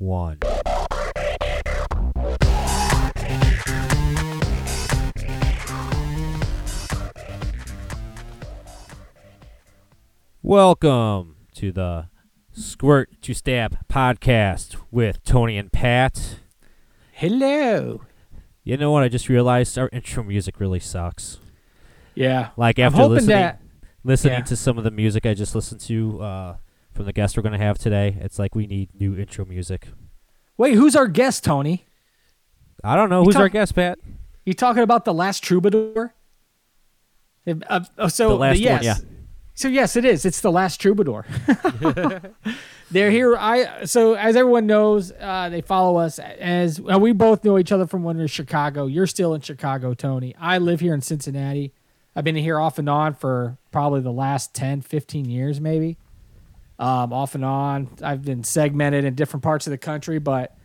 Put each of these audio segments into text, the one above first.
one. Welcome to the Squirt to Stab podcast with Tony and Pat. Hello. You know what? I just realized our intro music really sucks. Yeah. Like after listening, that. listening yeah. to some of the music I just listened to uh, from the guest we're gonna have today, it's like we need new intro music. Wait, who's our guest, Tony? I don't know You who's our guest, Pat. You talking about the last troubadour? Uh, uh, oh, so The last one, yes. yeah. So yes, it is. It's the last troubadour. They're here. I so as everyone knows, uh, they follow us as uh, we both know each other from when we we're in Chicago. You're still in Chicago, Tony. I live here in Cincinnati. I've been here off and on for probably the last 10, 15 years, maybe. Um, off and on. I've been segmented in different parts of the country, but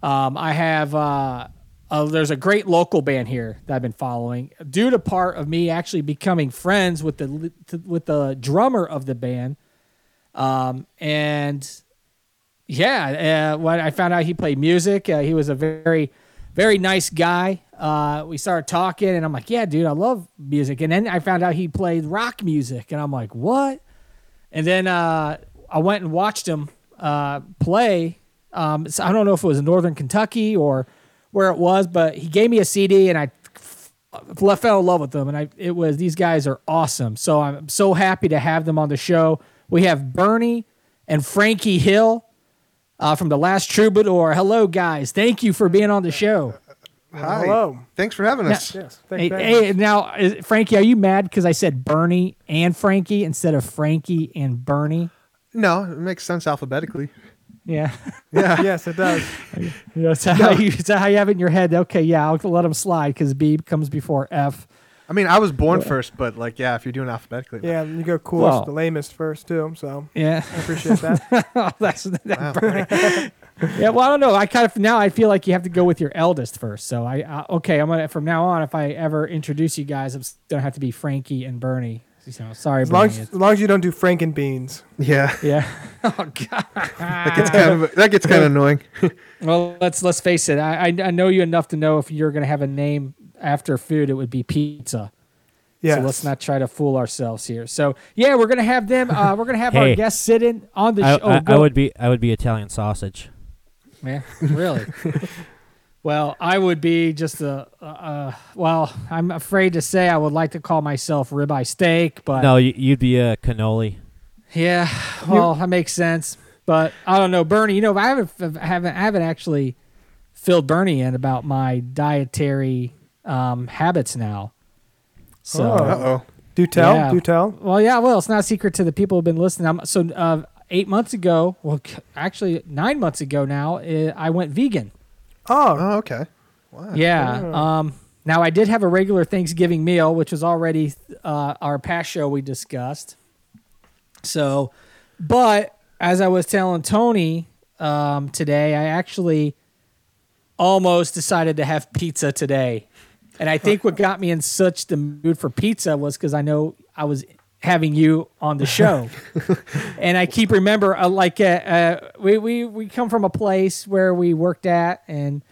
um, I have. Uh, there's a great local band here that I've been following due to part of me actually becoming friends with the with the drummer of the band, um, and yeah, uh, when I found out he played music, uh, he was a very very nice guy. Uh, we started talking, and I'm like, yeah, dude, I love music. And then I found out he played rock music, and I'm like, what? And then uh, I went and watched him uh, play. Um, so I don't know if it was in Northern Kentucky or where it was, but he gave me a CD, and I f- f- fell in love with them. And I, it was these guys are awesome. So I'm so happy to have them on the show. We have Bernie and Frankie Hill uh, from the Last Troubadour. Hello, guys. Thank you for being on the show. Hi. Hello. Thanks for having us. Yes. Hey, Thank hey, now, is, Frankie, are you mad because I said Bernie and Frankie instead of Frankie and Bernie? No, it makes sense alphabetically. Yeah. Yeah. yes, it does. yeah is, that how you, is that how you have it in your head? Okay, yeah, I'll let them slide because B comes before F. I mean, I was born first, but like, yeah, if you're doing alphabetically, Yeah, you go coolest, Well- the lamest first too. So Yeah. I appreciate that. oh, that's that Wow. Bernie. yeah, well, I don't know. I kind of now I feel like you have to go with your eldest first. So I uh, okay, I'm gonna from now on. If I ever introduce you guys, I'm gonna have to be Frankie and Bernie. So, sorry, As long as, as long as you don't do Franken beans. yeah, yeah. Oh God. that gets kind of that gets kind of annoying. Well, let's let's face it. I, I I know you enough to know if you're gonna have a name after food, it would be pizza. Yes. So let's not try to fool ourselves here. So yeah, we're gonna have them. Uh, we're gonna have our Hey. guests sitting on the I, show. Oh, I, I would be I would be Italian sausage. Yeah, really. Well, I would be just a. Uh, well, I'm afraid to say I would like to call myself ribeye steak, but No, you, you'd be a cannoli. yeah, well, that makes sense. But I don't know, Bernie. You know, I haven't I haven't I haven't actually filled Bernie in about my dietary um, habits now. So. Oh. Uh oh. Do tell. Yeah. Do tell. Well, yeah, well, it's not a secret to the people who've been listening. I'm, so, uh, eight months ago, well, actually nine months ago now, uh, I went vegan. Oh, Oh, okay. Wow. Yeah. Oh. Um, now I did have a regular Thanksgiving meal, which was already uh, our past show we discussed. So, but as I was telling Tony um, today, I actually almost decided to have pizza today. And I think what got me in such the mood for pizza was because I know I was having you on the show, and I keep remember uh, like uh, uh, we we we come from a place where we worked at, and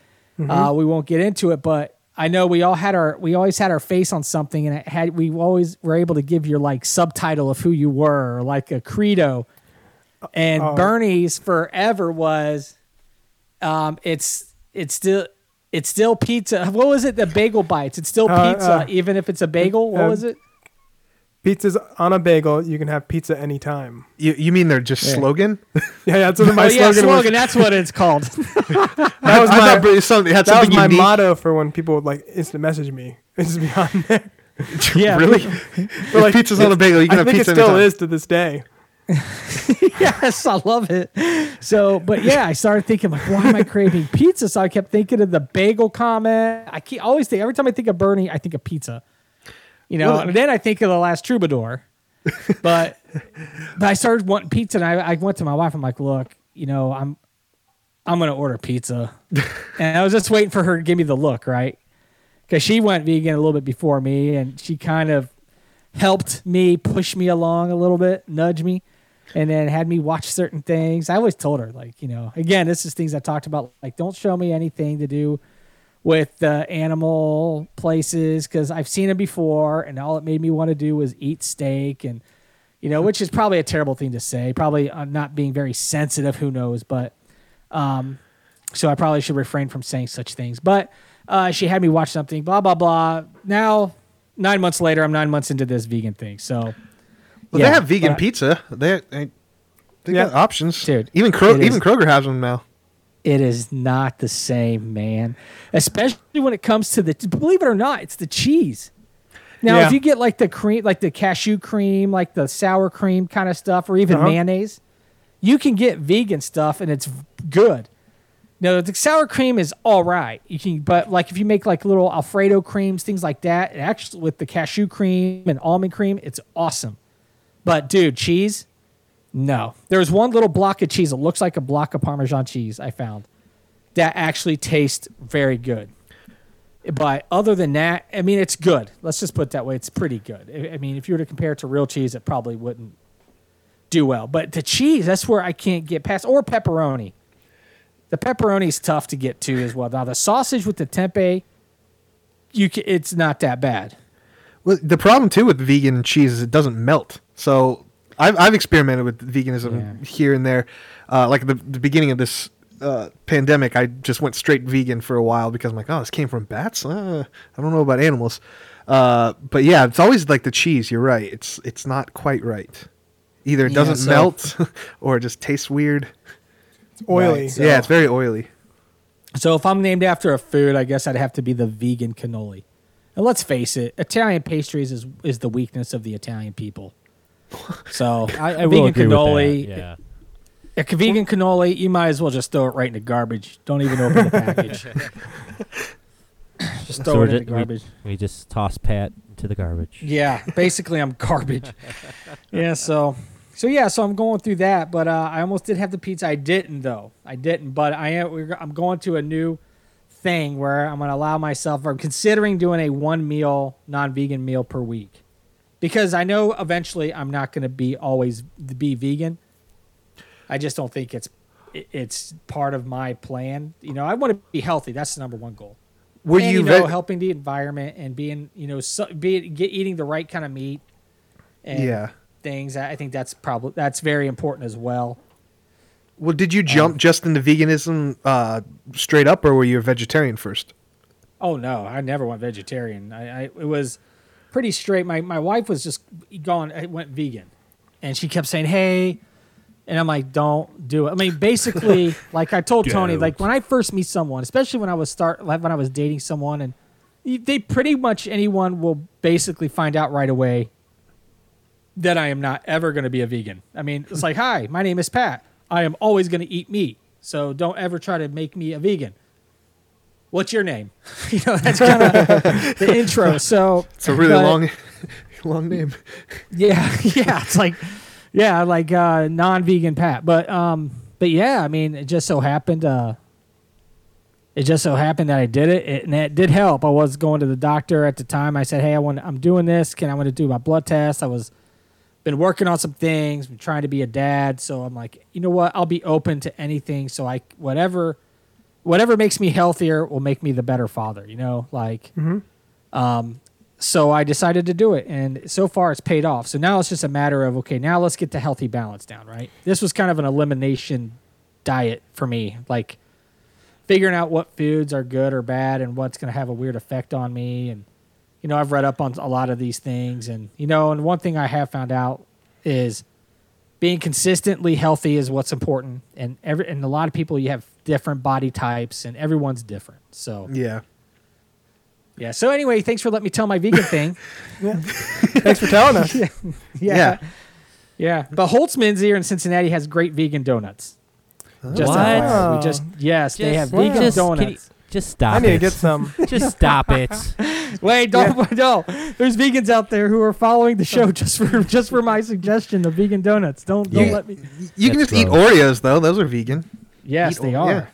uh, we won't get into it, but I know we all had our we always had our face on something, and it had we always were able to give your like subtitle of who you were, or like a credo. And Oh. Bernie's forever was, um, it's it's still. It's still pizza. What was it? The bagel bites. It's still Uh, pizza, uh, even if it's a bagel. What was it? Pizza's on a bagel. You can have pizza anytime. You, you mean they're just Yeah. slogan? Yeah, that's what my oh yeah, slogan, slogan. was. That's what it's called. That was I my thought it was something, it had that was my unique. motto for when people would like instant message me. It's be on there. yeah, really? if like, pizza's on a bagel, you can I have think it pizza still anytime. is to this day. yes, I love it. So, but yeah, I started thinking like, why am I craving pizza? So I kept thinking of the bagel comment. I keep always think every time I think of Bernie, I think of pizza. You know, Well- and then I think of the last troubadour. But but I started wanting pizza, and I, I went to my wife. I'm like, look, you know, I'm I'm gonna order pizza, and I was just waiting for her to give me the look, right? Because she went vegan a little bit before me, and she kind of helped me push me along a little bit, nudge me. and then had me watch certain things. I always told her, like, you know, again, this is things I talked about. Like, don't show me anything to do with the animal places because I've seen it before, and all it made me want to do was eat steak, and you know, which is probably a terrible thing to say. Probably uh, not being very sensitive. Who knows? But um, so I probably should refrain from saying such things. But uh, she had me watch something. Blah blah blah. Now nine months later, I'm nine months into this vegan thing. So Well, yeah, they have vegan pizza. They they, they Yeah. got options, Dude, Even Kro- even Kroger has them now. It is not the same, man. Especially when it comes to the believe it or not, it's the cheese. Now, Yeah. if you get like the cream, like the cashew cream, like the sour cream kind of stuff, or even Uh-huh. mayonnaise, you can get vegan stuff and it's good. Now, the sour cream is all right. You can, but like if you make like little Alfredo creams, things like that, actually with the cashew cream and almond cream, it's awesome. But dude, cheese, no. There was one little block of cheese. It looks like a block of Parmesan cheese I found that actually tastes very good. But other than that, I mean, it's good. Let's just put it that way. It's pretty good. I- mean, if you were to compare it to real cheese, it probably wouldn't do well. But the cheese, that's where I can't get past. Or pepperoni. The pepperoni is tough to get to as well. Now the sausage with the tempeh, you ca it's not that bad. Well, the problem too with vegan cheese is it doesn't melt. So I've I've experimented with veganism Yeah. here and there. Uh, like at the, the beginning of this uh, pandemic, I just went straight vegan for a while because I'm like, oh, this came from bats. Uh, I don't know about animals. Uh, but yeah, it's always like the cheese. You're right. It's it's not quite right. Either it Yeah, doesn't so- melt or it just tastes weird. It's oily. Right, so- yeah, it's very oily. So if I'm named after a food, I guess I'd have to be the vegan cannoli. And let's face it, Italian pastries is is the weakness of the Italian people. So I, I will vegan agree cannoli, with that. Yeah. a vegan cannoli, you might as well just throw it right in the garbage. Don't even open the package. just throw So it we're in the ju- we- garbage. We just toss Pat into the garbage. Yeah, basically I'm garbage. yeah, so so yeah, so I'm going through that, but uh, I almost did have the pizza. I didn't though. I didn't, but I am. I'm going to a new thing where I'm going to allow myself. Or I'm considering doing a one meal non-vegan meal per week because I know eventually I'm not going to be always be vegan. I just don't think it's it's part of my plan. You know, I want to be healthy. That's the number one goal Were and, you, you know helping the environment and being you know so, be get eating the right kind of meat and Yeah. things i think that's probably that's very important as well Well, did you Um, jump just into veganism uh, straight up, or were you a vegetarian first? oh no i never went vegetarian i, I it was pretty straight my, my wife was just going, I went vegan and she kept saying hey and i'm like don't do it i mean basically like i told tony like when i first meet someone especially when i was start like when i was dating someone and they pretty much anyone will basically find out right away that I am not ever going to be a vegan. I mean, it's like, hi, my name is Pat. I am always going to eat meat. So don't ever try to make me a vegan. What's your name? you know, that's kind of the intro. So It's a really but- long, long name. yeah, yeah. It's like, yeah, like uh, non-vegan Pat. But um, but yeah, I mean, it just so happened. Uh, it just so happened that I did it, it, and it did help. I was going to the doctor at the time. I said, "Hey, I want, I'm doing this. Can I want to do my blood test?" I was been working on some things, been trying to be a dad. So I'm like, you know what? I'll be open to anything. So I whatever, whatever makes me healthier will make me the better father. You know, like. Um, so I decided to do it, and so far it's paid off. So now it's just a matter of okay, now let's get the healthy balance down. Right? This was kind of an elimination diet for me, like figuring out what foods are good or bad, and what's going to have a weird effect on me. And you know, I've read up on a lot of these things, and you know, and one thing I have found out is being consistently healthy is what's important. And every and a lot of people you have different body types, and everyone's different. So Yeah. yeah. So anyway, thanks for letting me tell my vegan thing. Thanks for telling us. yeah. Yeah. Yeah. But Holtman's here in Cincinnati has great vegan donuts. Just What? We just yes, they have Just- vegan just- donuts. You- Just stop I need it. to get some. just stop it. Wait, don't no. There's vegans out there who are following the show just for just for my suggestion of vegan donuts. Don't don't Yeah. let me. You can That's just eat. Oreos though; those are vegan. Yes, Eat- they are. yeah.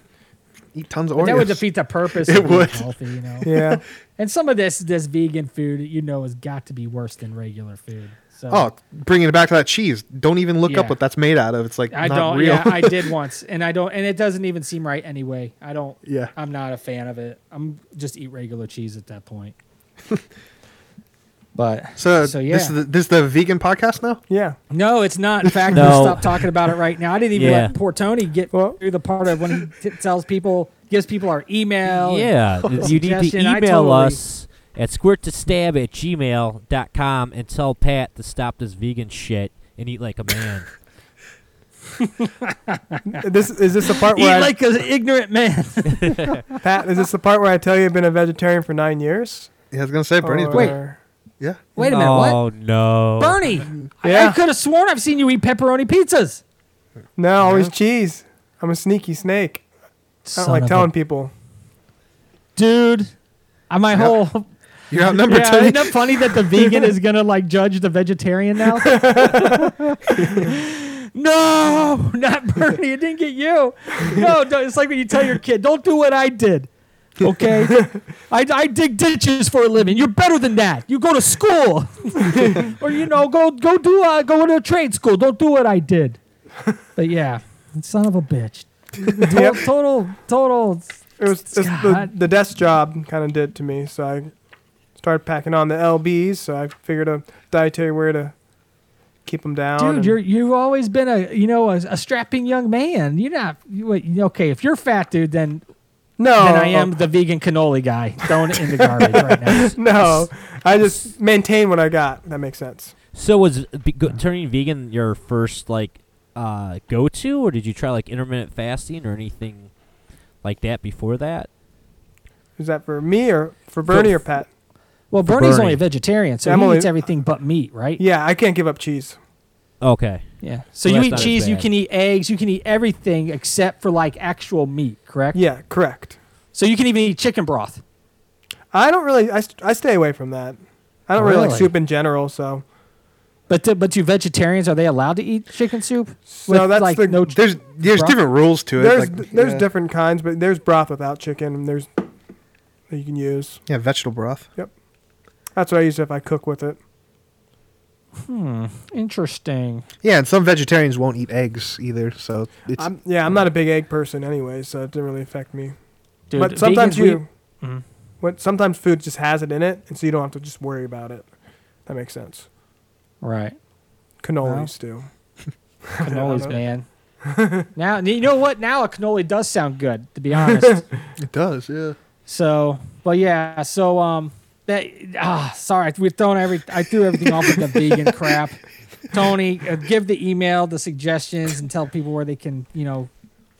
Eat tons of But Oreos. that would defeat the purpose It of being would. healthy, you know. Yeah. And some of this this vegan food, you know, has got to be worse than regular food. So Oh, bringing it back to that cheese. Don't even look Yeah. up what that's made out of. It's like I not don't. real. Yeah, I did once, and I don't, and it doesn't even seem right anyway. I don't. Yeah. I'm not a fan of it. I'm just eat regular cheese at that point. but so, So, yeah. this is the, this is the vegan podcast now. Yeah. no, it's not. In fact, No. we'll stop talking about it right now. I didn't even Yeah. let poor Tony get Well- through the part of when he t- tells people, gives people our email. Yeah, you need to email totally- us at squirttostab at gmail.com and tell Pat to stop this vegan shit and eat like a man. This is this the part Eat where I, like an ignorant man. Pat? Is this the part where I tell you I've been a vegetarian for nine years? Yeah, I was gonna say Bernie's. Or- been- Wait. yeah. Wait a minute. What? Oh, no. Bernie, I, I Yeah. could have sworn I've seen you eat pepperoni pizzas. No, always cheese. I'm a sneaky snake. I don't like of a- telling people. dude. I my whole You're outnumbered, yeah, Tony. isn't that funny that the vegan is gonna like judge the vegetarian now? no, not Bernie. It didn't get you. No, don't- it's like when you tell your kid, "Don't do what I did." Okay, I, I dig ditches for a living. You're better than that. You go to school, or you know, go go do uh, go to a trade school. Don't do what I did. But yeah, son of a bitch. Total, total, total. It was it's the, God. the desk job kind of did to me. So I started packing on the lbs. So I figured a dietary way to keep them down. Dude, you're you've always been a you know a, a strapping young man. You're not you, wait, okay. If you're fat, dude, then no. then I am the vegan cannoli guy throwing it in the garbage right now. no, I just maintain what I got. That makes sense. So was be- go- turning vegan your first like uh, go to, or did you try like intermittent fasting or anything like that before that? Is that for me or for Bernie or Pat? Well, Bernie's Bernie. only a vegetarian, so I'm he only- eats everything but meat, right? Yeah, I can't give up cheese. Okay. Yeah. So Well, you that's eat not as cheese, you bad. can eat eggs, you can eat everything except for like actual meat, correct? Yeah, correct. So you can even eat chicken broth. I don't really. I, st- I stay away from that. I don't really, like Really? soup in general. So But to, but to vegetarians, are they allowed to eat chicken soup? so With, that's like the no There's there's Broth? different rules to it. there's like, there's yeah. different kinds, but there's broth without chicken, and there's that you can use. yeah vegetable broth. That's what I use if I cook with it. Hmm, interesting. Yeah, and some vegetarians won't eat eggs either. So it's I'm, yeah, I'm not a big egg person anyway, so it didn't really affect me. Dude, but sometimes vegans, we- you, Mhm. what sometimes food just has it in it, and so you don't have to just worry about it. That makes sense. right. Cannolis do. Cannolis, man. now you know what? Now a cannoli does sound good, to be honest. it does. Yeah. so, but yeah, so um, that ah, sorry, we're throwing every. I threw everything off with the vegan crap. Tony, uh, give the email, the suggestions, and tell people where they can, you know,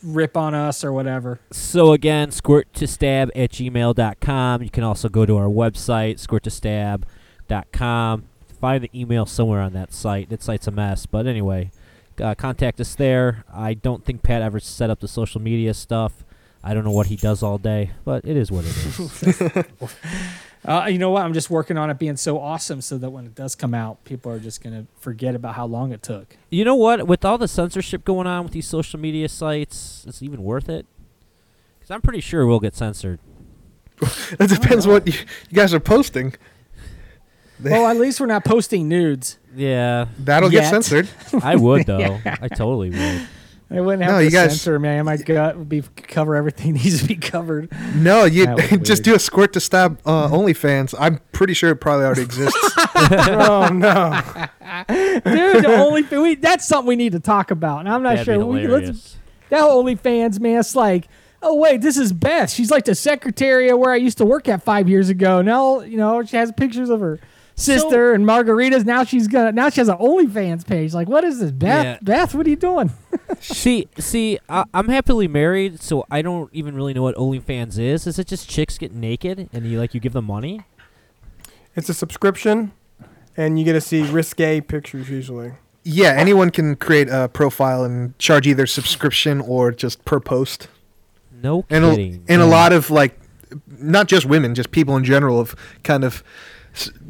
rip on us or whatever. So again, squirt to stab at gmail.com. You can also go to our website, squirt to stab.com. Find the email somewhere on that site. That site's a mess. But anyway, uh, contact us there. I don't think Pat ever set up the social media stuff. I don't know what he does all day, but it is what it is. Uh, you know what? I'm just working on it being so awesome, so that when it does come out, people are just gonna forget about how long it took. you know what? With all the censorship going on with these social media sites, it's even worth it. Because I'm pretty sure we'll get censored. It depends what you, you guys are posting. They- Well, at least we're not posting nudes. Yeah, That'll yet. get censored. I would though. I totally would. I wouldn't have No, to you guys- censor, man. My gut would be cover everything needs to be covered. No, you just weird. do a squirt to stab uh, OnlyFans. I'm pretty sure it probably already exists. oh no! Dude, the only we, that's something we need to talk about. And I'm not That'd sure be we, let's, that OnlyFans man. It's like, oh wait, this is Beth. She's like the secretary of where I used to work at five years ago. Now you know she has pictures of her sister and margaritas. Now she's gonna now she has an OnlyFans page. Like, what is this, Beth? Yeah. Beth, what are you doing? see, see, I, I'm happily married, so I don't even really know what OnlyFans is. Is it just chicks get naked and you like you give them money? It's a subscription, and you get to see risque pictures usually. yeah, anyone can create a profile and charge either subscription or just per post. No And a, kidding. and a lot of like, not just women, just people in general have kind of s-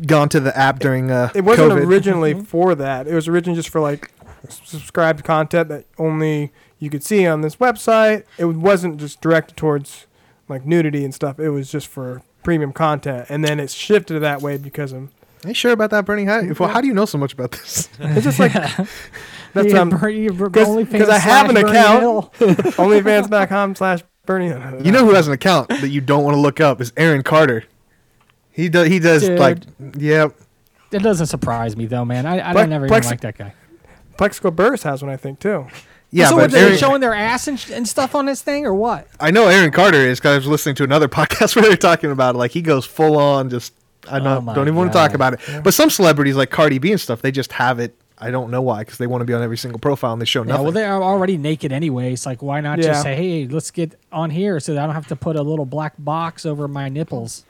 gone to the app during uh, It wasn't COVID. originally for that. It was originally just for like subscribed content that only you could see on this website. It wasn't just directed towards like nudity and stuff. It was just for premium content, and then it shifted that way because of Are you sure about that, Bernie? How, well, how do you know so much about this? It's just like that's Yeah, um, Ber- 'cause- I have an slash Bernie account. Hill. OnlyFans.com slash Bernie. You know who has an account that you don't want to look up is Aaron Carter. He does. He does Dude. like, Yep. It doesn't surprise me though, man. I, I Plex- never even Plex- liked that guy. Plaxico Burress has one, I think, too. Yeah, so but what, they Aaron, showing their ass and, sh- and stuff on this thing or what? I know Aaron Carter is because I was listening to another podcast where they're talking about it. Like he goes full on, just I Oh don't, my don't even want to talk about it. But some celebrities like Cardi B and stuff, they just have it. I don't know why because they want to be on every single profile and they show Yeah, nothing. well, they're already naked anyway. It's like, why not Yeah. just say, hey, let's get on here so that I don't have to put a little black box over my nipples.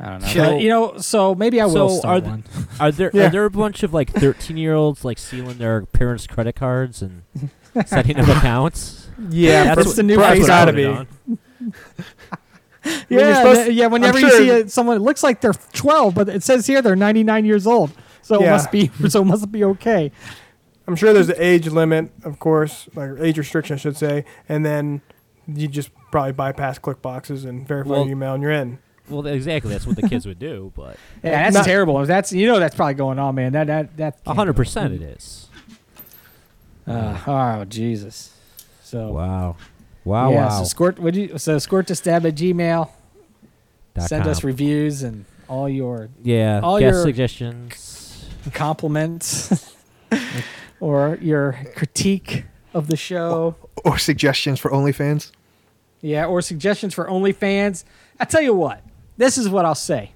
I don't know. So- But, you know, so maybe I will So start are th- one. Are there Yeah. are there a bunch of like thirteen year olds like stealing their parents' credit cards and setting up accounts? Yeah, That's That's what- the new that's face. what I gotta be. you're Yeah, th- yeah. Whenever I'm you see it, someone it looks like they're 12, but it says here they're 99 years old. So it must be so it must be okay. I'm sure there's an age limit, of course, like age restriction, I should say, and then you just probably bypass click boxes and verify Well- your email and you're in. Well, exactly. That's what the kids would do, but Yeah, that's Not- terrible. That's you know that's probably going on, man. That that that a hundred percent it is. Uh, oh Jesus. So Wow, wow, yeah, wow. So squirt. Would you so squirt to stab at Gmail. Dot Send us reviews and all your yeah, all guest your- suggestions. compliments or your critique of the show. or suggestions for OnlyFans. Yeah, or suggestions for OnlyFans. I tell you what, this is what I'll say.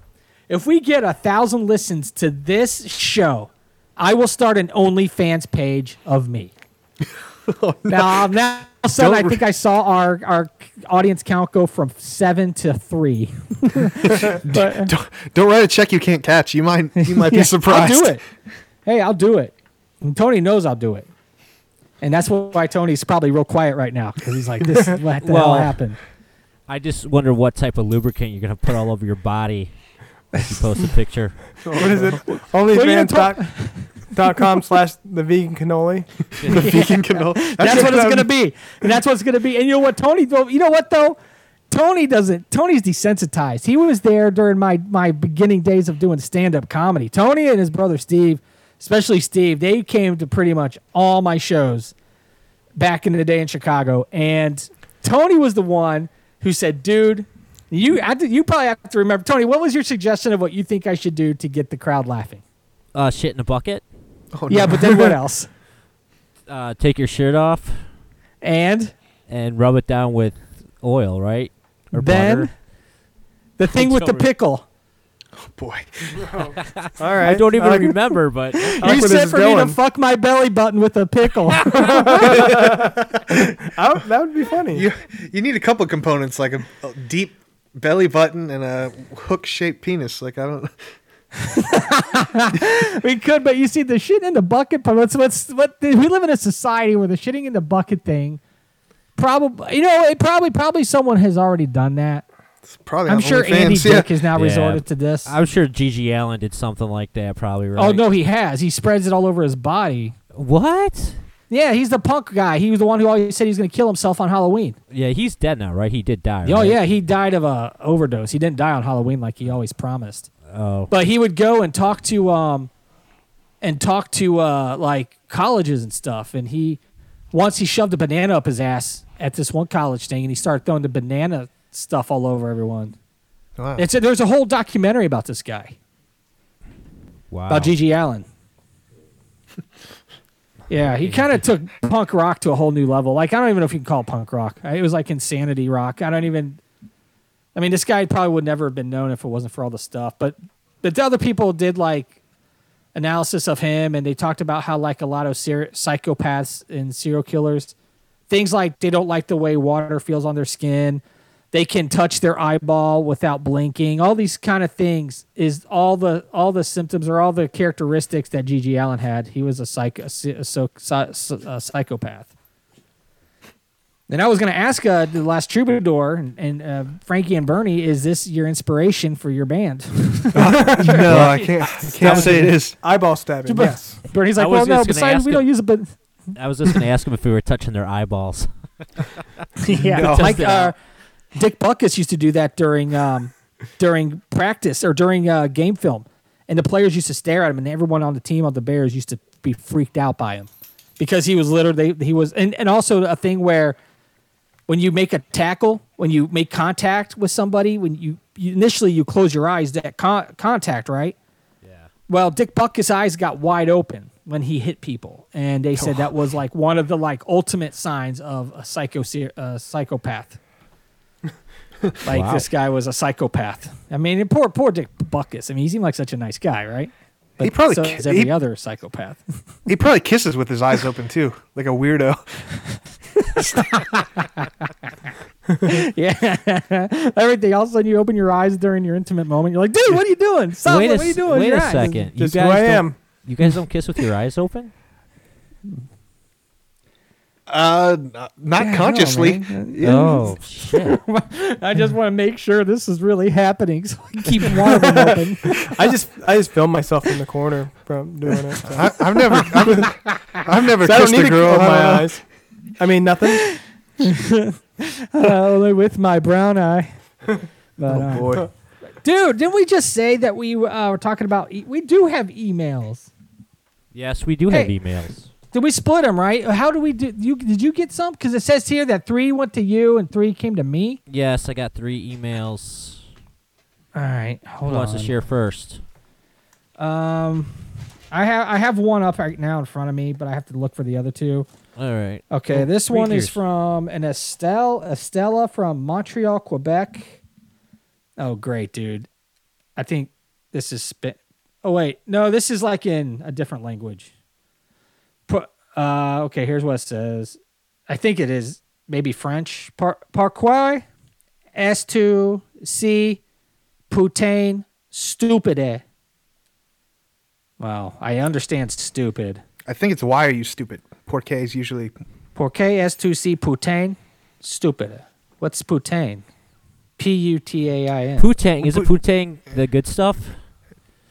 If we get a thousand listens to this show, I will start an OnlyFans page of me. Oh, now, now, all of a sudden, I think I saw our our audience count go from seven to three. but Don't, don't write a check you can't catch. You might you might Yeah, be surprised. I'll do it. Hey, I'll do it. And Tony knows I'll do it. And that's why Tony's probably real quiet right now because he's like, "This is what the hell Well, happened." I just wonder what type of lubricant you're gonna put all over your body if you post a picture. What is it? you know, OnlyFans.com slash the vegan cannoli. the vegan canola. That's what it's gonna be. And that's what it's gonna be. And you know what, Tony? You know what though? Tony doesn't. Tony's desensitized. He was there during my my beginning days of doing stand up comedy. Tony and his brother Steve, especially Steve, they came to pretty much all my shows back in the day in Chicago. And Tony was the one who said, "Dude." You, I, you probably have to remember, Tony. What was your suggestion of what you think I should do to get the crowd laughing? Uh, shit in a bucket. Oh, no. Yeah, but then what else? Uh, take your shirt off And and rub it down with oil, right? Or then butter. the thing with the Don't- pickle. boy. All right. I don't even like- remember, but I like you said is for me to fuck my belly button with a pickle. I that would be funny. You you need a couple components like a, a deep belly button and a hook shaped penis. Like I don't. we could, but you see the shit in the bucket. But what's what's what? We live in a society where the shitting in the bucket thing. Probably, you know, it probably probably someone has already done that. It's probably I'm sure OnlyFans, Andy yeah. Dick has now Yeah. resorted to this. I'm sure GG Allin did something like that, probably. Right? Oh no, he has. He spreads it all over his body. What? Yeah, he's the punk guy. He was the one who always said he's going to kill himself on Halloween. Yeah, he's dead now, right? He did die. Oh right? yeah, he died of a overdose. He didn't die on Halloween like he always promised. Oh. But he would go and talk to um and talk to uh like colleges and stuff and he once he shoved a banana up his ass at this one college thing and he started throwing the banana stuff all over everyone. Wow. It's a, there's a whole documentary about this guy. Wow. About GG Allin. yeah, he kind of took punk rock to a whole new level. Like I don't even know if you can call it punk rock. Uh, it was like insanity rock. I don't even I mean, this guy probably would never have been known if it wasn't for all the stuff. But but the other people did like analysis of him, and they talked about how like a lot of ser- psychopaths and serial killers, things like they don't like the way water feels on their skin, they can touch their eyeball without blinking. All these kind of things is all the all the symptoms or all the characteristics that GG Allin had. He was a psych a, a, a psychopath. And I was going to ask uh, the last troubadour and, and uh, Frankie and Bernie, is this your inspiration for your band? no, I can't. I can't say it is. Eyeball stabbing. But- yes. Bernie's like, was well, no. Besides, we him- don't use it, but I was just going to ask him if we were touching their eyeballs. yeah, No. like Test it out. Dick Butkus used to do that during um, during practice or during uh, game film, and the players used to stare at him, and everyone on the team of the Bears used to be freaked out by him because he was literally he was, and, and also a thing where when you make a tackle, when you make contact with somebody, when you, you initially you close your eyes that con- contact, right? Yeah. Well, Dick Butkus' eyes got wide open when he hit people, and they said that was like one of the like ultimate signs of a psycho uh, psychopath. like Wow. this guy was a psychopath. I mean, poor poor Dick Butkus. I mean, he seemed like such a nice guy, right? But He probably so ki- is every he- other psychopath. He probably kisses with his eyes open too, like a weirdo. yeah, everything. All of a sudden, you open your eyes during your intimate moment. You're like, dude, what are you doing? Stop! wait what a, are you doing? wait your a eyes?" second. You Just who I am. You guys don't kiss with your eyes open? Uh, n- not Yeah, I know, consciously. man. Yeah. Oh shit! I just want to make sure this is really happening, so I keep one of them open. I just I just filmed myself in the corner from doing it. So. I, I've never, I've, I've never So I kissed a girl. close my uh, eyes. I mean nothing. Uh, only with my brown eye. But, Oh uh, boy. dude, didn't we just say that we uh, were talking about? E- we do have emails. Yes, we do have emails. Did we split them right? How do we do? You did you get some? Because it says here that three went to you and three came to me. Yes, I got three emails. All right, Who hold wants on. to share first? Um, I have I have one up right now in front of me, but I have to look for the other two. All right. Okay, Well, this one is from an Estelle Estella from Montreal, Quebec. Oh, great, dude. I think this is spit. Oh wait, no, this is like in a different language. Pu- Uh, okay, here's what it says. I think it is maybe French. Par- Pourquoi est tu si putain stupide? Wow, I understand stupid. I think it's why are you stupid? Porque is usually Porque es tu si putain? Stupid. What's putain? P U T A I N. Putang is it Put- putang the good stuff?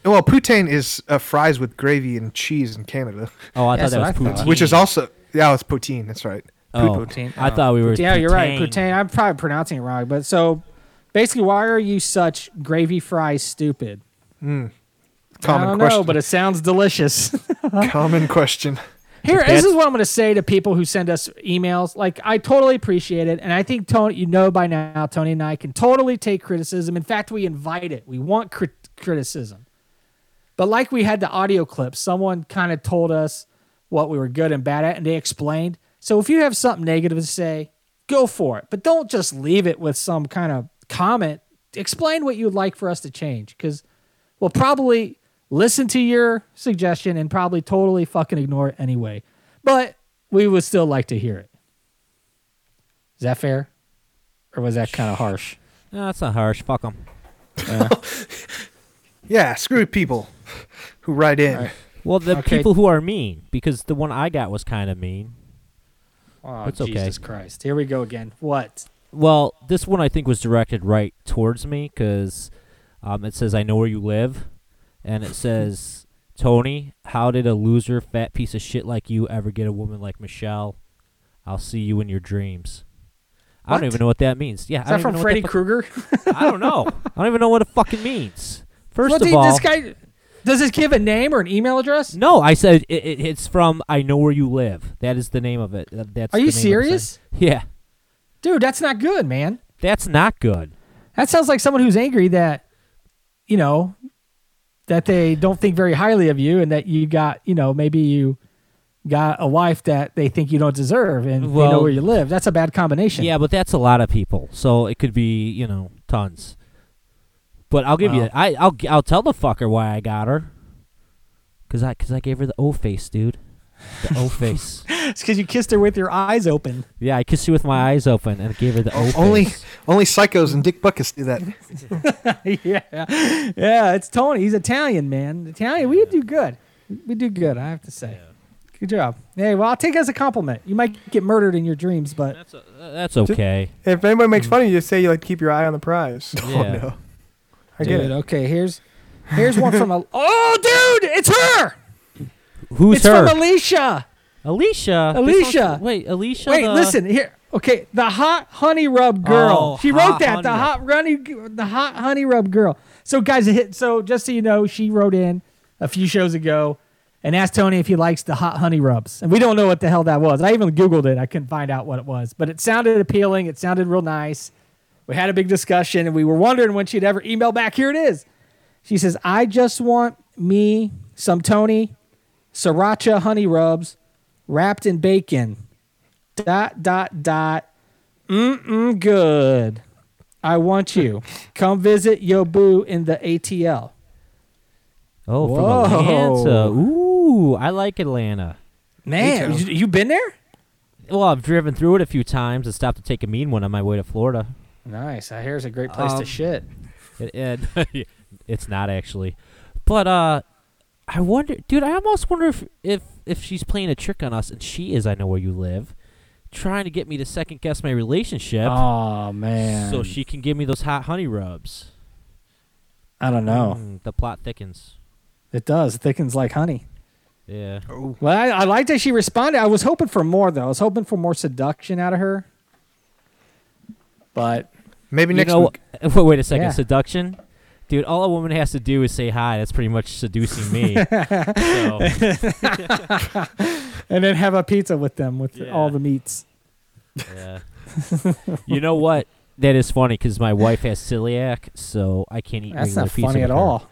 Well, poutine is uh, fries with gravy and cheese in Canada, Oh, I That's thought that what was I thought. poutine. which is also yeah, it's poutine. That's right. Oh, Poutine. I Oh. thought we were. Yeah, you're right. putang. Putain. I'm probably pronouncing it wrong, but so basically, why are you such gravy fries stupid? Mm. I Common don't question. know, but it sounds delicious. Common question. Here, this is what I'm going to say to people who send us emails. Like, I totally appreciate it, and I think Tony, you know by now, Tony and I can totally take criticism. In fact, we invite it. We want crit- criticism. But like we had the audio clip, someone kind of told us what we were good and bad at, and they explained. So if you have something negative to say, go for it. But don't just leave it with some kind of comment. Explain what you'd like for us to change, because we'll probably listen to your suggestion and probably totally fucking ignore it anyway. But we would still like to hear it. Is that fair? Or was that kind of harsh? No, that's not harsh. Fuck them. Yeah, screw people who write in. All right. Well, the Okay. people who are mean, because the one I got was kind of mean. Oh, It's okay. Jesus Christ. Here we go again. What? Well, this one I think was directed right towards me because um, it says, I know where you live. And it says, Tony, how did a loser, fat piece of shit like you ever get a woman like Michelle? I'll see you in your dreams. I don't even know what that means. Yeah, Is I that don't from even know Freddy what Krueger? that I don't know. I don't even know what it fucking means. First What of did all, this guy does this give a name or an email address? no, I said it, it, it's from I know where you live. That is the name of it. That- That's Are the you name of the serious? site. Yeah, Dude, that's not good, man. that's not good. That sounds like someone who's angry that, you know, that they don't think very highly of you and that you got, you know, maybe you got a wife that they think you don't deserve and they know Well- where you live. That's a bad combination. Yeah, but that's a lot of people. So it could be, you know, tons. But I'll give you. I I'll I'll tell the fucker why I got her. Cause I cause I gave her the O face, dude. The O face. It's because you kissed her with your eyes open. Yeah, I kissed you with my eyes open and gave her the O face. Only, only psychos and Dick Butkus do that. yeah. Yeah, it's Tony. He's Italian, man. Italian, we do good. We do good, I have to say. Good job. Hey, well, I'll take it as a compliment. You might get murdered in your dreams, but That's uh, that's okay. If anybody makes fun of you, just say you like to keep your eye on the prize. Yeah. Oh no. I get Dude, it. okay, here's here's one from a Oh, dude, it's her. Who's it's her? from Alicia. Alicia. Alicia. one's- Wait, Alicia. Wait, the- listen here. Okay, the hot honey rub oh, girl. Oh, she hot wrote that. The rub. hot honey, the hot honey rub girl. So guys, it hit. So just so you know, she wrote in a few shows ago and asked Tony if he likes the hot honey rubs, and we don't know what the hell that was. I even googled it. I couldn't find out what it was, but it sounded appealing. It sounded real nice. We had a big discussion, and we were wondering when she'd ever email back. Here it is. She says, "I just want me some Tony sriracha honey rubs wrapped in bacon." Dot dot dot. Mm mm good. I want you. Come visit Yo Boo in the ATL. Oh, Whoa. from Atlanta. Ooh, I like Atlanta. Man, you, you been there? Well, I've driven through it a few times and stopped to take a mean one on my way to Florida. Nice. I hear it's a great place to Um, shit. It, it, it's not actually, but uh, I wonder, dude. I almost wonder if if if she's playing a trick on us, and she is. I know where you live, trying to get me to second guess my relationship, Oh man. so she can give me those hot honey rubs. I don't know. Mm, the plot thickens. It does. It thickens like honey. Yeah. Oh, Well, I, I liked that she responded. I was hoping for more though. I was hoping for more seduction out of her. But maybe You next know, week. wait, wait a second. Yeah. Seduction, dude. All a woman has to do is say hi. That's pretty much seducing me. and then have a pizza with them with Yeah. all the meats. yeah. you know what? That is funny because my wife has celiac, so I can't eat. That's not pizza funny at her. all.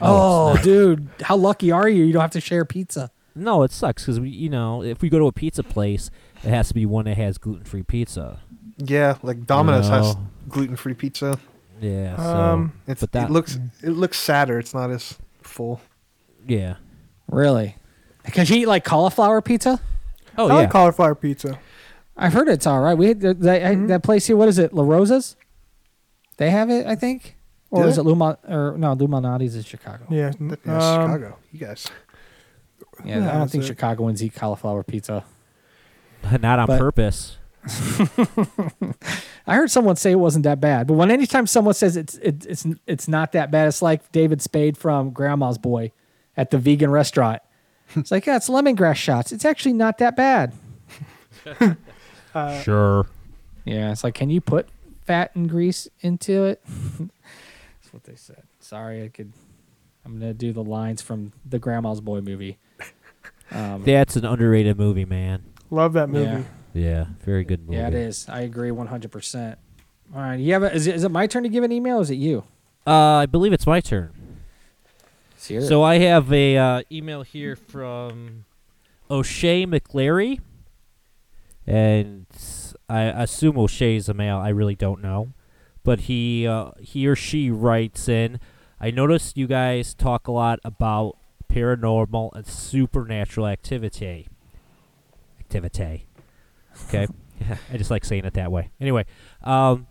Oh, Oh, dude, how lucky are you? You don't have to share pizza. No, it sucks because we, you know, if we go to a pizza place, it has to be one that has gluten-free pizza. Yeah, like Domino's has gluten-free pizza. Yeah. So Um, It's But that- it looks it looks sadder. It's not as full. yeah. Really? Can you eat like cauliflower pizza? Oh I yeah. like cauliflower pizza. I've heard it's all right. We had that, that, Mhm. that place here. What is it? La Rosa's. They have it, I think, or Do is they? it Luma? Or no, Lou Malnati's in Chicago. Yeah. That- um, Chicago. You guys. Yeah, Yeah, I don't that's think it. Chicagoans eat cauliflower pizza. Not on But- purpose. I heard someone say it wasn't that bad, but when anytime someone says it's it, it's it's not that bad, it's like David Spade from Grandma's Boy at the vegan restaurant. It's like yeah, it's lemongrass shots. It's actually not that bad. uh, Sure. Yeah, it's like can you put fat and grease into it? That's what they said. Sorry, I could. I'm gonna do the lines from the Grandma's Boy movie. Um, That's an underrated movie, man. love that movie. Yeah. Yeah, very good movie. yeah, it is. I agree 100. percent All right, you have a, is it, is it my turn to give an email? or Is it you? Uh, I believe it's my turn. So I have a uh, email here from O'Shea McClary, and I assume O'Shea is a male. I really don't know, but he uh, he or she writes in. I noticed you guys talk a lot about paranormal and supernatural activity. Activity. Okay, I just like saying it that way. Anyway, um,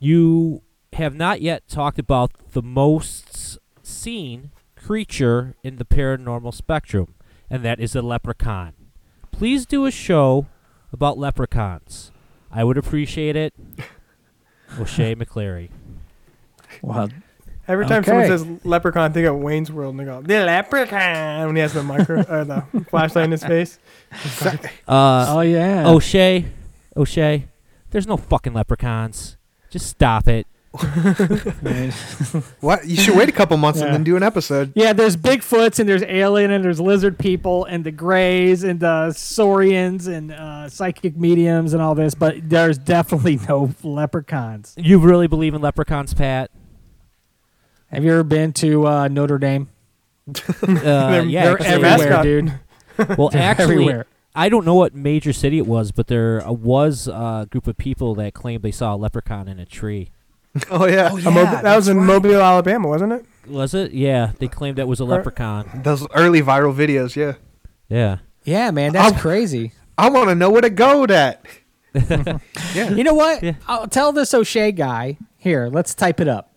you have not yet talked about the most seen creature in the paranormal spectrum, and that is a leprechaun. Please do a show about leprechauns. I would appreciate it. O'Shea McClary. well, Every time Okay. someone says leprechaun, think of Wayne's World and they go, the leprechaun, when he has the micro or the flashlight in his face. Uh, oh yeah. O'Shea, O'Shea, there's no fucking leprechauns. Just stop it. What? You should wait a couple months Yeah. and then do an episode. Yeah, there's Bigfoots and there's alien and there's lizard people and the Greys and the Saurians and uh, psychic mediums and all this, but there's definitely no leprechauns. You really believe in leprechauns, Pat? Have you ever been to uh, Notre Dame? Uh, yeah, They're everywhere, mascot. dude. Well, They're actually, everywhere. I don't know what major city it was, but there uh, was a group of people that claimed they saw a leprechaun in a tree. Oh yeah. A Mobi- that was in Mobile, Alabama, wasn't it? Was it? Yeah, they claimed that was a leprechaun. Those early viral videos. Yeah. Yeah. Yeah, man, that's I'll- crazy. I want to know where to go. That. yeah. You know what? Yeah. I'll tell this O'Shea guy. Here, let's type it up.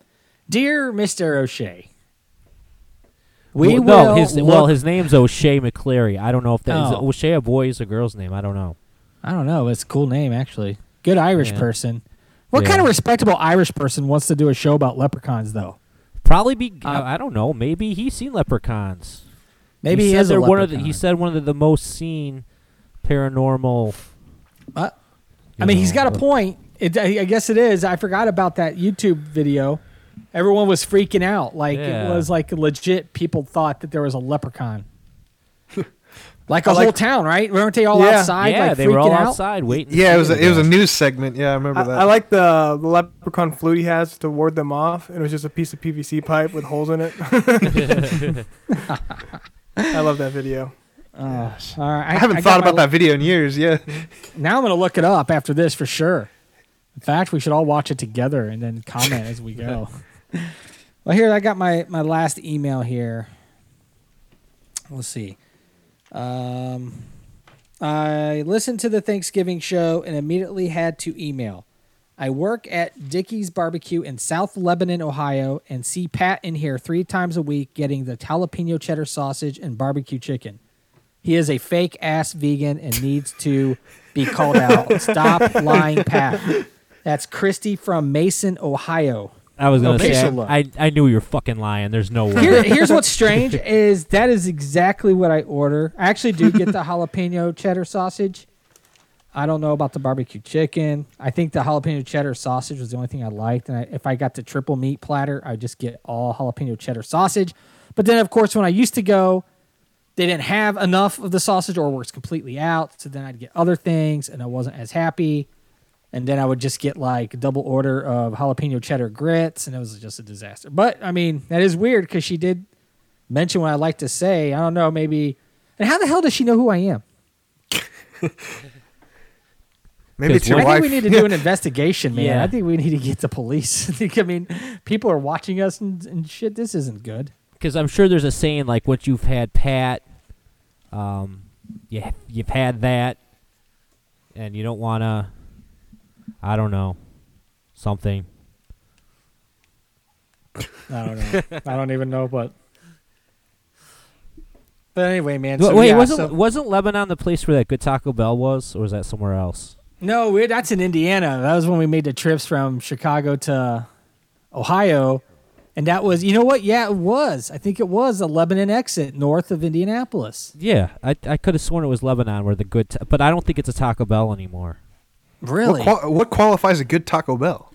Dear Mr. O'Shea, we well, will no, his look- well, his name's O'Shea McClary. I don't know if that is Oh. O'Shea a boy is a girl's name. I don't know. I don't know. It's a cool name, actually. Good Irish Yeah. person. What Yeah. kind of respectable Irish person wants to do a show about leprechauns, though? Probably be. Uh, I I don't know. Maybe he's seen leprechauns. Maybe he, he, said is a they're one of the, leprechaun. He said one of the, the most seen paranormal. Uh, I mean, he's got a point. It, I I guess it is. I forgot about that YouTube video. Everyone was freaking out. Like Yeah. it was like legit. People thought that there was a leprechaun. like a like- whole town, right? Weren't they all Yeah. outside? Yeah, like they were all freaking out? outside waiting. Yeah, it was a, it was a news segment. Yeah, I remember I, that. I like the, the leprechaun flute he has to ward them off. and It was just a piece of PVC pipe with holes in it. I love that video. Oh, all right. I haven't got thought my- about that video in years. Yeah. Now I'm gonna look it up after this for sure. In fact, we should all watch it together and then comment as we go. well, here I got my my last email here. Let's see. Um, I listened to the Thanksgiving show and immediately had to email. I work at Dickey's Barbecue in South Lebanon, Ohio, and see Pat in here three times a week getting the jalapeno cheddar sausage and barbecue chicken. He is a fake ass vegan and needs to be called out. Stop lying, Pat. That's Christy from Mason, Ohio. I was gonna Okay, say, so I. I I knew you were fucking lying. There's no way. Here, here's what's strange is that is exactly what I order. I actually do get the jalapeno cheddar sausage. I don't know about the barbecue chicken. I think the jalapeno cheddar sausage was the only thing I liked. And I, if I got the triple meat platter, I would just get all jalapeno cheddar sausage. But then, of course, when I used to go, they didn't have enough of the sausage or was completely out. So then I'd get other things, and I wasn't as happy. And then I would just get like a double order of jalapeno cheddar grits, and it was just a disaster. But I mean, that is weird because she did mention what I like to say. I don't know, maybe. And how the hell does she know who I am? Maybe it's Because your I wife. think we need to do an investigation, man. Yeah. I think we need to get the police. I think, I mean, people are watching us and, and shit. This isn't good. because I'm sure there's a saying like once you've had Pat, um, you you've had that, and you don't want to. I don't know, something. I don't know. I don't even know, but. But anyway, man. So, Wait, yeah, wasn't so- wasn't Lebanon the place where that good Taco Bell was, or was that somewhere else? No, we that's in Indiana. That was when we made the trips from Chicago to Ohio. And that was, you know what? Yeah, it was. I think it was the Lebanon exit north of Indianapolis. Yeah, I I could have sworn it was Lebanon where the good, ta- but I don't think it's a Taco Bell anymore. Really? What, qual- what qualifies a good Taco Bell?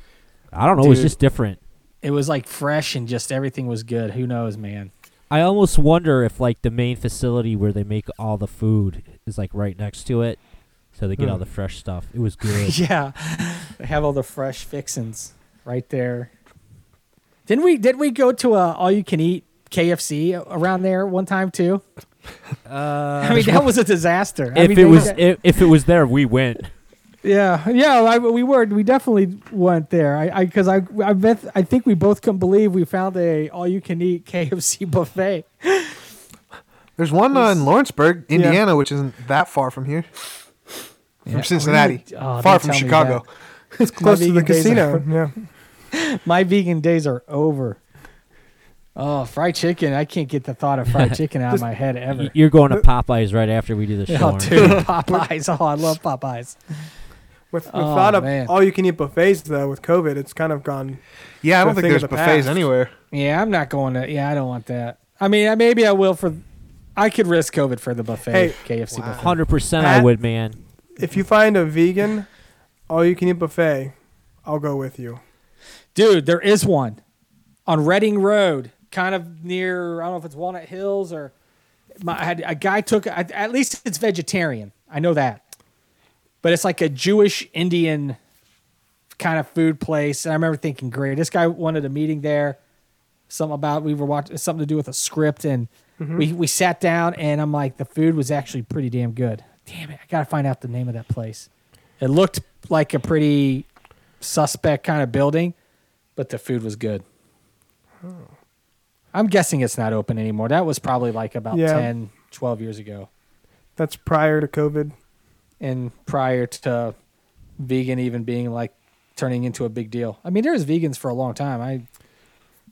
I don't know. It was Dude. just different. it was like fresh and just everything was good. Who knows, man? I almost wonder if like the main facility where they make all the food is like right next to it, so they get all Hmm. the fresh stuff. It was good. yeah. They have all the fresh fixins right there. Didn't we did we go to a all you can eat KFC around there one time too? Uh, I mean, that was a disaster. I if mean, it they- was if, if it was there, we went. Yeah, yeah, I, we were. We definitely went there. I, because I, I, bet, I think we both couldn't believe we found a all-you-can-eat KFC buffet. There's one uh, in Lawrenceburg, Indiana, which isn't that far from here. Yeah. From Cincinnati. Really? Oh, far from Chicago. It's close to the casino. are- Yeah. My vegan days are over. Oh, fried chicken! I can't get the thought of fried chicken out of my head ever. You're going to Popeyes right after we do the show. Oh, aren't dude. Popeyes! Oh, I love Popeyes. With, with Oh, thought of man. all you can eat buffets though, with COVID, it's kind of gone. Yeah, I don't think there's the buffets past. anywhere. Yeah, I'm not going to. Yeah, I don't want that. I mean, maybe I will for. I could risk COVID for the buffet, Hey, KFC wow. buffet. Hundred percent, I would, man. If you find a vegan, all you can eat buffet, I'll go with you. Dude, there is one on Reading Road, kind of near. I don't know if it's Walnut Hills or. My, I had, a guy took. I- At least it's vegetarian. I know that, but it's like a Jewish Indian kind of food place. And I remember thinking, great, this guy wanted a meeting there. Something about we were watching something to do with a script, and mm-hmm. we we sat down, and I'm like, the food was actually pretty damn good. Damn it, I gotta find out the name of that place. It looked like a pretty suspect kind of building, but the food was good. I'm guessing it's not open anymore. That was probably like about Yeah. 10, 12 years ago. That's prior to COVID. And prior to vegan even being like turning into a big deal. I mean, there was vegans for a long time. I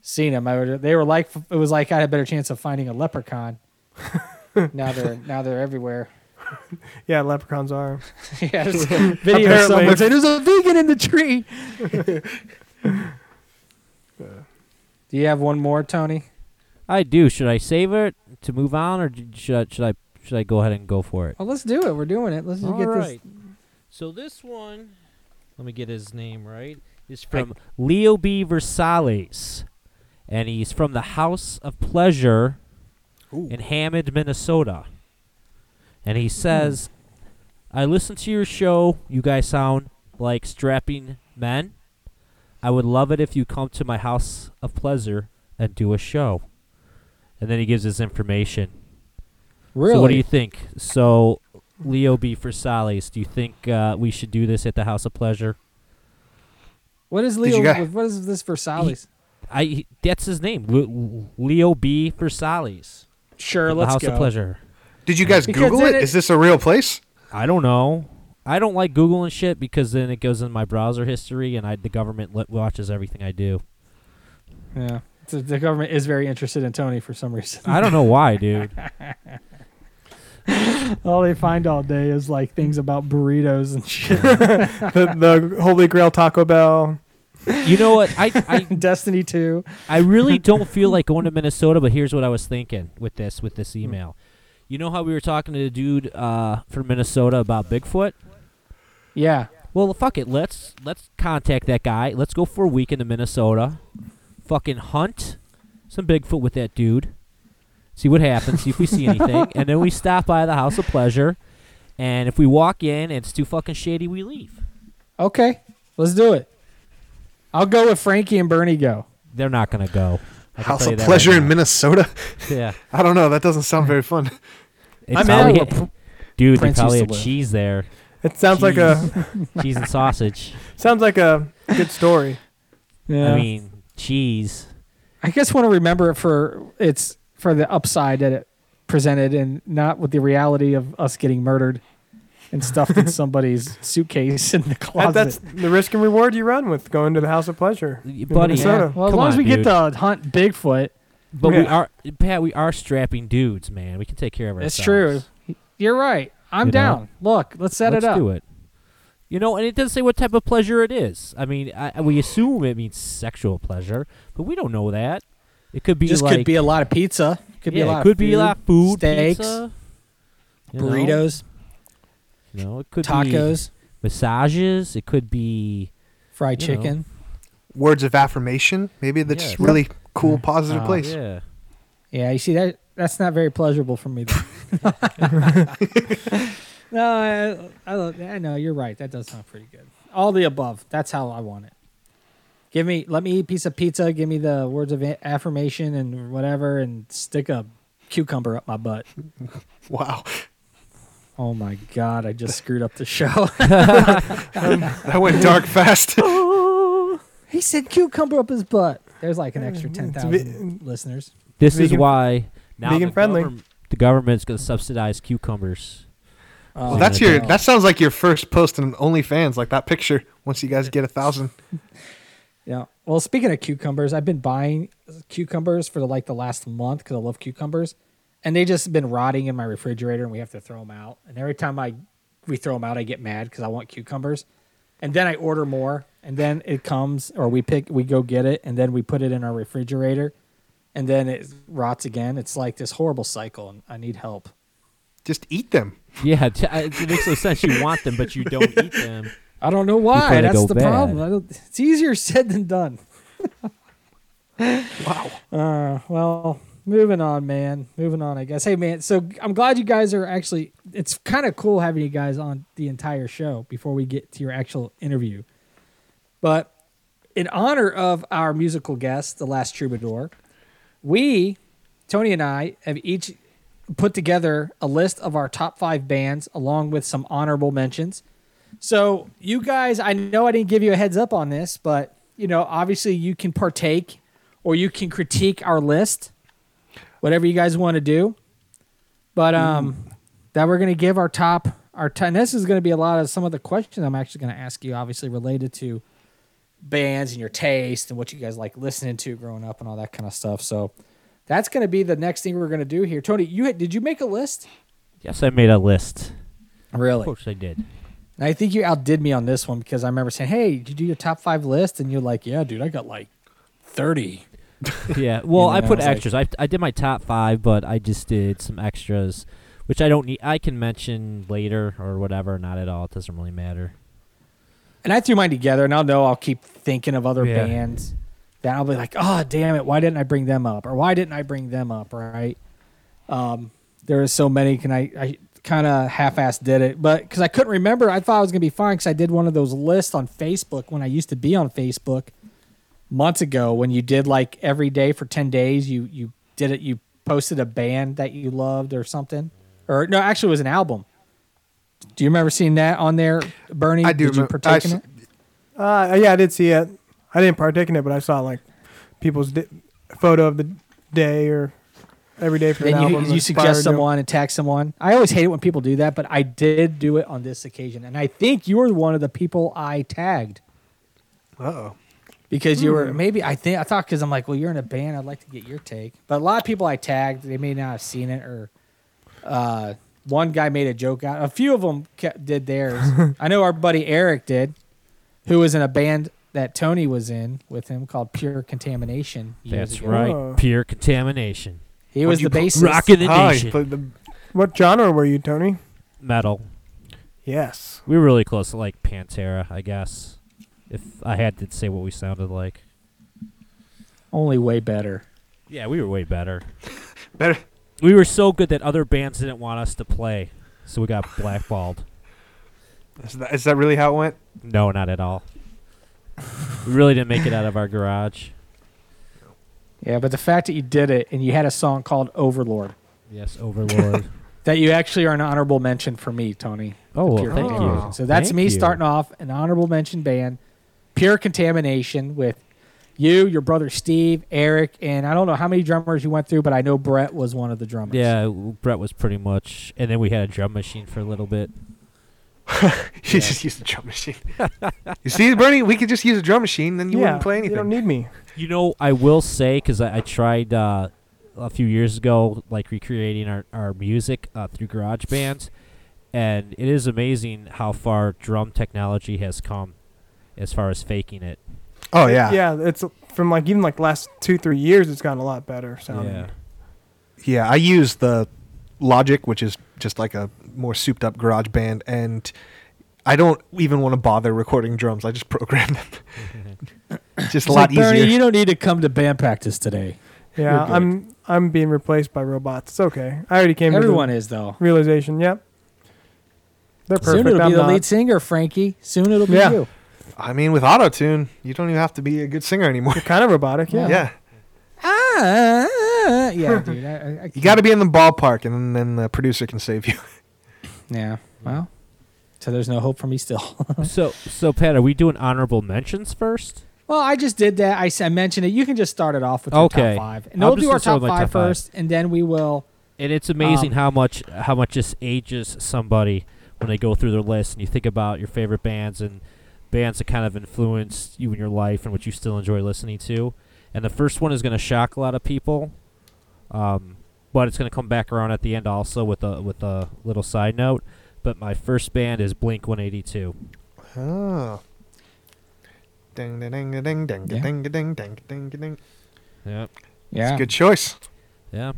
seen them. I would, they were like it was like I had a better chance of finding a leprechaun. now they're now they're everywhere. Yeah, leprechauns are. yeah, there's a video Apparently. someone saying there's a vegan in the tree. Do you have one more, Tony? I do. Should I save it to move on, or should I, should I should I go ahead and go for it? Well, let's do it. We're doing it. Let's just All get right. So this one let me get his name right. is from Leo B. Versales, and he's from the House of Pleasure in Hammond, Minnesota. And he says, hmm. I listen to your show. You guys sound like strapping men. I would love it if you come to my house of pleasure and do a show. And then he gives his information. Really? So what do you think? So Leo B. for Versales, do you think uh, we should do this at the House of Pleasure? what is Leo? you what is this for Versailles? I he- that's his name, Leo B. for Versales. Sure, the let's House go. of Pleasure. Did you guys Because Google it? it- Is this a real place? I don't know. I don't like googling shit because then it goes in my browser history, and I the government li- watches everything I do. Yeah, the, the government is very interested in Tony for some reason. I don't know why, dude. all they find all day is like things about burritos and shit. the, the Holy Grail Taco Bell. You know what? I I Destiny two. I really don't feel like going to Minnesota, but here's what I was thinking with this with this email. You know how we were talking to the dude uh, from Minnesota about Bigfoot? Yeah, Well, fuck it. Let's let's contact that guy. Let's go for a week into Minnesota. Fucking hunt some Bigfoot with that dude. See what happens. See if we see anything, and then we stop by the House of Pleasure. And if we walk in and it's too fucking shady, we leave. okay, let's do it. I'll go with Frankie and Bernie. Go. They're not gonna go. I can House tell you of that Pleasure right in now. Minnesota? Yeah, I don't know. That doesn't sound very fun. it's I'm probably in. ha- dude. Prince they probably used have to live. cheese there, It sounds like a cheese and sausage. sounds like a good story. Yeah. I mean, cheese. I just want to remember it for its for the upside that it presented, and not with the reality of us getting murdered and stuffed in somebody's suitcase in the That, closet. that's the risk and reward you run with going to the House of Pleasure. In buddy, yeah. Minnesota. Well, as Come long as on, we get to hunt Bigfoot, But we are Pat. We are strapping dudes, man. We can take care of ourselves. it's true. You're right. I'm You know? down. Look, let's set Let's it up. do it. You know, and it doesn't say what type of pleasure it is. I mean, I, I- we assume it means sexual pleasure, but we don't know that. It could be Just like could be a lot of pizza. Could be yeah, a lot. it of could be a lot of food, steaks, pizza, burritos, You know, it could tacos, be massages. It could be fried you know. chicken. Words of affirmation. Maybe that's Yes. really cool, positive Oh, place. yeah. Yeah, you see that that's not very pleasurable for me. Though. no, I, I, I know you're right. That does sound pretty good. All the above. That's how I want it. Give me, let me eat a piece of pizza. Give me the words of affirmation and whatever, and stick a cucumber up my butt. Wow. Oh my god! I just screwed up the show. That went dark fast. he said cucumber up his butt. There's like an extra It's ten ve- thousand listeners. This is why now vegan the friendly. government- the government's going to subsidize cucumbers. Oh, Well, that's your. That sounds like your first post on OnlyFans, like that picture. Once you guys get a thousand, Yeah. Well, speaking of cucumbers, I've been buying cucumbers for the, like the last month because I love cucumbers, and they just been rotting in my refrigerator, and we have to throw them out. And every time I we throw them out, I get mad because I want cucumbers, and then I order more, and then it comes or we pick we go get it, and then we put it in our refrigerator, and then it rots again. It's like this horrible cycle, and I need help. just eat them. Yeah, t- I- it makes no sense. You want them, but you don't eat them. I don't know why. That's the bad. problem. I don't, it's easier said than done. Wow. Uh, well, moving on, man. Moving on, I guess. Hey, man. So I'm glad you guys are actually. It's kind of cool having you guys on the entire show before we get to your actual interview. But in honor of our musical guest, the last troubadour, we, Tony and I, have each put together a list of our top five bands along with some honorable mentions. So you guys, I know I didn't give you a heads up on this, but you know, obviously you can partake or you can critique our list, whatever you guys want to do. But um, that we're gonna give our top our t- and this is gonna be a lot of some of the questions I'm actually gonna ask you, obviously related to bands and your taste and what you guys like listening to growing up and all that kind of stuff. So that's gonna be the next thing we're gonna do here. Tony, you did you make a list? Yes, I made a list. Really? Of course, I did. And I think you outdid me on this one because I remember saying, "Hey, did you do your top five list?" And you're like, "Yeah, dude, I got like 30." Yeah. Well, I I put like- extras. I I did my top five, but I just did some extras, which I don't need. I can mention later or whatever. Not at all. It doesn't really matter. and I threw mine together, and I'll know I'll keep thinking of other Yeah. bands that I'll be like, oh damn it, why didn't I bring them up, or why didn't I bring them up, right? Um, there are so many. Can I? I kind of half-ass did it, but because I couldn't remember, I thought I was gonna be fine because I did one of those lists on Facebook when I used to be on Facebook months ago. When you did like every day for ten days, you you did it. You posted a band that you loved or something, or no, actually, it was an album. Do you remember seeing that on there, Bernie? I do Did you partake I in it? Uh, yeah, I did see it. I didn't partake in it, but I saw like people's di- photo of the day or every day for an Then you, album. you inspired suggest someone and tag someone. I always hate it when people do that, but I did do it on this occasion, and I think you were one of the people I tagged Uh-oh. because you Hmm. were maybe I think I thought because I'm like, well, you're in a band, I'd like to get your take. But a lot of people I tagged, they may not have seen it, or uh, one guy made a joke out. A few of them kept, did theirs. I know our buddy Eric did, who was in a band that Tony was in with him called Pure Contamination. years That's ago. right. Oh. Pure contamination. He was the put- bassist. Rockin' the Ah, he nation. played the- What genre were you, Tony? Metal. Yes. We were really close to like Pantera, I guess. If I had to say what we sounded like. Only way better. Yeah, we were way better. better. We were so good that other bands didn't want us to play, so we got blackballed. Is that, is that really how it went? No, not at all. we really didn't make it out of our garage. Yeah, but the fact that you did it and you had a song called Overlord, Yes, Overlord. that you actually are an honorable mention for me, Tony. oh, well, thank Contamination. you. So that's Thank me you. starting off an honorable mention band, Pure Contamination, with you, your brother Steve, Eric, and I don't know how many drummers you went through, but I know Brett was one of the drummers. Yeah, Brett was pretty much, and then we had a drum machine for a little bit. You Yeah. just use the drum machine. you see, Bernie, we could just use a drum machine, then you yeah. wouldn't play anything. You don't need me. You know, I will say because I, I tried uh, a few years ago, like recreating our our music uh, through Garage Bands, and it is amazing how far drum technology has come, as far as faking it. Oh yeah. Yeah, it's from like even like last two three years, it's gotten a lot better sounding. Yeah. Yeah, I use the Logic, which is just like a more souped up garage band, and I don't even want to bother recording drums. I just program them. It's just a It's lot like, Bernie, easier. you don't need to come to band practice today. Yeah, I'm I'm being replaced by robots. It's okay. I already came Everyone to is though. realization. Yep. They're perfect. Soon it'll I'm be the not. lead singer, Frankie. Soon it'll be Yeah. you. I mean, with auto tune, you don't even have to be a good singer anymore. You're kind of robotic. Yeah. yeah. Ah, yeah, dude. I, I, I You got to be in the ballpark, and then the producer can save you. Yeah. Well, so there's no hope for me still. so, so Pat, are we doing honorable mentions first? Well, I just did that. I mentioned it. You can just start it off with your Okay. top five, and I'm we'll just do our start top with five top five. and then we will. And it's amazing Um, how much how much this ages somebody when they go through their list and you think about your favorite bands and bands that kind of influenced you in your life and what you still enjoy listening to. And the first one is going to shock a lot of people, um, but it's going to come back around at the end also with a with a little side note. But my first band is Blink 182. Oh. Ding ding ding ding ding ding Yeah. ding ding ding ding ding. Yep. Yeah. It's a good choice. Yeah.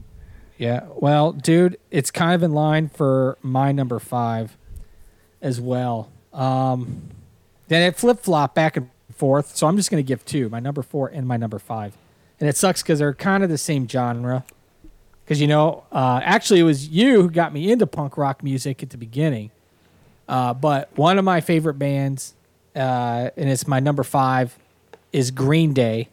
Yeah. Well, dude, it's kind of in line for my number five as well. Um, then it flip flop back and forth. So I'm just going to give two my number four and my number five. And it sucks because they're kind of the same genre. Because, you know, uh, actually, it was you who got me into punk rock music at the beginning. Uh, but one of my favorite bands, uh, and it's my number five, is Green Day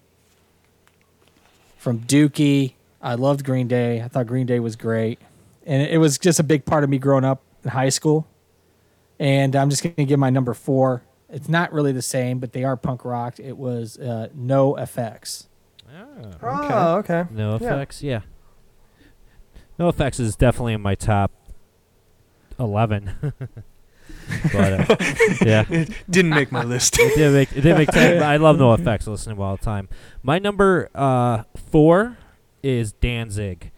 from Dookie. I loved Green Day. I thought Green Day was great. And it was just a big part of me growing up in high school. And I'm just going to give my number four. It's not really the same, but they are punk rock. It was uh, NOFX. Oh, okay. No Yeah. effects, yeah. NOFX is definitely in my top eleven. but uh, yeah, Didn't make my list. it did make it did make time. I love NOFX. I listen to all the time. My number uh, four is Danzig,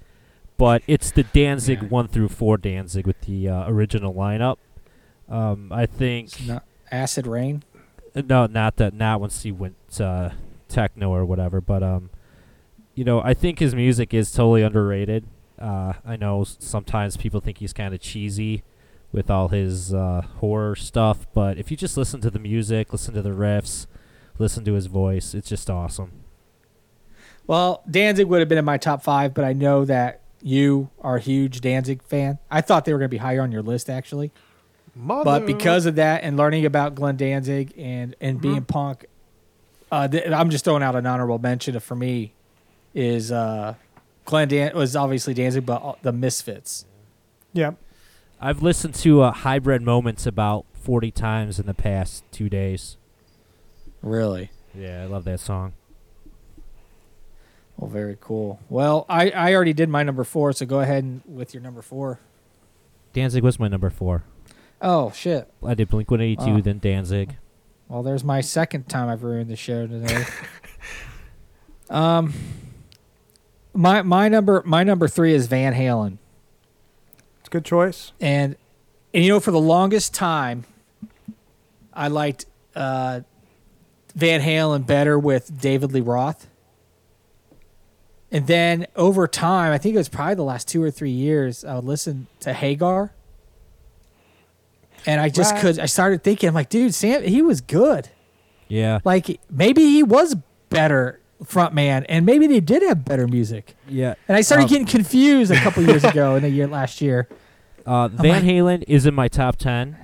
but it's the Danzig Yeah. one through four Danzig with the uh, original lineup. Um, I think not Acid Rain. no, not that. Not once he went uh, techno or whatever. But um, you know, I think his music is totally underrated. Uh, I know sometimes people think he's kind of cheesy with all his uh, horror stuff. But if you just listen to the music, listen to the riffs, listen to his voice, it's just awesome. Well, Danzig would have been in my top five, but I know that you are a huge Danzig fan. I thought they were going to be higher on your list, actually. Mother. But because of that and learning about Glenn Danzig and, and being punk, uh, th- I'm just throwing out an honorable mention for me is uh, Glenn Dan- was obviously Danzig, but the Misfits. Yep. I've listened to uh, Hybrid Moments about 40 times in the past two days. Really? Yeah, I love that song. Well, very cool. Well, I, I already did my number four, so go ahead and with your number four. Danzig was my number four. Oh, shit. I did Blink 182, Oh. then Danzig. Well, there's my second time I've ruined the show today. um, my my number my number three is Van Halen, It's a good choice. and and you know for the longest time, I liked uh, Van Halen better with David Lee Roth. And then over time, I think it was probably the last two or three years, I would listen to Hagar. And I just Right. could. I started thinking, I'm like, dude, Sam, he was good. Yeah. Like maybe he was better front man, and maybe they did have better music. Yeah. And I started Um, getting confused a couple years ago in the year last year. Uh, Van Halen is in my top ten,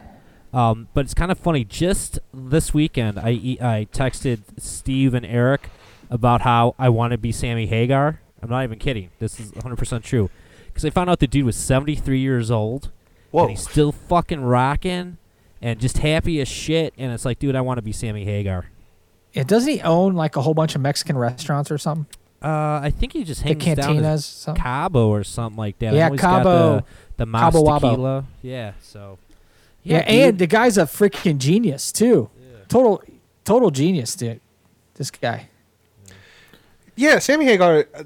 um, but it's kind of funny. Just this weekend, I e- I texted Steve and Eric about how I want to be Sammy Hagar. I'm not even kidding. This is 100 percent true, because I found out the dude was 73 years old Whoa. and he's still fucking rocking and just happy as shit. And it's like, dude, I want to be Sammy Hagar. Yeah, doesn't he own like a whole bunch of Mexican restaurants or something? Uh, I think he just The hangs down in cantinas, something. Cabo or something like that. Yeah, know got Cabo. the, the Mouse Cabo Wabo. Yeah, so. Yeah, dude. and the guy's a freaking genius too. Total, total genius, dude. This guy. Yeah, Sammy Hagar. uh,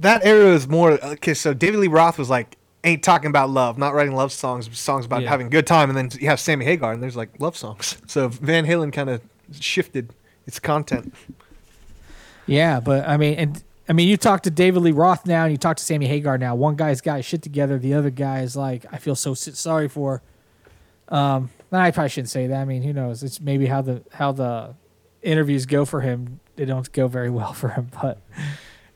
That era is more okay. So David Lee Roth was like, ain't talking about love, not writing love songs, songs about Yeah. having a good time, and then you have Sammy Hagar, and there's like love songs. So Van Halen kind of shifted its content. Yeah, but I mean, and I mean, you talk to David Lee Roth now, and you talk to Sammy Hagar now. One guy's got his shit together, the other guy is like, I feel so sorry for. Um, I probably shouldn't say that. I mean, who knows? It's maybe how the how the interviews go for him. They don't go very well for him, but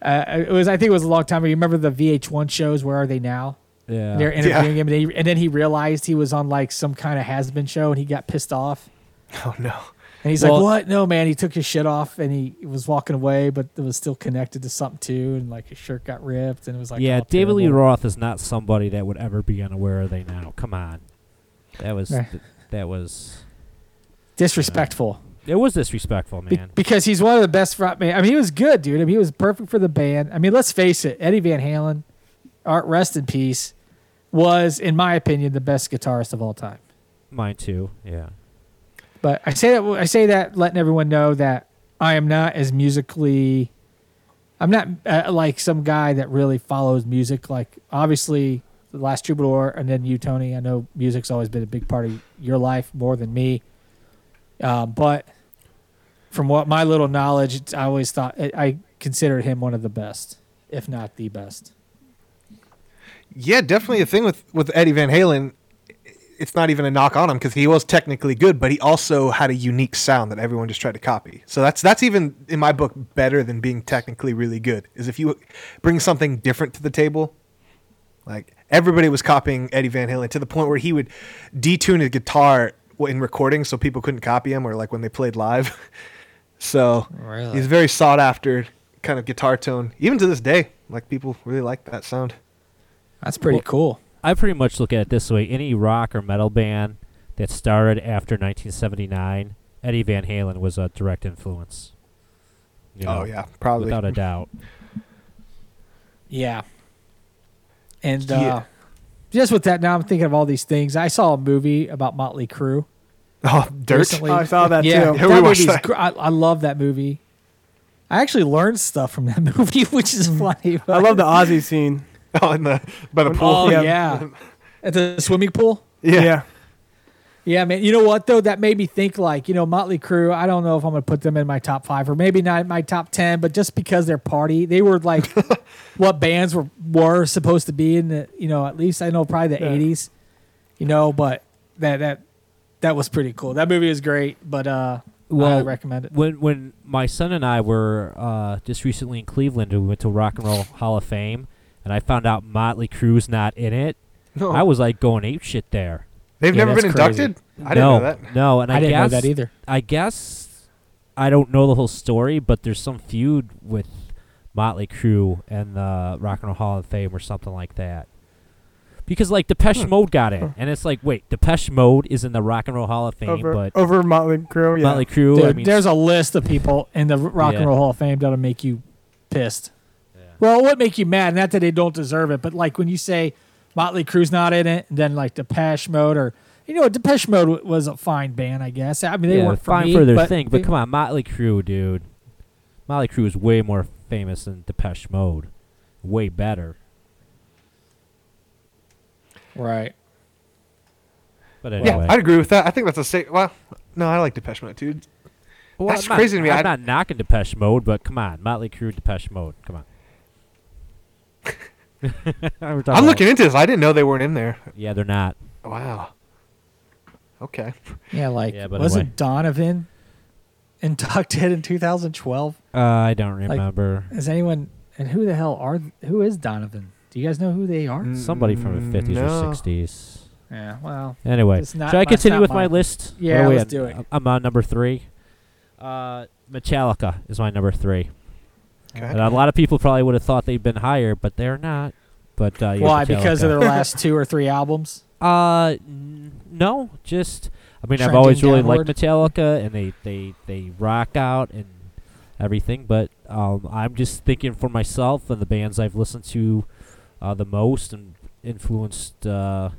uh, it was. I think it was a long time ago. You remember the VH1 shows? Where are they now? Yeah. They're interviewing him, and, he, and then he realized he was on like some kind of has been show, and he got pissed off. Oh no. And he's Well- like, "What? No, man." He took his shit off and he was walking away, but it was still connected to something too, and like his shirt got ripped, and it was like, yeah, David Lee. Roth is not somebody that would ever be on Where Are They Now. Come on. That was th- that was disrespectful it was disrespectful, Be- man. because he's one of the best front man. I mean, he was good, dude. I mean, he was perfect for the band. I mean, let's face it, Eddie Van Halen, art rest in peace, was in my opinion the best guitarist of all time. Mine too. Yeah. But I say that I say that letting everyone know that I am not as musically. I'm not uh, like some guy that really follows music. Like obviously, the last Troubadour, and then you, Tony. I know music's always been a big part of your life more than me. Um, but from what my little knowledge, I always thought I, I considered him one of the best, if not the best. Yeah, definitely a thing with with Eddie Van Halen. It's not even a knock on him because he was technically good, but he also had a unique sound that everyone just tried to copy. So that's that's even in my book better than being technically really good. Is if you bring something different to the table. Like everybody was copying Eddie Van Halen to the point where he would detune his guitar in recording so people couldn't copy him, or like when they played live. so Really? he's very sought after kind of guitar tone, even to this day. Like people really like that sound. That's pretty Well- cool. I pretty much look at it this way: any rock or metal band that started after 1979, Eddie Van Halen was a direct influence. You know, oh yeah, probably. without a doubt. Yeah. And Yeah. uh, just with that, now I'm thinking of all these things. I saw a movie about Motley Crue. Oh, dirt. Recently. I saw that yeah, too. Yeah, that watched movie's that. gr- I, I love that movie. I actually learned stuff from that movie, which is funny. I love the Ozzy scene. Oh, in the by the pool. Oh Yeah. yeah, at the swimming pool. yeah. yeah. Yeah, man. You know what though? That made me think like, you know, Motley Crue. I don't know if I'm gonna put them in my top five or maybe not in my top ten, but just because they're party, they were like what bands were were supposed to be in the, you know, at least I know probably the Yeah. '80s. you know. But that that that was pretty cool. That movie is great, but uh, well, I Well, recommend it. when when my son and I were uh, just recently in Cleveland, and we went to Rock and Roll Hall of Fame, and I found out Motley Crue's not in it. No. I was like going ape shit there. They've Yeah, never been crazy. inducted. I didn't know that. No, and I, I, didn't guess know that either. I guess I don't know the whole story, but there's some feud with Motley Crue and the Rock and Roll Hall of Fame or something like that. Because like Depeche Hmm. Mode got in, and it's like, wait, Depeche Mode is in the Rock and Roll Hall of Fame, over but over Motley Crue. Yeah. Motley Crue. Dude, I mean, there's a list of people in the Rock Yeah. and Roll Hall of Fame that'll make you pissed. Yeah. Well, it would make you mad. Not that they don't deserve it, but like when you say Motley Crue's not in it, and then like Depeche Mode or you know, Depeche Mode was a fine band, I guess. I mean, they yeah, weren't for fine me, for their but thing, but come on, Motley Crue, dude. Motley Crue is way more famous than Depeche Mode, way better. right? But Yeah, I'd agree with that. I think that's a safe. Well, no, I like Depeche Mode, dude. Well, that's I'm not- crazy to me. I'm I- not knocking Depeche Mode, but come on, Motley Crue, Depeche Mode, come on. We're talking I'm about- looking into this. I didn't know they weren't in there. Yeah, they're not. Wow. Okay. Yeah, like Yeah, but wasn't anyway. Donovan inducted in 2012? Uh, I don't remember. Is anyone and who the hell are who is Donovan? Do you guys know who they are? Mm. Somebody from the 50s no. or 60s. Yeah, well, Anyway, It's not should I my- it's continue not with my mine. list? Yeah, What are we let's at? do it. I'm on number three. Uh, Metallica is my number three. Okay. And a lot of people probably would have thought they'd been higher, but they're not. But uh, why? Because of their last two or three albums. Uh, n- no, just I mean I've always really downward. liked Metallica, and they they they rock out and everything. But um, I'm just thinking for myself and the bands I've listened to uh, the most and influenced, uh,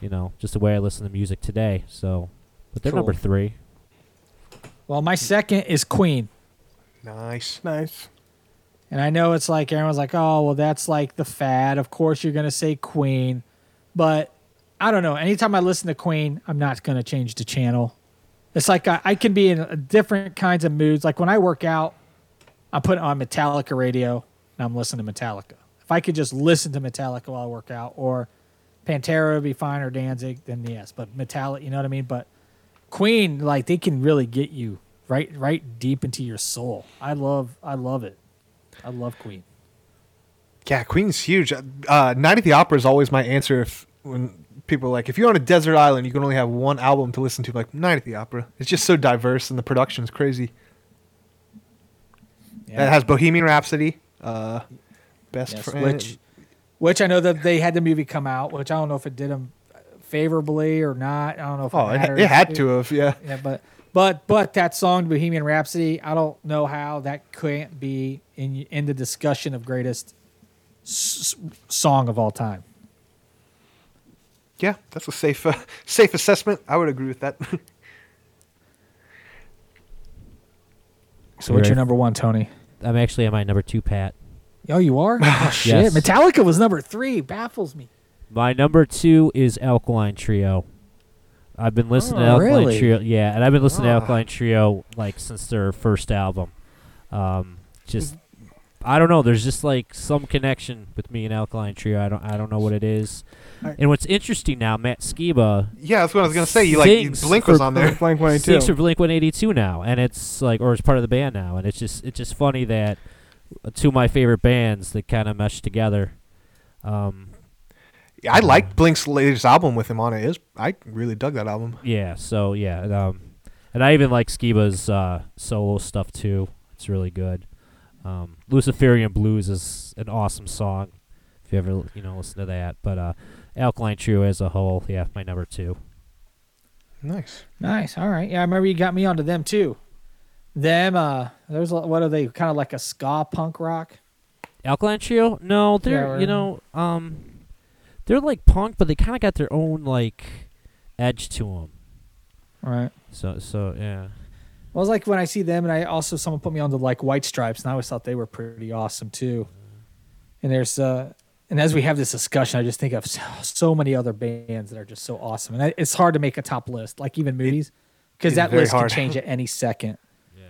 you know, just the way I listen to music today. So, but they're number three. Well, my second is Queen. Nice. Nice. And I know it's like everyone's like, oh, well, that's like the fad. Of course, you're going to say Queen. But I don't know. Anytime I listen to Queen, I'm not going to change the channel. It's like I, I can be in uh, different kinds of moods. Like when I work out, I put on Metallica radio and I'm listening to Metallica. If I could just listen to Metallica while I work out, or Pantera would be fine, or Danzig, then yes. But Metallica, you know what I mean? But Queen, like they can really get you right, right deep into your soul. I love, I love it. I love Queen. Yeah, Queen's huge. Uh, Night at the Opera is always my answer if when people are like, if you're on a desert island, you can only have one album to listen to. Like Night at the Opera. It's just so diverse and the production is crazy. It has Bohemian Rhapsody, uh, Best Yes, Friend. which, which I know that they had the movie come out, which I don't know if it did them favorably or not. I don't know if oh, it, it, it had to have. Yeah. Yeah, but but but that song Bohemian Rhapsody, I don't know how that couldn't be in in the discussion of greatest s- song of all time. Yeah, that's a safe uh, safe assessment. I would agree with that. So what's your number one, Tony? I'm actually at my number two, Pat. Oh, you are? Oh shit! Yes. Metallica was number three. Baffles me. My number two is Alkaline Trio. I've been listening to Oh, Alkaline really? Trio, yeah, and I've been listening Ah. to Alkaline Trio like since their first album. Um, just I don't know. There's just like some connection with me and Alkaline Trio. I don't I don't know what it is. I- and what's interesting now, Matt Skiba yeah, that's what I was gonna say. You like Blink was for- on there. Blink 182. sings for Blink 182 now, and it's like or it's part of the band now, and it's just it's just funny that two of my favorite bands that kind of mesh together. Um, Yeah, I liked Blink's latest album with him on it. Is I really dug that album. Yeah, so yeah, and, um, and I even like Skiba's uh, solo stuff too. It's really good. Um, Luciferian Blues is an awesome song. If you ever you know listen to that, but uh, Alkaline Trio as a whole, yeah, my number two. Nice. Nice. All right. Yeah, I remember you got me onto them too. Them. Uh, there's a- what are they? Kind of like a ska punk rock. Alkaline Trio? No, they're we're- you know um, they're like punk, but they kind of got their own like edge to them. Right. So so yeah. Well, it's like when I see them, and I also someone put me on to like White Stripes, and I always thought they were pretty awesome too. And there's uh, and as we have this discussion, I just think of so, so many other bands that are just so awesome, and it's hard to make a top list, like even movies, because that list hard. can change at any second. Yeah.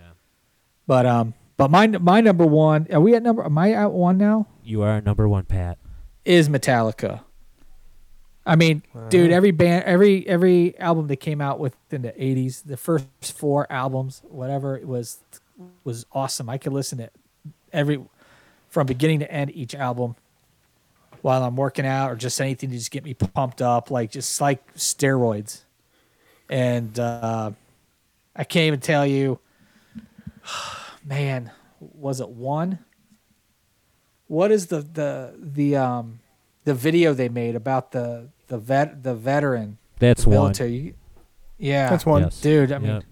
But um, but my my number one, are we at number? Am I at one now? You are number one, Pat. Is Metallica. I mean, dude, every band, every every album that came out within the '80s, the first four albums, whatever it was, was awesome. I could listen to every from beginning to end each album while I'm working out or just anything to just get me pumped up, like just like steroids. And uh, I can't even tell you, man, was it one? What is the the the um the video they made about the the vet the veteran That's the one. military? Yeah, That's one. Yes. dude. I mean, Yep.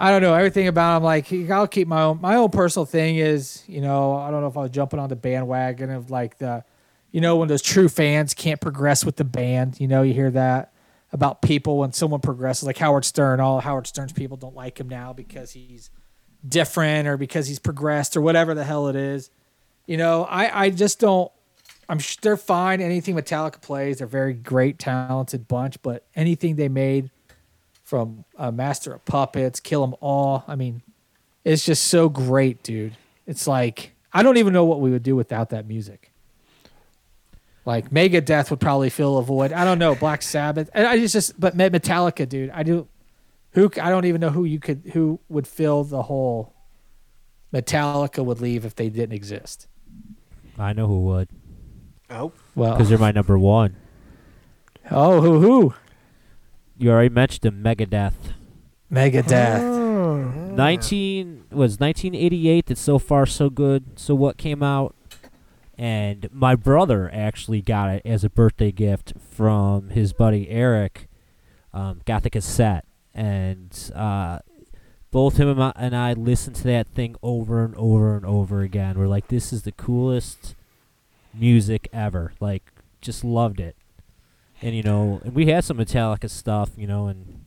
I don't know everything about. Him. Like I'll keep my own. My own personal thing is, you know, I don't know if I was jumping on the bandwagon of like the, you know, when those true fans can't progress with the band. You know, you hear that about people when someone progresses, like Howard Stern. All Howard Stern's people don't like him now because he's different or because he's progressed or whatever the hell it is. You know, I I just don't. I'm sh- they're fine. Anything Metallica plays, they're very great, talented bunch. But anything they made from uh, Master of Puppets, Kill 'Em All. I mean, it's just so great, dude. It's like I don't even know what we would do without that music. Like Megadeth would probably fill a void. I don't know Black Sabbath. And I just, just but Metallica, dude. I do. Who I don't even know who you could who would fill the hole. Metallica would leave if they didn't exist. I know who would Oh, Well, because they're my number one. oh, who who? You already mentioned them, Megadeth. Megadeth. Oh. 19 was 1988 That's so far so good so what came out and my brother actually got it as a birthday gift from his buddy eric um, got the cassette and uh, both him and, my, and i listened to that thing over and over and over again we're like this is the coolest music ever like just loved it and you know and we had some metallica stuff you know and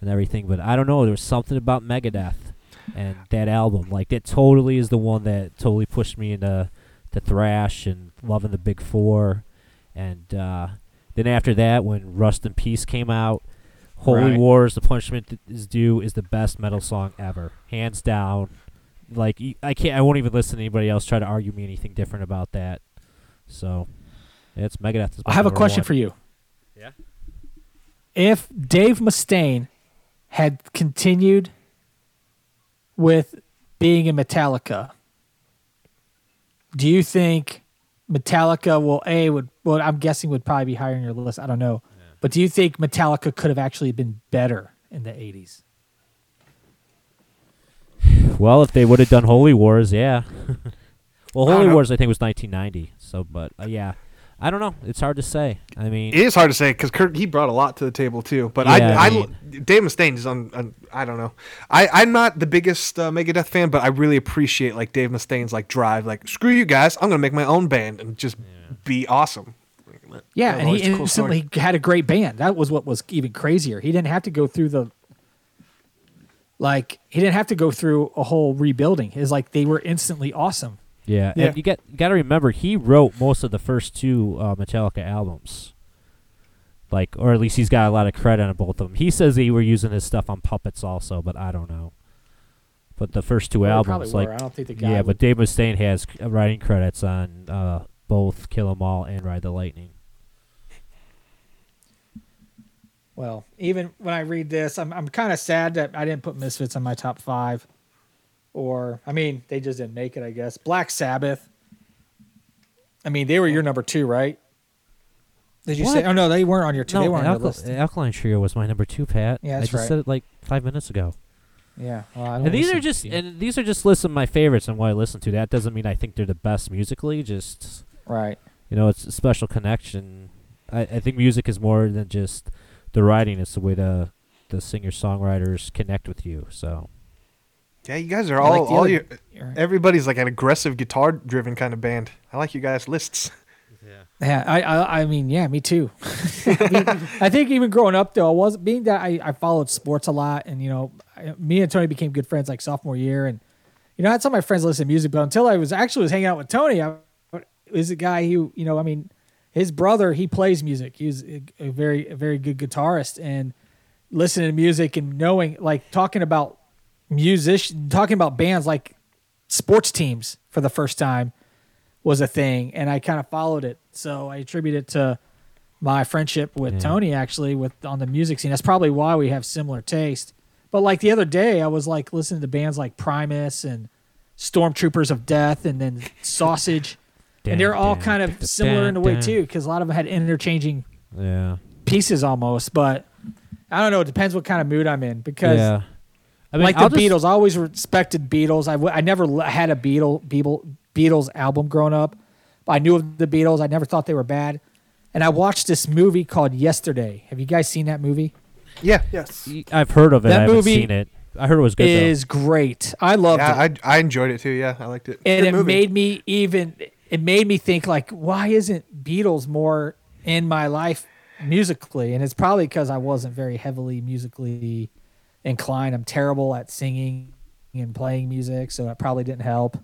and everything. But I don't know. There was something about Megadeth and that album. Like that totally is the one that totally pushed me into to thrash and loving the Big Four. And uh, then after that, when Rust in Peace came out, Holy Right. Wars: The Punishment is Due is the best metal song ever, hands down. Like i can't, I won't even listen to anybody else try to argue me anything different about that. So, it's Megadeth. is I have a question one. for you. Yeah. If Dave Mustaine had continued with being in Metallica, do you think Metallica will a would well I'm guessing would probably be higher on your list. I don't know. But do you think Metallica could have actually been better in the 80s? Well, if they would have done Holy Wars, yeah. well, I don't Holy know. Wars, I think was 1990. So, but uh, yeah, I don't know. It's hard to say. I mean, it is hard to say because Kirk he brought a lot to the table too. But Yeah, I, I I, Dave Mustaine is on, on. I don't know. I I'm not the biggest uh, Megadeth fan, but I really appreciate like Dave Mustaine's like drive. Like screw you guys, I'm gonna make my own band and just be awesome. Yeah, and he a cool story. instantly had a great band. That was what was even crazier. He didn't have to go through the like he didn't have to go through a whole rebuilding. It's like they were instantly awesome. Yeah, Yeah. and you get got to remember he wrote most of the first two uh, Metallica albums. Like, or at least he's got a lot of credit on both of them. He says they were using his stuff on puppets also, but I don't know. But the first two Well, albums, like, were. I don't think the guy yeah, would- but Dave Mustaine has writing credits on uh, both Kill 'Em All and Ride the Lightning. Well, even when I read this, I'm I'm kind of sad that I didn't put Misfits on my top five. Or I mean, they just didn't make it. I guess Black Sabbath. I mean, they were your number two, right? Did you say? Oh no, they weren't on your two. they weren't on your list. Alkaline Trio was my number two, Pat. Yeah, I that's just right. said it like five minutes ago. Yeah. Well, I don't And these listen are just you. and these are just lists of my favorites and what I listen to. That doesn't mean I think they're the best musically. Just right. you know, it's a special connection. I, I think music is more than just the writing. It's the way the the singer songwriters connect with you. So Yeah, you guys are I like all all other- your everybody's like an aggressive guitar driven kind of band. I like you guys lists. Yeah, I, I, I mean, yeah, me too. I, mean, I think even growing up though, I was being that I, I followed sports a lot, and you know, I, me and Tony became good friends like sophomore year, and you know, I had some of my friends listen to music, but until I was actually was hanging out with Tony, I was a guy who, you know, I mean, his brother he plays music. He's a, a very a very good guitarist, and listening to music and knowing like talking about musician, talking about bands like sports teams for the first time was a thing, and I kind of followed it. So I attribute it to my friendship with Yeah. Tony actually with on the music scene. That's probably why we have similar taste. But like the other day, I was like listening to bands like Primus and Stormtroopers of Death, and then Sausage, and they're all kind of similar in a way too, because a lot of them had interchanging Yeah. pieces almost. But I don't know. It depends what kind of mood I'm in because. yeah. I mean, like I'll the just- Beatles, I always respected Beatles. I, w- I never l- had a Beatle, Beatle Beatles album growing up. I knew of the Beatles. I never thought they were bad. And I watched this movie called Yesterday. Have you guys seen that movie? Yeah, Yes. I've heard of it. That I haven't movie seen it. I heard it was good is great. I loved yeah, it. I I enjoyed it too. Yeah, I liked it. and Good it movie. made me even it made me think like why isn't Beatles more in my life musically? And it's probably because I wasn't very heavily musically inclined. I'm terrible at singing and playing music, so it probably didn't help.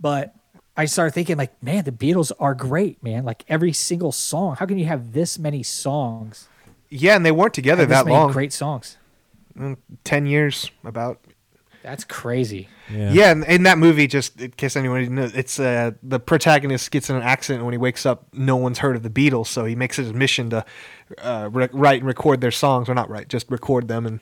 But I started thinking like, man, the Beatles are great, man. Like every single song. How can you have this many songs? Yeah, and they weren't together Have this that many long. great songs. Mm, Ten years about. That's crazy. though. Yeah, and in that movie, just in case anyone didn't know, it's uh, the protagonist gets in an accident and when he wakes up. No one's heard of the Beatles, so he makes it his mission to uh, re- write and record their songs, or not write, just record them, and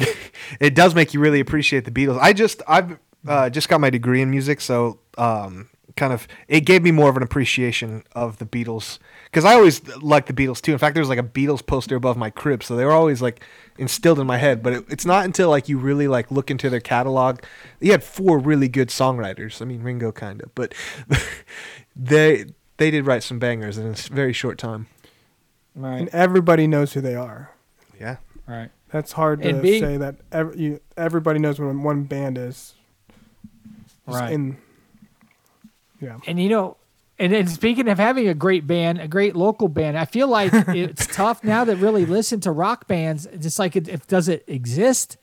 it does make you really appreciate the Beatles. I just I've uh, just got my degree in music, so um, kind of it gave me more of an appreciation of the Beatles because I always liked the Beatles too. In fact, there was like a Beatles poster above my crib, so they were always like instilled in my head. But it, it's not until like you really like look into their catalog. He had four really good songwriters. I mean, Ringo kind of, but they they did write some bangers in a very short time. Right. And everybody knows who they are. Yeah. Right. That's hard to And say that ev- you, everybody knows what one band is. Just Right. In, yeah. And you know, and then speaking of having a great band, a great local band, I feel like it's tough now to really listen to rock bands. Just like it, if does it exist?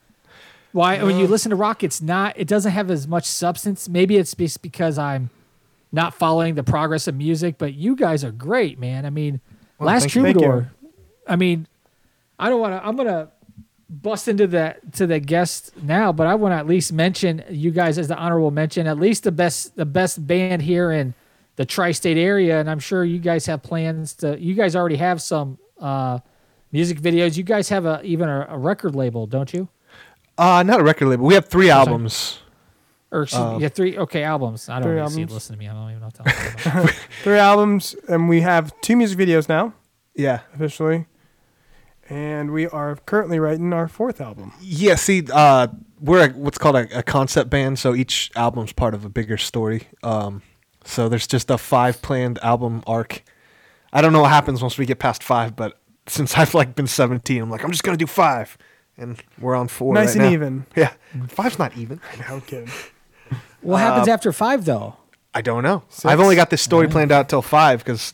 Why when you listen to rock, it's not. It doesn't have as much substance. Maybe it's just because I'm not following the progress of music. But you guys are great, man. I mean, Well, Last. Troubadour. I mean, I don't want to. I'm gonna bust into the to the guest now, but I want to at least mention you guys as the honorable mention. At least the best the best band here in the tri-state area, and I'm sure you guys have plans to. You guys already have some uh, music videos. You guys have a even a, a record label, don't you? Uh not a record label. We have three sorry. albums. Or excuse me, Uh, you three okay albums. I don't three even see albums. listen to me. I don't even know what to tell you. Three albums, and we have two music videos now, Yeah. officially. And we are currently writing our fourth album. Yeah, see, uh, we're a, what's called a, a concept band, so each album's part of a bigger story. Um, so there's just a five planned album arc. I don't know what happens once we get past five, but since I've like been 17, I'm like, I'm just gonna do five, and we're on four. nice right and now. even. Yeah, five's not even. I'm kidding. what happens Uh, after five though? I don't know. Six. I've only got this story Alright. planned out till five because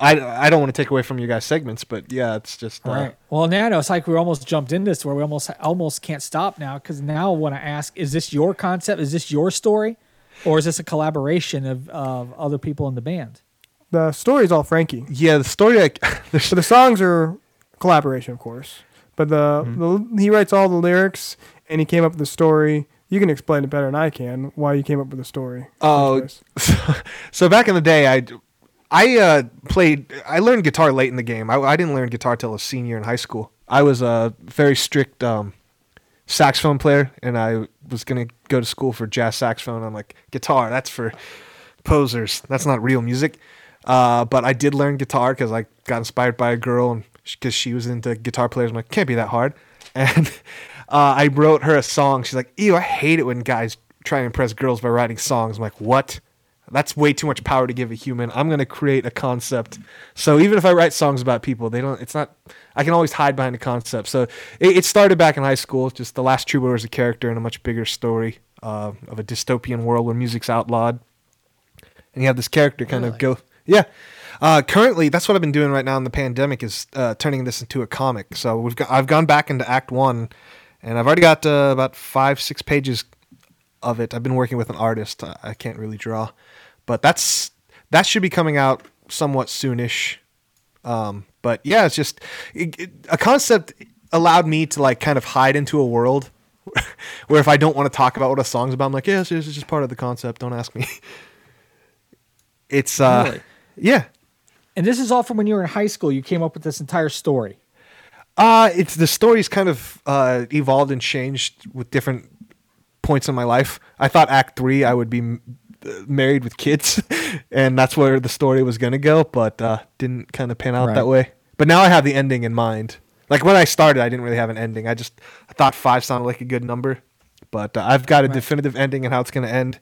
I I don't want to take away from you guys segments, but yeah, it's just uh, All right. Well, now it's like we almost jumped into this where we almost almost can't stop now because now I want to ask: Is this your concept? Is this your story, or is this a collaboration of, of other people in the band? The story's all Frankie. yeah. The story like there's So the songs are collaboration, of course. But the, Mm-hmm. the he writes all the lyrics and he came up with the story. You can explain it better than I can why you came up with the story. Oh, so back in the day, I I uh, played. I learned guitar late in the game. I, I didn't learn guitar till a senior in high school. I was a very strict um, saxophone player, and I was gonna go to school for jazz saxophone. I'm like, guitar, that's for posers. That's not real music. Uh, but I did learn guitar because I got inspired by a girl, and because she was into guitar players, I'm like, can't be that hard. And uh, I wrote her a song. She's like, ew, I hate it when guys try to impress girls by writing songs. I'm like, what? That's way too much power to give a human. I'm gonna create a concept. So even if I write songs about people, they don't. It's not. I can always hide behind a concept. So it, it started back in high school. Just the last troubadour is a character in a much bigger story uh, of a dystopian world where music's outlawed, and you have this character kind of go. Yeah. Uh, currently, that's what I've been doing right now in the pandemic is uh, turning this into a comic. So we've got, I've gone back into Act One, and I've already got uh, about five, six pages of it. I've been working with an artist. I, I can't really draw, but that's that should be coming out somewhat soonish. Um, but yeah, it's just it, it- a concept allowed me to like kind of hide into a world where if I don't want to talk about what a song's about, I'm like, yeah, this is just part of the concept. Don't ask me. It's uh, Really? yeah. And this is all from when you were in high school. You came up with this entire story. Uh, it's the story's kind of uh, evolved and changed with different points in my life. I thought Act Three I would be m- uh, married with kids, and that's where the story was gonna go, but uh, didn't kind of pan out Right. that way. But now I have the ending in mind. Like when I started, I didn't really have an ending. I just I thought five sounded like a good number, but uh, I've got a Right. definitive ending and how it's gonna end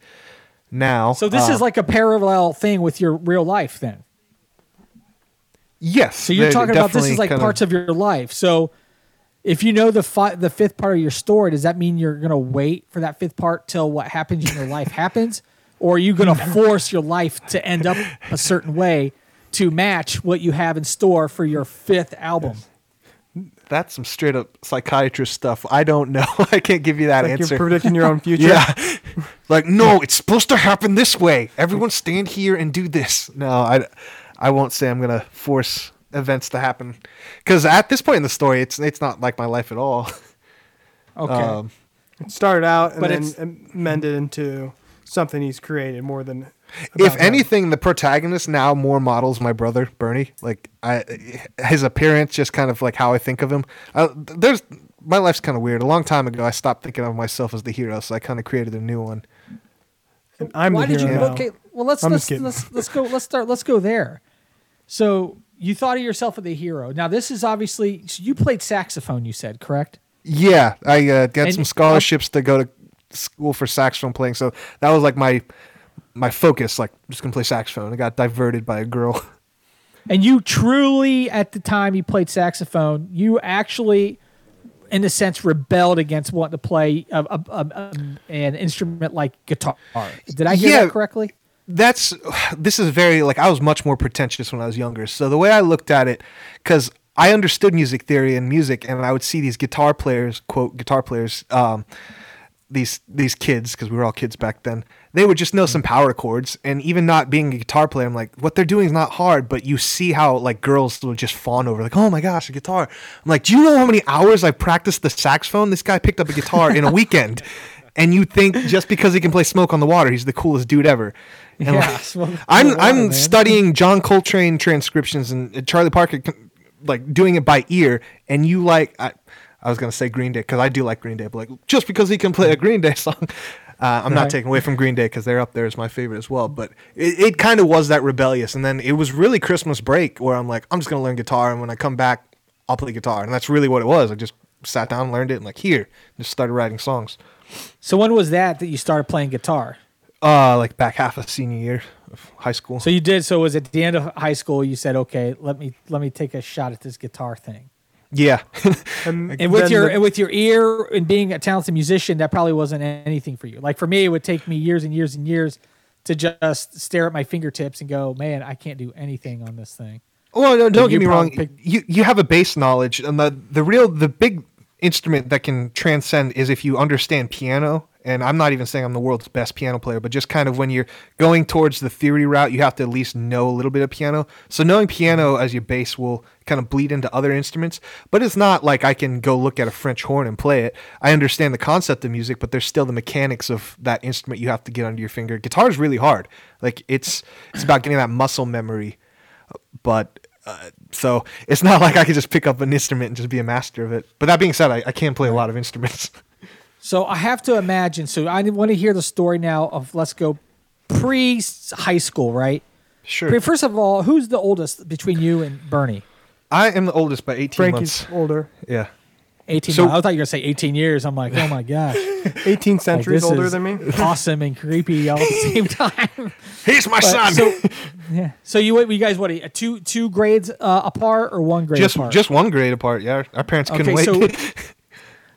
now. So this Uh, is like a parallel thing with your real life then. yes. So you're talking about this is like parts of your life. So if you know the fi- the fifth part of your story, does that mean you're gonna wait for that fifth part till what happens in your life happens, or are you gonna force your life to end up a certain way to match what you have in store for your fifth album? That's some straight up psychiatrist stuff. I don't know. I can't give you that Like answer. you're predicting your own future. Yeah. like, no, it's supposed to happen this way. Everyone stand here and do this. No, I, I won't say I'm going to force events to happen. Because at this point in the story, it's it's not like my life at all. Okay. Um, It started out and But then it's- amended into something he's created more than. if about him. anything, the protagonist now more models my brother, Bernie. Like, I, his appearance, just kind of like how I think of him. Uh, there's My life's kind of weird. A long time ago, I stopped thinking of myself as the hero, so I kind of created a new one. And I'm Why the did you? hero now. Okay, well let's I'm let's, let's let's go. Let's start. Let's go there. So you thought of yourself as a hero. Now this is obviously so you played saxophone. You said correct. Yeah, I uh, got And- some scholarships to go to school for saxophone playing, so that was like my my focus. Like, just gonna play saxophone. I got diverted by a girl. And you truly, at the time you played saxophone, you actually, in a sense, rebelled against wanting to play a, a, a, an instrument like guitar. Did I hear Yeah. that correctly? That's this is very like I was much more pretentious when I was younger. So the way I looked at it, because I understood music theory and music, and I would see these guitar players, quote guitar players, um, these these kids, because we were all kids back then. They would just know some power chords, and even not being a guitar player, I'm like, what they're doing is not hard. But you see how like girls will just fawn over, like, oh my gosh, a guitar. I'm like, do you know how many hours I practiced the saxophone? This guy picked up a guitar in a weekend. And you think just because he can play "Smoke on the Water," he's the coolest dude ever. And Yeah, like, on I'm Water, I'm man. studying John Coltrane transcriptions and Charlie Parker, like doing it by ear. And you like, I, I was gonna say Green Day because I do like Green Day, but like just because he can play a Green Day song, uh, I'm not taking away from Green Day because they're up there as my favorite as well. But it, it kind of was that rebellious, and then it was really Christmas break where I'm like, I'm just gonna learn guitar, and when I come back, I'll play guitar, and that's really what it was. I just sat down, learned it, and like here, just started writing songs. So when was that that you started playing guitar? Uh, like back half of senior year of high school. So you did. So it was at the end of high school. You said, "Okay, let me let me take a shot at this guitar thing." yeah. And, And with your the- and with your ear and being a talented musician, that probably wasn't anything for you. Like for me, it would take me years and years and years to just stare at my fingertips and go, "Man, I can't do anything on this thing." Well, no, don't get me wrong. probably picked- You you have a base knowledge, and the the real the big instrument that can transcend is if you understand piano. And I'm not even saying I'm the world's best piano player, but just kind of when you're going towards the theory route, you have to at least know a little bit of piano. So knowing piano as your base will kind of bleed into other instruments. But it's not like I can go look at a French horn and play it. I understand the concept of music, but there's still the mechanics of that instrument you have to get under your finger. Guitar is really hard. Like it's it's about getting that muscle memory but uh, so it's not like I could just pick up an instrument and just be a master of it. But that being said, I, I can play a lot of instruments. So I have to imagine. So I want to hear the story now of let's go pre high school, right? sure. Pre- First of all, who's the oldest between you and Bernie? I am the oldest by 18 Frankie's months. older, Yeah. 18 So- months. I thought you were going to say 18 years. I'm like, oh my gosh. 18 Like, centuries this older is than me. Awesome and creepy all at the same time. He's my But- son. So, yeah. So you you guys what? Two two grades uh, apart or one grade just apart? just one grade apart. Yeah. Our parents couldn't Okay, wait. so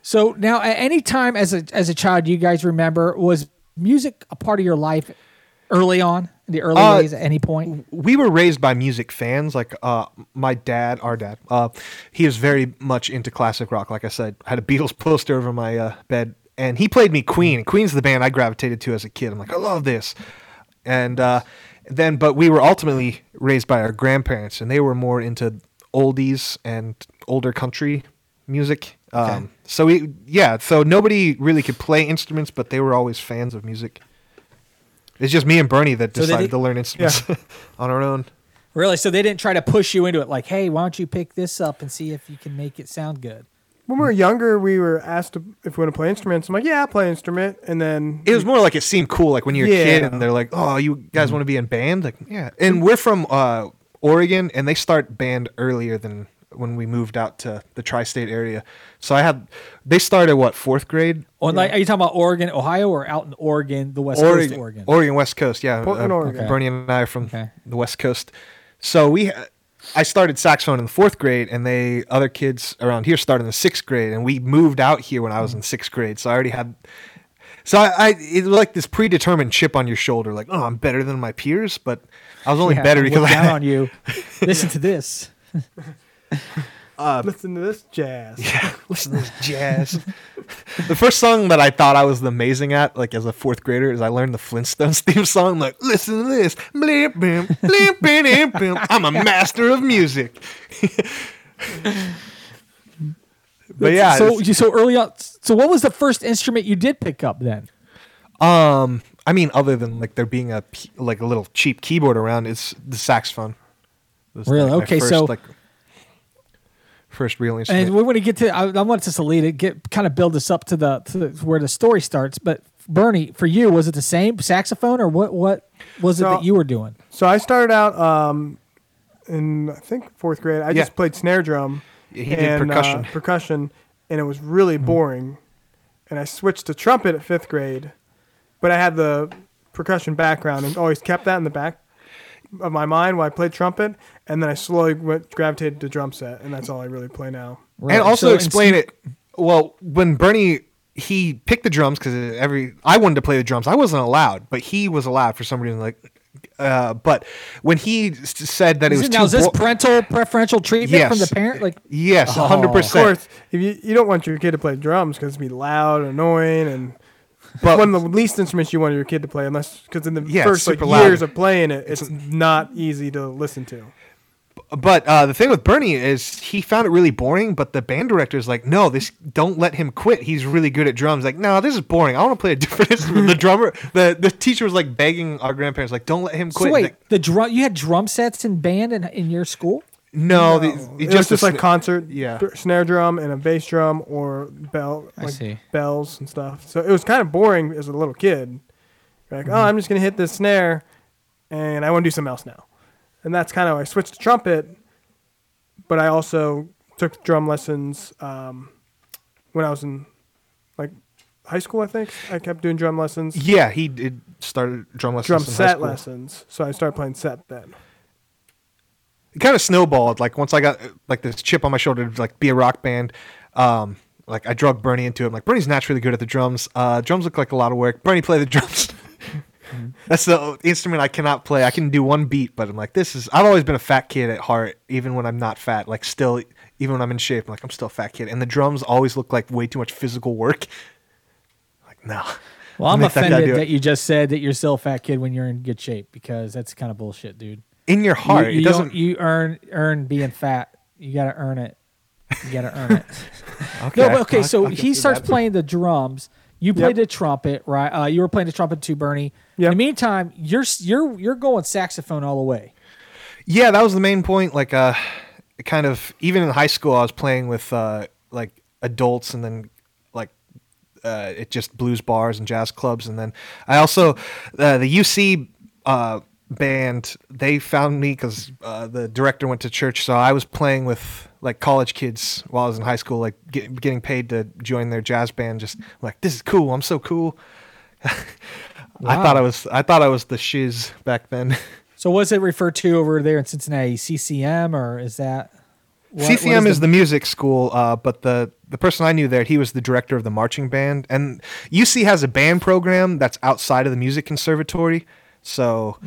so now at any time as a as a child, you guys remember was music a part of your life early on in the early Uh, days at any point? we were raised by music fans. Like uh, my dad, our dad, uh, he was very much into classic rock. Like I said, I had a Beatles poster over my uh, bed, and he played me Queen. Queen's the band I gravitated to as a kid. I'm like, I love this, and uh, then but we were ultimately raised by our grandparents, and they were more into oldies and older country music. Um, so we, yeah, so nobody really could play instruments, but they were always fans of music. It's just me and Bernie that So did decided to learn instruments on our own. Really? So they didn't try to push you into it, like, hey, why don't you pick this up and see if you can make it sound good? When we were younger, we were asked to, if we want to play instruments. I'm like, yeah, I'll play instrument. And then It was more like it seemed cool, like when you're a kid and they're like, "Oh, you guys want to be in band?" Like, yeah. And we're from uh, Oregon, and they start band earlier than when we moved out to the tri-state area. So I had they started what fourth grade. Or like, are you talking about Oregon, Ohio, or out in Oregon, the West Coast, Oregon? Oregon, West Coast, yeah. Portland, Uh, Oregon. Bernie and I are from Okay. the West Coast. So we, I started saxophone in the fourth grade, and they other kids around here started in the sixth grade, and we moved out here when I was in sixth grade. So I already had, so I, I it was like this predetermined chip on your shoulder, like oh I'm better than my peers, but I was only Yeah, better because I down had, on you. Listen to this. listen to this jazz. Yeah, listen to this jazz. the first song that I thought I was amazing at, like as a fourth grader, is I learned the Flintstones theme song. Like, listen to this. Blim, blim, blim, blim, blim. I'm a master of music. but yeah, So you so early on. So what was the first instrument you did pick up then? um, I mean, other than like there being a like a little cheap keyboard around, it's the saxophone. Really? my Okay, first, so- like first real instrument. And we want to get to. I, I want us to lead it, get kind of build this up to the to the, where the story starts. But Bernie, for you, was it the same saxophone or what? What was it So- that you were doing? So I started out um, in I think fourth grade. I Yeah. just played snare drum. he did and, uh, percussion. percussion, and it was really Mm-hmm. boring. And I switched to trumpet at fifth grade, but I had the percussion background and always kept that in the back of my mind while I played trumpet. And then I slowly went gravitated to drum set, and that's all I really play now. And also So explain it's- it. Well, when Bernie he picked the drums because every I wanted to play the drums. I wasn't allowed, but he was allowed for some reason. Like, uh, but when he s- said that it was it, too now is this bo- parental preferential treatment from the parent? Like, yes, Oh. hundred Of course, if you you don't want your kid to play drums because it'd be loud, and annoying, and But one of the least instruments you want your kid to play, unless because in the Yeah, first like years of playing it, it's not easy to listen to. but uh, the thing with Bernie is he found it really boring. But the band director is like, no, this don't let him quit. He's really good at drums. Like, no, this is boring. I want to play a different instrument. The drummer, the the teacher was like begging our grandparents, like, don't let him quit. so wait, Like, the drum you had drum sets in band in, in your school? No, the, It, it was just just a like sn- concert, yeah. snare drum and a bass drum or bell, I like see. bells and stuff. So it was kind of boring as a little kid. You're like, Mm-hmm. oh, I'm just gonna hit this snare, and I want to do something else now, and that's kind of I switched to trumpet, but I also took drum lessons um, when I was in like high school. I think I kept doing drum lessons, Yeah, he did started drum lessons. drum in set school. lessons. So I started playing set then. It kind of snowballed. Like once I got like this chip on my shoulder to like be a rock band, um, like I drug Bernie into it. I'm like Bernie's naturally good at the drums. Uh, drums look like a lot of work. Bernie play the drums. That's the instrument I cannot play. I can do one beat, but I'm like, this is. I've always been a fat kid at heart, even when I'm not fat. Like still, even when I'm in shape, I'm like I'm still a fat kid. And the drums always look like way too much physical work. Like no. Well, I'm Make that offended that you just said that you're still a fat kid when you're in good shape because that's kind of bullshit, dude. In your heart, you, it don't- doesn't. You earn earn being fat. You got to earn it. You got to earn it. okay, No, but okay. I- So I can he starts that. playing the drums. You played Yep. the trumpet, right? Uh, you were playing the trumpet too, Bernie. In the meantime, you're you're you're going saxophone all the way. Yeah, that was the main point. Like, uh, kind of even in high school, I was playing with uh, like adults, and then like uh, it just blues bars and jazz clubs, and then I also uh, the UC uh, band. They found me because uh, the director went to church, so I was playing with like college kids while I was in high school, like get, getting paid to join their jazz band. Just like this is cool. I'm so cool. I thought I was. I thought I was the shiz back then. So was it referred to over there in Cincinnati CCM or is that what- what CCM is the, music school, uh, but the the person I knew there, he was the director of the marching band, and UC has a band program that's outside of the music conservatory. So,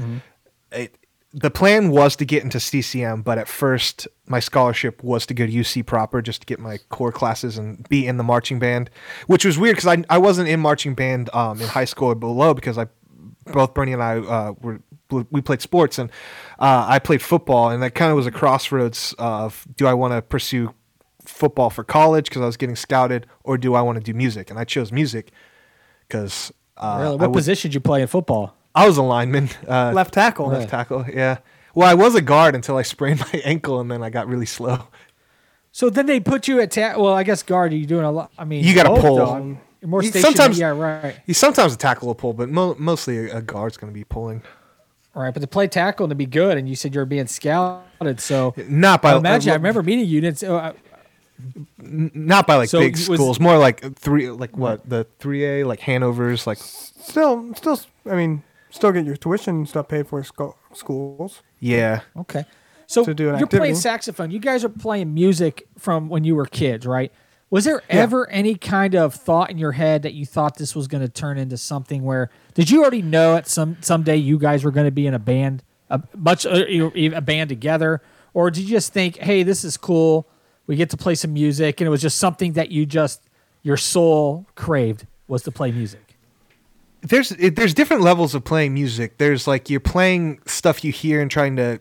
it, the plan was to get into CCM, but at first my scholarship was to go to UC proper just to get my core classes and be in the marching band, which was weird because I I wasn't in marching band um, in high school or below because I both Bernie and I uh, were we played sports and uh, I played football and that kind of was a crossroads of do I want to pursue football for college because I was getting scouted or do I want to do music and I chose music because uh, Really? What was position did you play in football? I was a lineman uh, Left tackle. left tackle yeah Well, I was a guard until I sprained my ankle, and then I got really slow. So then they put you at ta- well, I guess guard. Are You're doing a lot. I mean, You gotta both, pull. though. You're more You- stationary. sometimes- yeah, right, He's sometimes a tackle will pull, but mo- mostly a, a guard's going to be pulling. right. But to play tackle and to be good, and you said you're being scouted. So Not by I imagine. I uh, remember meeting you. Didn't so, uh, not by like So big was- schools, more like three, like what the three A, like Hanover's, like Still, still. I mean, still get your tuition and stuff paid for at schools. yeah. Okay. So To do an you're playing saxophone. You guys are playing music from when you were kids, right? Was there ever any kind of thought in your head that you thought this was going to turn into something where did you already know at some someday you guys were going to be in a band, a much uh, you know, a band together, or did you just think, hey, this is cool, we get to play some music, and it was just something that you just your soul craved was to play music? There's there's different levels of playing music. There's like you're playing stuff you hear and trying to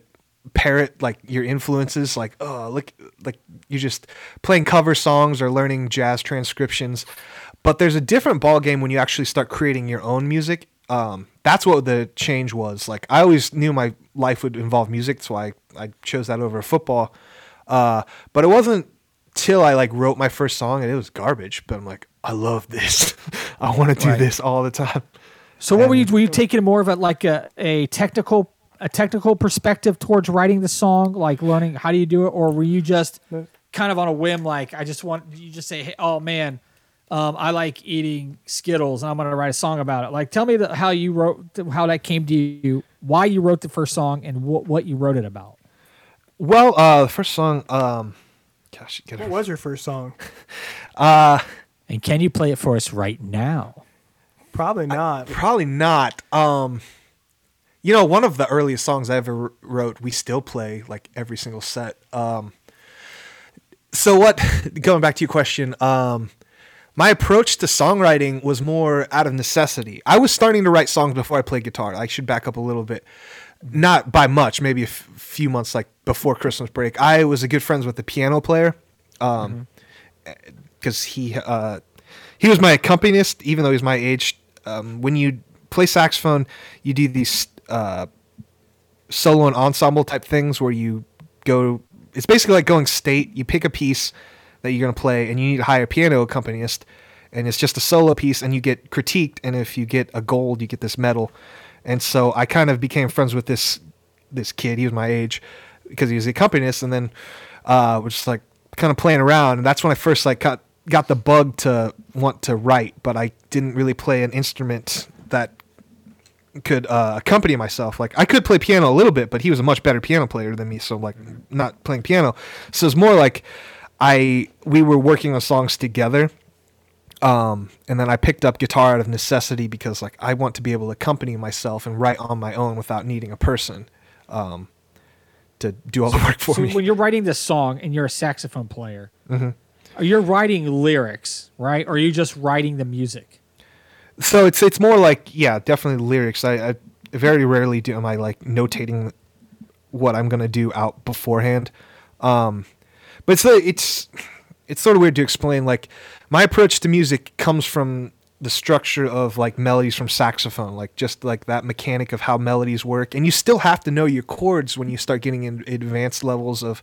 parrot like your influences. Like oh look like you're just playing cover songs or learning jazz transcriptions. But there's a different ball game when you actually start creating your own music. Um, that's what the change was. Like I always knew my life would involve music, so I, I chose that over football. Uh, but it wasn't till I like wrote my first song and it was garbage. But I'm like, I love this. I want to do Right. this all the time. So what were you were you taking more of a like a, a technical a technical perspective towards writing the song, like learning how do you do it, or were you just kind of on a whim, like I just want you just say, hey, oh man, um, I like eating Skittles and I'm gonna write a song about it. Like tell me the, how you wrote how that came to you, why you wrote the first song, and what what you wrote it about. Well, uh, the first song, um, gosh, get What it. was your first song? And can you play it for us right now? Probably not. Probably not. Um, you know, one of the earliest songs I ever wrote, we still play like every single set. Um, so what? Going back to your question, um, my approach to songwriting was more out of necessity. I was starting to write songs before I played guitar. I should back up a little bit. Not by much, maybe a f- few months like before Christmas break. I was a good friends with the piano player. Um, because he uh, he was my accompanist, even though he's my age. Um, when you play saxophone, you do these uh, solo and ensemble type things where you go. It's basically like going state. You pick a piece that you're gonna play, and you need to hire a piano accompanist, and it's just a solo piece, and you get critiqued. And if you get a gold, you get this medal. And so I kind of became friends with this this kid. He was my age because he was the accompanist, and then uh, we're just like kind of playing around. And that's when I first like got got the bug to want to write, but I didn't really play an instrument that could uh, accompany myself. Like I could play piano a little bit, but he was a much better piano player than me. So like not playing piano. So it's more like I we were working on songs together. Um, and then I picked up guitar out of necessity because like I want to be able to accompany myself and write on my own without needing a person um, to do all the work for so me. when you're writing this song and you're a saxophone player, Mm-hmm. Are you writing lyrics, right? Or are you just writing the music? so it's it's more like yeah, definitely lyrics. I, I very rarely do am I like notating what I'm gonna do out beforehand. Um, but it's it's it's sort of weird to explain. Like my approach to music comes from the structure of like melodies from saxophone, like just like that mechanic of how melodies work. And you still have to know your chords when you start getting in advanced levels of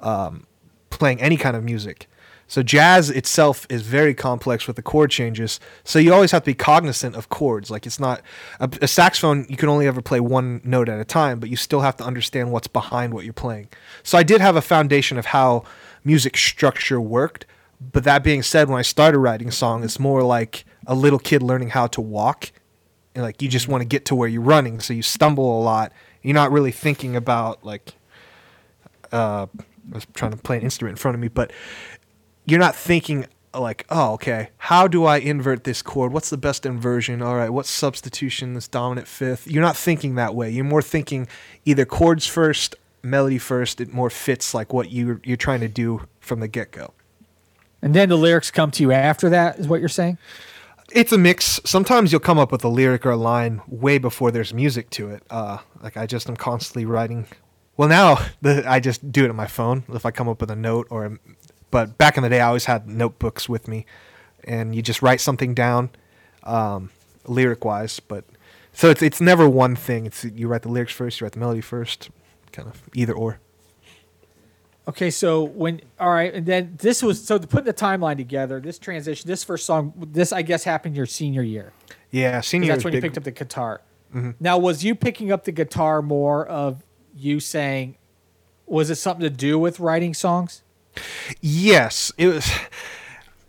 um, playing any kind of music. So jazz itself is very complex with the chord changes. So you always have to be cognizant of chords. Like it's not a, a saxophone. You can only ever play one note at a time, but you still have to understand what's behind what you're playing. So I did have a foundation of how music structure worked. But that being said, when I started writing song, it's more like a little kid learning how to walk. And like you just want to get to where you're running, so you stumble a lot. You're not really thinking about like uh, I was trying to play an instrument in front of me, but you're not thinking like, oh, okay, how do I invert this chord? What's the best inversion? All right, what substitution, this dominant fifth? You're not thinking that way. You're more thinking either chords first, melody first. It more fits like what you you're trying to do from the get go. And then the lyrics come to you after that, is what you're saying? It's a mix. Sometimes you'll come up with a lyric or a line way before there's music to it. Uh, like I just am constantly writing. Well, now the, I just do it on my phone if I come up with a note or. A, but back in the day, I always had notebooks with me, and you just write something down, um, lyric wise. But so it's it's never one thing. It's you write the lyrics first, you write the melody first, kind of either or. Okay, so when all right, and then this was so to put the timeline together. This transition, this first song, this I guess happened your senior year. Yeah, senior. That's when you picked up the guitar. Now, was you picking up the guitar more of you saying? Was it something to do with writing songs? Yes, it was.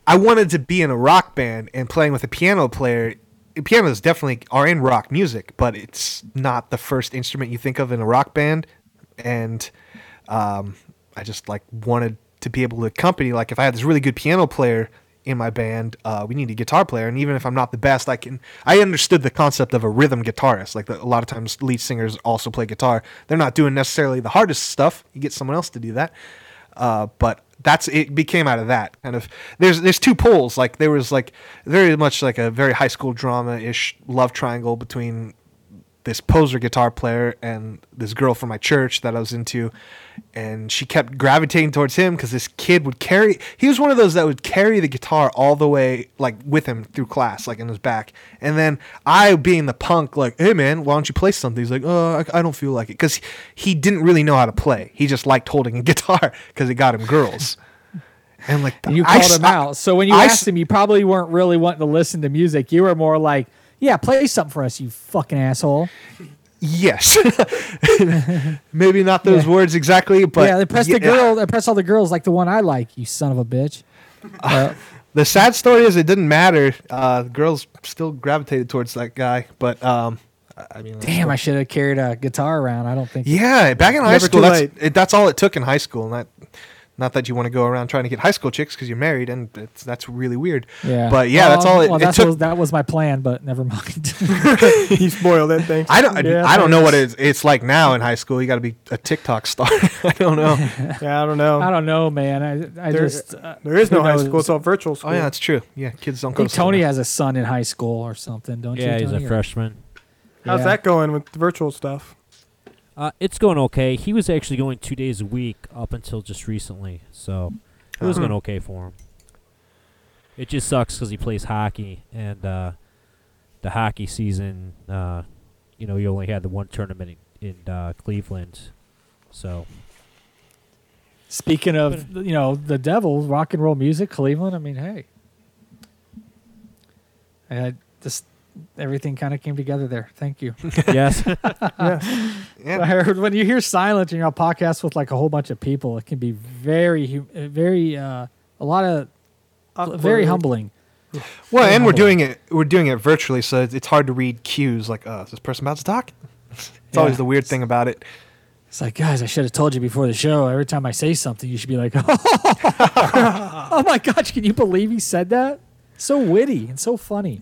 I wanted to be in a rock band and playing with a piano player. Pianos definitely are in rock music, but it's not the first instrument you think of in a rock band. And um, I just like wanted to be able to accompany. Like if I had this really good piano player in my band, uh, we need a guitar player. And even if I'm not the best, I can. I understood the concept of a rhythm guitarist. Like the, a lot of times, lead singers also play guitar. They're not doing necessarily the hardest stuff. You get someone else to do that. Uh, but that's it became out of that kind of. There's there's two poles. Like there was like very much like a very high school drama ish love triangle between this poser guitar player and this girl from my church that I was into and she kept gravitating towards him because this kid would carry he was one of those that would carry the guitar all the way like with him through class like in his back. And then I being the punk like hey man why don't you play something? He's like oh I, I don't feel like it. Because he didn't really know how to play. He just liked holding a guitar because it got him girls. And like And you I called s- him out. So when you I asked him, you probably weren't really wanting to listen to music. You were more like, "Yeah, play something for us, you fucking asshole." Yes. Maybe not those Yeah. words exactly, but yeah, impress the girl, impress all the girls like the one I like. You son of a bitch. Uh, The sad story is it didn't matter. Uh, girls still gravitated towards that guy, but um, I- mean, damn, I should have carried a guitar around. I don't think. yeah, back in high school, that's it, that's all it took in high school. Not not that you want to go around trying to get high school chicks because you're married, and it's, that's really weird. Yeah, but yeah, that's all it, Well, it that's took. was, that was my plan, but never mind. he spoiled it. Thanks. I don't. Yeah, I don't know what it's, it's like now in high school. You got to be a TikTok star. I don't know. yeah, I don't know. I don't know, man. I I There- just uh, there is no high school. It's all virtual school. Oh yeah, that's true. Yeah, kids don't I go. to school Tony now. has a son in high school or something, don't yeah, you? Yeah, he's a Or- freshman. How's Yeah. that going with the virtual stuff? Uh, it's going okay. He was actually going two days a week up until just recently, so it was Uh-huh. going okay for him. It just sucks because he plays hockey, and uh, the hockey season, uh, you know, you only had the one tournament in, in uh, Cleveland, so Speaking of, you know, the devil, rock and roll music, Cleveland. I mean, hey, I just everything kind of came together there. Thank you. yes, yes. Yeah. I heard when you hear silence and you're on podcast with like a whole bunch of people, it can be very, uh, very, uh, a lot of very humbling. Well, Very and we're doing it. We're doing it virtually, so it's, it's hard to read cues. Like, uh, is this person about to talk? It's Yeah. always the weird thing about it. It's like, guys, I should have told you before the show. Every time I say something, you should be like, oh my gosh, can you believe he said that? So witty and so funny.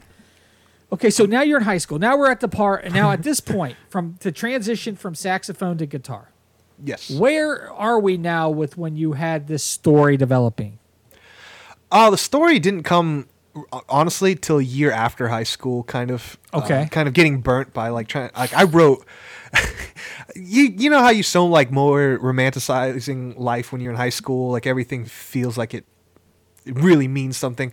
Okay, so now you're in high school. Now we're at the part, and now at this point, from the transition from saxophone to guitar, Yes. where are we now with when you had this story developing? Oh, the story didn't come uh, honestly till a year after high school. Kind of. uh, Okay. kind of getting burnt by like trying. Like I wrote. you you know how you so like more romanticizing life when you're in high school. Like everything feels like it really means something.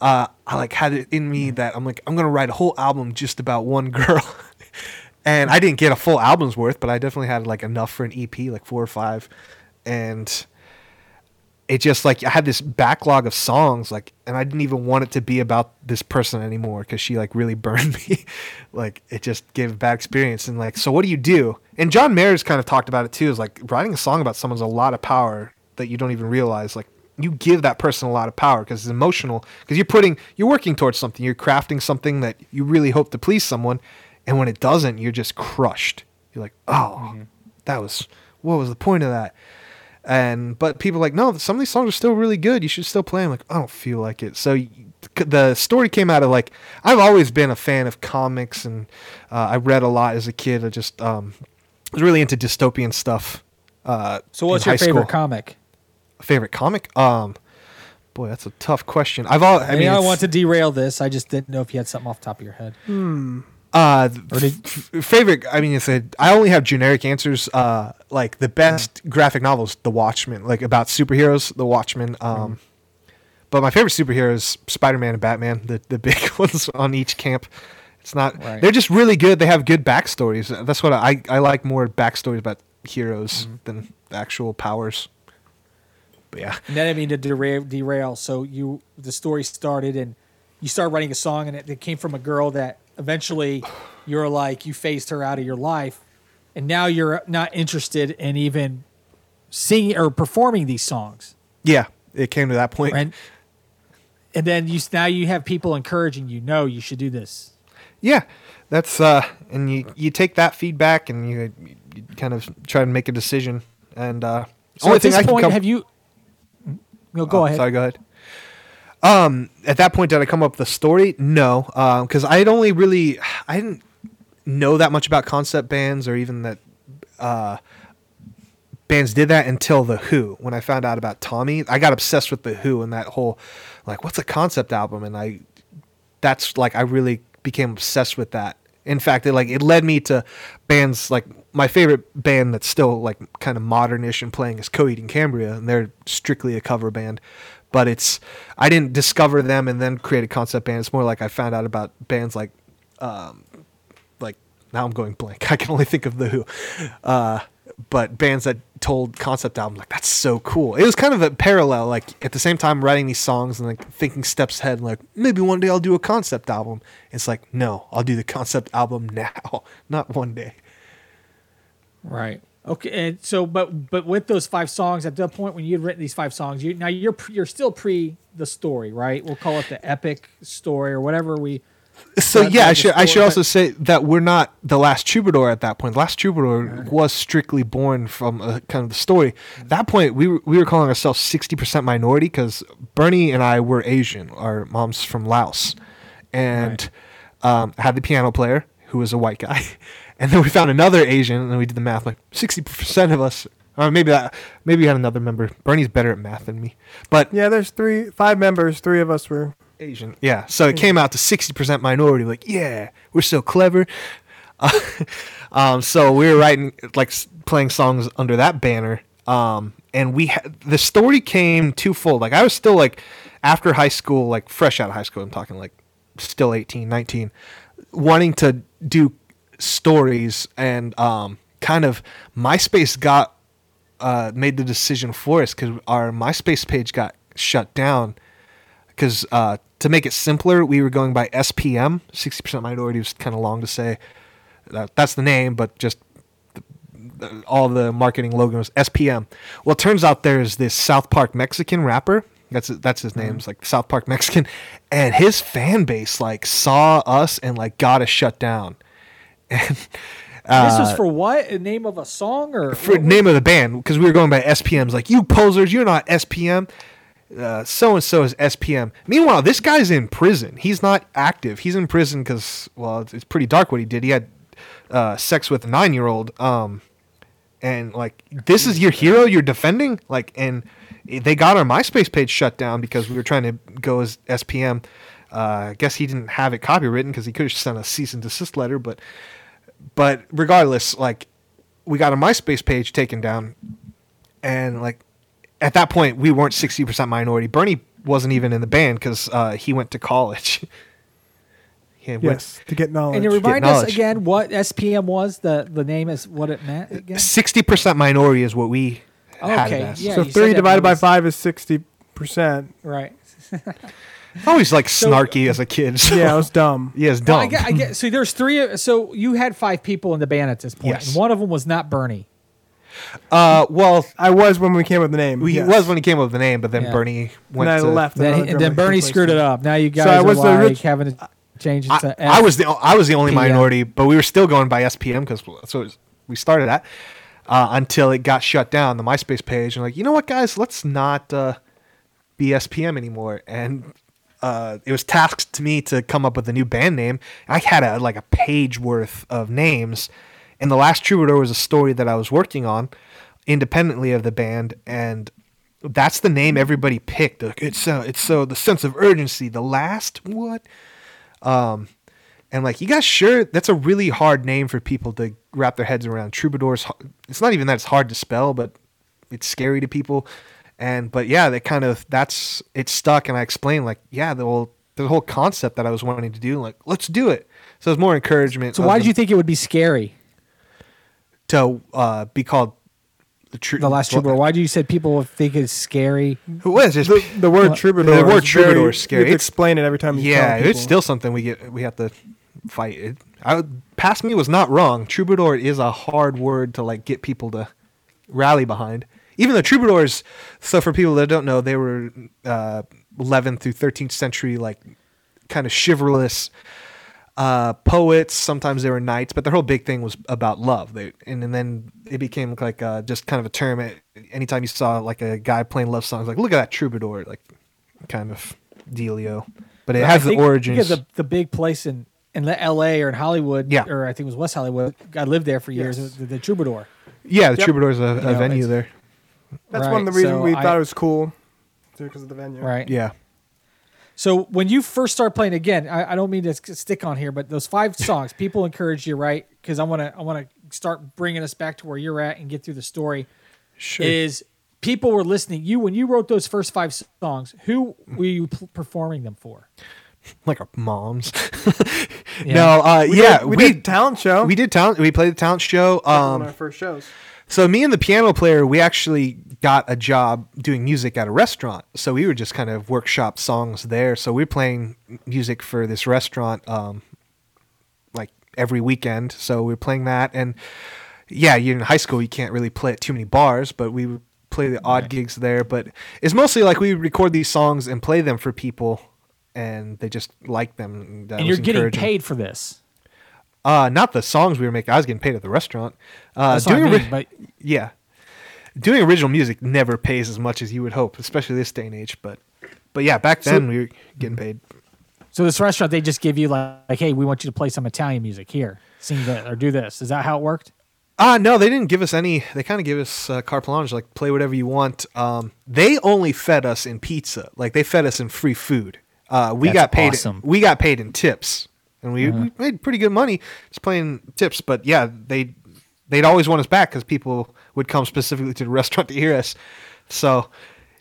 Uh, I like had it in me that I'm like I'm gonna write a whole album just about one girl, and I didn't get a full album's worth, but I definitely had like enough for an EP, like four or five, and it just like I had this backlog of songs, like, and I didn't even want it to be about this person anymore because she like really burned me. like it just gave a bad experience, and like, so what do you do? And John Mayer's kind of talked about it too. Is like writing a song about someone's a lot of power that you don't even realize. Like you give that person a lot of power because it's emotional because you're putting you're working towards something you're crafting something that you really hope to please someone and when it doesn't you're just crushed. You're like oh that was what was the point of that? And but people are like no some of these songs are still really good. You should still play them like i don't feel like it. So the story came out of like i've always been a fan of comics and uh, i read a lot as a kid. I just um was really into dystopian stuff uh So, what's your favorite school. comic? Favorite comic um boy that's a tough question i've all i I mean mean, I want to derail this. I just didn't know if you had something off the top of your head. Uh, did- f- favorite. I mean, it's a, I only have generic answers. Uh, like the best graphic novels, The Watchmen, like about superheroes, The Watchmen. Um, but my favorite superheroes, Spider Man and Batman, the the big ones on each camp. It's not. Right. They're just really good. They have good backstories. That's what I I like more backstories about heroes than actual powers. But yeah, And then I mean to derail, derail. So you, the story started, and you started writing a song, and it, it came from a girl that eventually you're like you phased her out of your life, and now you're not interested in even singing or performing these songs. yeah, it came to that point. And and then you now you have people encouraging you. No, you should do this. Yeah, that's uh, and you you take that feedback and you, you kind of try to make a decision. And uh, So only at thing this I point, come- have you? No, go Oh, ahead. Sorry, go ahead. Um, at that point, did I come up with the story? No, because I had only really, I didn't know that much about concept bands or even that uh, bands did that until the Who. When I found out about Tommy, I got obsessed with the Who and that whole, like, what's a concept album? And I, that's like, I really became obsessed with that. In fact, it like it led me to bands like my favorite band that's still like kind of modernish and playing is Coheed and Cambria, and they're strictly a cover band. But it's I didn't discover them and then create a concept band. It's more like I found out about bands like, um, like now I'm going blank. I can only think of the Who, uh, but bands that told concept albums like that's so cool. It was kind of a parallel. Like at the same time writing these songs and like thinking steps ahead. and Like maybe one day I'll do a concept album. It's like no, I'll do the concept album now, not one day. Right. Okay. And so, but but with those five songs, at the point when you had written these five songs, you now you're you're still pre the story, right? We'll call it the epic story or whatever we. So Not yeah, I the should I should also but- say that we're not the last troubadour at that point. The last troubadour was strictly born from a, kind of the story. At that point, we were, we were calling ourselves sixty percent minority because Bernie and I were Asian. Our mom's from Laos, and um, had the piano player who was a white guy, and then we found another Asian, and then we did the math. Like sixty percent of us, or maybe that maybe we had another member. Bernie's better at math than me, but Yeah, there's three, five members. Three of us were. Asian. Yeah. So it came out to 60% minority. Like, yeah, we're so clever. Uh, um, so we were writing, like, playing songs under that banner. Um, and we had the story came twofold. Like, I was still, like, after high school, like, fresh out of high school, I'm talking, like, still 18, 19, wanting to do stories. And um, kind of MySpace got, uh, made the decision for us because our MySpace page got shut down because uh, to make it simpler, we were going by SPM. Sixty percent minority was kind of long to say. That, that's the name, but just the, the, all the marketing logos SPM. Well, it turns out there's this South Park Mexican rapper. That's that's his name. It's like South Park Mexican, and his fan base like saw us and like got us shut down. And this was uh, for what? A name of a song or for name of the band because we were going by SPMs. Like you posers, you're not SPM. So and so is SPM. Meanwhile, this guy's in prison. He's not active. He's in prison because well, it's, it's pretty dark what he did. He had uh, sex with a nine year old. Um, and like this is your hero you're defending. Like and they got our MySpace page shut down because we were trying to go as SPM. Uh, I guess he didn't have it copywritten because he could have sent a cease and desist letter, but but regardless, like we got a MySpace page taken down, and like at that point we weren't sixty percent minority. Bernie wasn't even in the band because uh, he went to college. he went Yes, to get knowledge. And you remind us again what SPM was. The the name is what it meant sixty percent minority is what we had Okay, yeah. so three divided by five is sixty percent. Right. Always like snarky as a kid. So. Yeah, I was dumb. yeah, it's Well, dumb. I get, I get. So there's three. So you had five people in the band at this point, Yes. and one of them was not Bernie. uh, well, I was when we came up with the name. he yes. was when he came up with the name, but then Yeah. Bernie And went I to left. Then, another and then Bernie screwed it up. Now you guys so I was the like having to change it I, to. I was the I was the only PM. minority, but we were still going by SPM because that's what we started at uh, until it got shut down. The MySpace page and like, you know what, guys, let's not uh, be SPM anymore. And uh, it was tasked to me to come up with a new band name. I had a like a page worth of names, and the last Troubadour was a story that I was working on independently of the band, and that's the name everybody picked. It's so it's so the sense of urgency. The last what? Um, and like, you guys sure that's a really hard name for people to wrap their heads around. Troubadours. It's not even that it's hard to spell, but it's scary to people. And but yeah, that kind of that's it stuck. And I explained like, yeah, the whole the whole concept that I was wanting to do, like, let's do it. So it's more encouragement. so why the- did you think it would be scary? to uh, be called the, tru- The last troubadour. Why do you said people would think it's scary? Who was just The, the word Well, troubadour. the word is very- troubadour is scary. You have to explain it every time. You yeah, tell it's still something we get we have to fight. It, I would, past me was not wrong. Troubadour is a hard word to like get people to rally behind. Even the troubadours. So for people that don't know, they were uh, 11th through 13th century, like kind of chivalrous uh, poets. Sometimes they were knights, but their whole big thing was about love. They, and, and then it became like uh, just kind of a term. Anytime you saw like a guy playing love songs, like look at that troubadour, like kind of dealio. But it has the origins. Because the, the big place in, in L.A. or in Hollywood, Yeah. or I think it was West Hollywood. I lived there for years. Yes. The, the Troubadour. Yeah, the Yep. Troubadour's a, a know, venue there. That's Right, one of the reasons so we I- thought it was cool, because of the venue. Right. Yeah. So when you first start playing again, I, I don't mean to stick on here, but those five songs, people encouraged you, right? Because I want to, I want to start bringing us back to where you're at and get through the story. Sure. Is people were listening. You when you wrote those first five songs, who were you p- performing them for? like our moms. Yeah. No, uh, We yeah, did, we, did talent show. we did talent. We played the talent show. Like one of Um, our first shows. So me and the piano player, we actually got a job doing music at a restaurant. So we were just kind of workshop songs there. So we are playing music for this restaurant, um, like every weekend. So we are playing that, and yeah, you're in high school, you can't really play at too many bars, but we play the odd gigs there. But it's mostly like we record these songs and play them for people, and they just like them. That and you're getting paid for this. Uh, not the songs we were making. I was getting paid at the restaurant. Uh, That's what I doing mean, ori- but yeah, doing original music never pays as much as you would hope, especially this day and age. But but yeah, back So- then we were getting paid. so this restaurant they just give you like, like, hey, we want you to play some Italian music here, sing that or do this. Is that how it worked? Ah, no, they didn't give us any. They kind of gave us uh, carte blanche, like play whatever you want. Um, they only fed us in pizza, like they fed us in free food. Uh, we That's got paid. awesome. We got paid in tips, and we, mm-hmm. we made pretty good money just playing tips. But yeah, they they'd always want us back because people would come specifically to the restaurant to hear us. So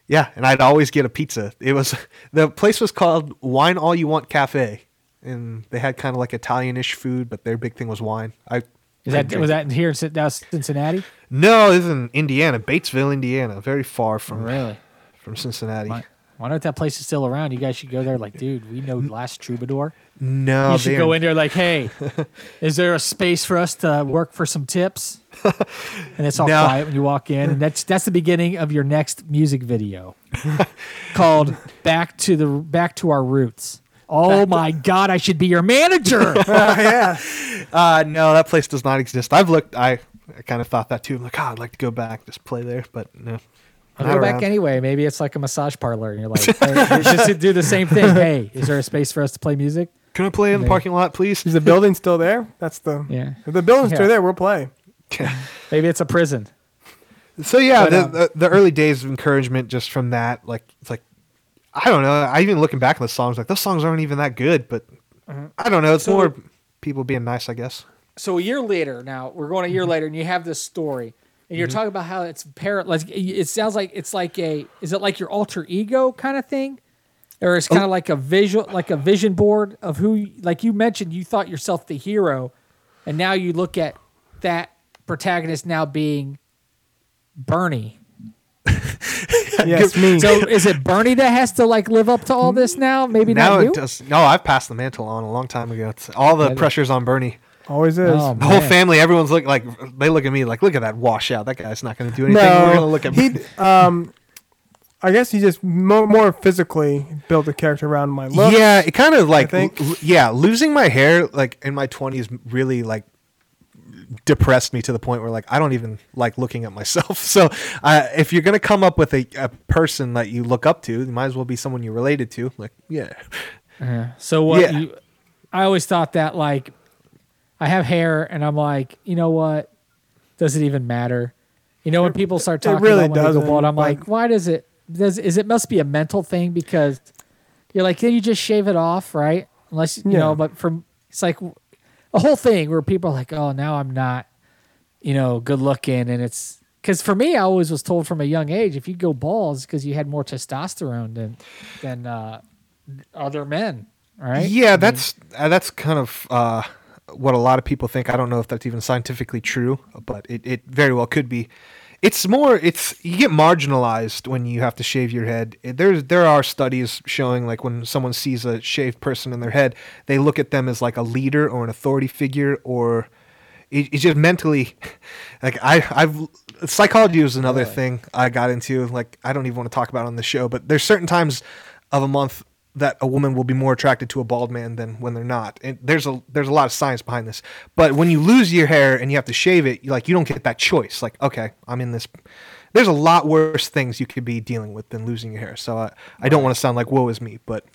yeah, and I'd always get a pizza. It was the place was called Wine All You Want Cafe, and they had kind of like Italianish food, but their big thing was wine. I Is that was that here in Cin- that was Cincinnati? no, is in Indiana, Batesville, Indiana, very far from Really? from Cincinnati. Why, why not that place is still around? You guys should go there. Like, dude, we know Last Troubadour. No, you should go in there like, hey, is there a space for us to work for some tips? And it's all No. quiet when you walk in, and that's that's the beginning of your next music video, called "Back to the Back to Our Roots." Oh my God, I should be your manager. yeah. Uh, no, that place does not exist. I've looked. I, I kind of thought that too. I'm like, oh, I'd like to go back, just play there, but no. I'll go back anyway. Maybe it's like a massage parlor, and you're like, hey, just do the same thing. Hey, is there a space for us to play music? Can I play in the Maybe. parking lot, please? Is the building still there? That's the. Yeah. If the building's Yeah. still there, we'll play. Maybe it's a prison. So yeah, But, the, um, the the early days of encouragement just from that, like it's like, I don't know. I even looking back on the songs, like those songs aren't even that good, but Mm-hmm. I don't know. It's So- more people being nice, I guess. so a year later now we're going a year later and you have this story and you're talking about how it's parent like it sounds like it's like a is it like your alter ego kind of thing or it's kind of like a visual like a vision board of who like you mentioned you thought yourself the hero and now you look at that protagonist now being bernie Yes, me. so is it bernie that has to like live up to all this now maybe now not you it does. No, I've passed the mantle on a long time ago. It's, all the Yeah. pressure's on Bernie. Always is. Oh, The whole family, everyone's look like they look at me like, look at that washout. That guy's not going to do anything. We're going to look at he. Um, I guess he just more, more physically built a character around my look. Yeah, it kind of like think. l- yeah, losing my hair like in my 20s really like depressed me to the point where like I don't even like looking at myself. So, uh, if you're going to come up with a, a person that you look up to, you might as well be someone you're related to. Like, yeah. So what Yeah. you I always thought that like I have hair and I'm like, you know what? Does it even matter? You know when people start it talking really about when they go doesn't, bald, I'm like, why does it does is it must be a mental thing because you're like, can you just shave it off, right? Unless you Yeah. know, but from it's like a whole thing where people are like, oh, now I'm not, you know, good looking, and it's because for me, I always was told from a young age, if you go balls, because you had more testosterone than than uh, other men, right? Yeah, that's uh, that's kind of uh, what a lot of people think. I don't know if that's even scientifically true, but it, it very well could be. It's more it's you get marginalized when you have to shave your head. There's there are studies showing like when someone sees a shaved person in their head, they look at them as like a leader or an authority figure or it, it's just mentally like I I've psychology was another Really? thing I got into like I don't even want to talk about on the show, but there's certain times of a month that a woman will be more attracted to a bald man than when they're not. And there's a there's a lot of science behind this. But when you lose your hair and you have to shave it, you like you don't get that choice. Like okay, I'm in this. There's a lot worse things you could be dealing with than losing your hair. So I, I don't want to sound like woe is me, but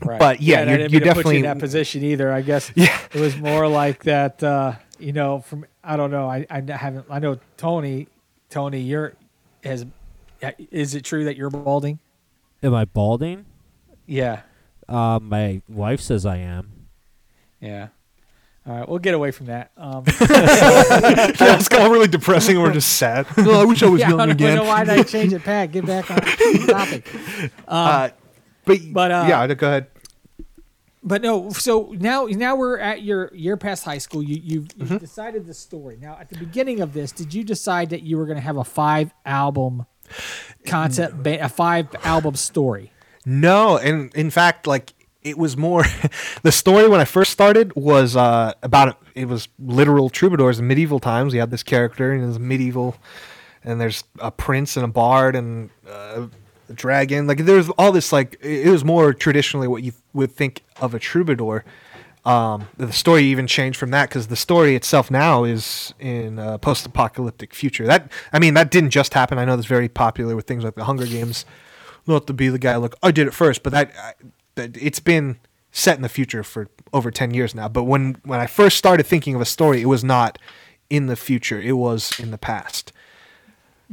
But, yeah, and I you're- didn't you're mean to put you definitely- in that position either. I guess Yeah. it was more like that. Uh, you know, from I don't know. I I haven't. I know Tony. Tony, you're has. Is it true that you're balding? Am I balding? Yeah. Uh, my wife says I am. Yeah. All right, we'll get away from that. Um, yeah, it's kind of really depressing. and We're just sad. Oh, I wish I was yeah, I don't again. know why did I change it, Pat. Get back on topic. uh, but but, uh, yeah, go ahead. But no, so now now we're at your year past high school. You you've, you've Mm-hmm. decided the story. Now at the beginning of this, did you decide that you were going to have a five album concept, ba- a five album story? No, and in fact, like it was more the story when I first started was uh, about it was literal troubadours in medieval times. You had this character and it was medieval, and there's a prince and a bard and uh, a dragon. Like there's all this like it was more traditionally what you would think of a troubadour. Um, the story even changed from that because the story itself now is in a post-apocalyptic future. That I mean, that didn't just happen. I know that's very popular with things like the Hunger Games. Not to be the guy like I did it first, but that, I, that it's been set in the future for over ten years now. But when when I first started thinking of a story, it was not in the future; it was in the past.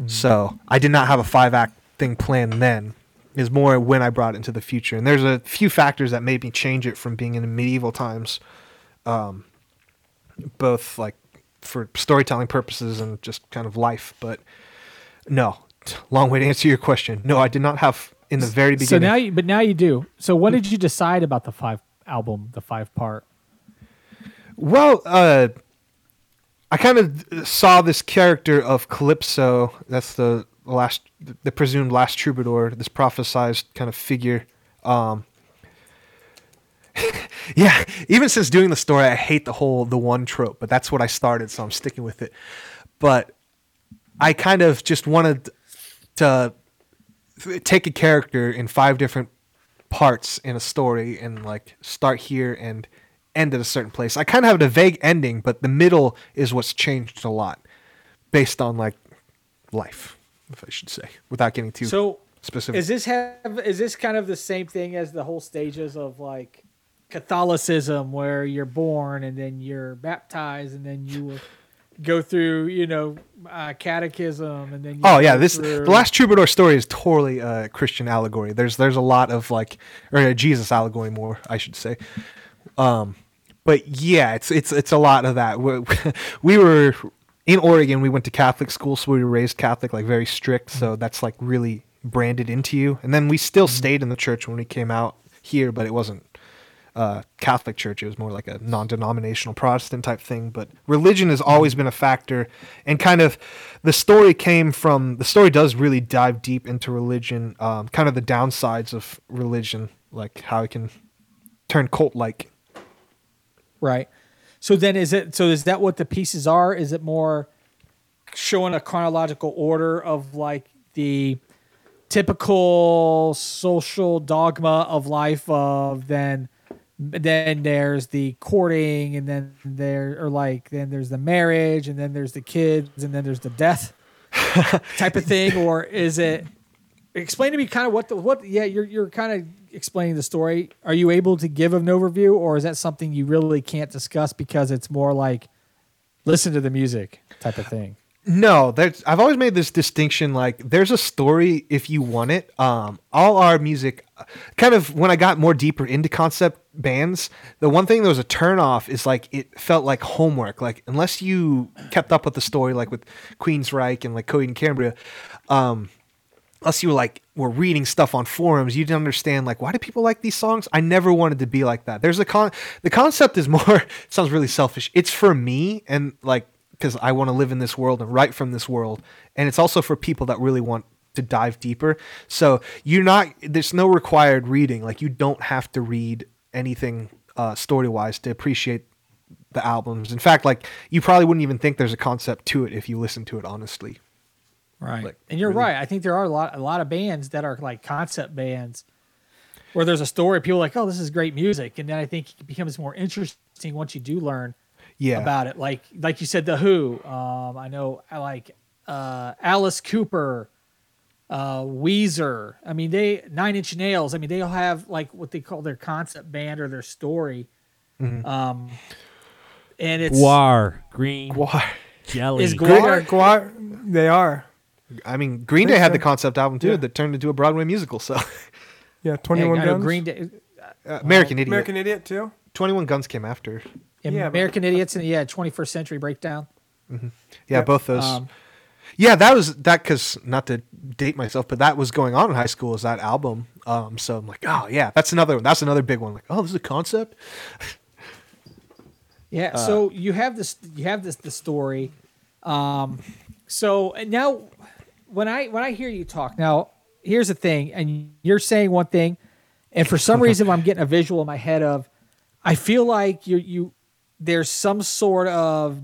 So I did not have a five act thing planned then. Is more when I brought it into the future, and there's a few factors that made me change it from being in medieval times, um, both like for storytelling purposes and just kind of life. But no, long way to answer your question. No, I did not have in the very beginning. So now, you, but now you do. So what did you decide about the five album, the five part? Well, uh, I kind of saw this character of Calypso. That's the last, the presumed last troubadour. This prophesized kind of figure. Um, yeah, even since doing the story, I hate the whole the one trope, but that's what I started, so I'm sticking with it. But I kind of just wanted to take a character in five different parts in a story and like start here and end at a certain place. I kind of have a vague ending, but the middle is what's changed a lot based on like life, if I should say, without getting too So specific. is this have is this kind of the same thing as the whole stages of like Catholicism, where you're born and then you're baptized and then you go through, you know, uh, catechism and then Oh yeah, this through- the last troubadour story is totally a Christian allegory. There's there's a lot of like or a Jesus allegory more, I should say. Um, but yeah, it's it's it's a lot of that. We, we were in Oregon. We went to Catholic school, so we were raised Catholic, like very strict. So that's like really branded into you. And then we still stayed in the church when we came out here, but it wasn't uh, Catholic church. It was more like a non-denominational Protestant type thing. But religion has always been a factor, and kind of the story came from the story does really dive deep into religion, um, kind of the downsides of religion, like how it can turn cult-like. Right. So then is it so is that what the pieces are? Is it more showing a chronological order of like the typical social dogma of life of then then there's the courting and then there or like then there's the marriage and then there's the kids and then there's the death type of thing or is it explain to me kind of what the what yeah you're you're kind of explaining the story. Are you able to give an overview or is that something you really can't discuss because it's more like listen to the music type of thing No, there's, I've always made this distinction. Like, there's a story if you want it. Um, all our music, kind of when I got more deeper into concept bands, the one thing that was a turnoff is like it felt like homework. Like, unless you kept up with the story, like with Queensryche and like Coheed and Cambria, um, unless you were like were reading stuff on forums, you didn't understand like why do people like these songs? I never wanted to be like that. There's a con the concept is more sounds really selfish. It's for me and like because I want to live in this world and write from this world. And it's also for people that really want to dive deeper. So you're not there's no required reading. Like you don't have to read anything uh, story wise to appreciate the albums. In fact, like you probably wouldn't even think there's a concept to it if you listen to it honestly. Right. Like, and you're really- right. I think there are a lot a lot of bands that are like concept bands where there's a story, people are like, Oh, this is great music. And then I think it becomes more interesting once you do learn Yeah. about it. Like like you said, the Who. Um, I know I like uh, Alice Cooper, uh, Weezer. I mean, they Nine Inch Nails. I mean, they all have like what they call their concept band or their story. Um, and it's Guar, green Why? jelly. Is They Guar- are, Guar- they are. I mean, Green Day had the concept album too Yeah. that turned into a Broadway musical. So Yeah, yeah, 21 I know Guns. Green Day. uh, American Idiot. American Idiot, too. Twenty One Guns came after. Yeah, Yeah, but- American Idiots and yeah, 21st Century Breakdown. Yeah, Yep. both those. Um, yeah, that was that because not to date myself, but that was going on in high school. Is that album? Um, so I'm like, oh yeah, that's another one. That's another big one. Like, oh, this is a concept. Yeah. Uh, so you have this. You have this. The story. Um. So now, when I when I hear you talk now, here's the thing, and you're saying one thing, and for some reason I'm getting a visual in my head of, I feel like you you there's some sort of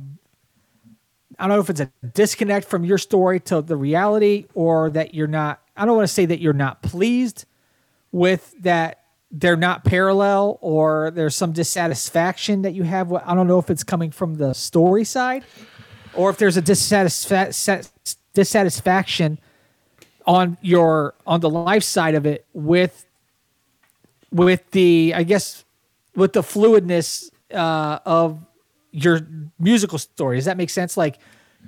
I don't know if it's a disconnect from your story to the reality or that you're not I don't want to say that you're not pleased with that they're not parallel or there's some dissatisfaction that you have. I don't know if it's coming from the story side or if there's a dissatisfa- dissatisfaction on your on the life side of it with with the I guess with the fluidness uh, of your musical story. Does that make sense? Like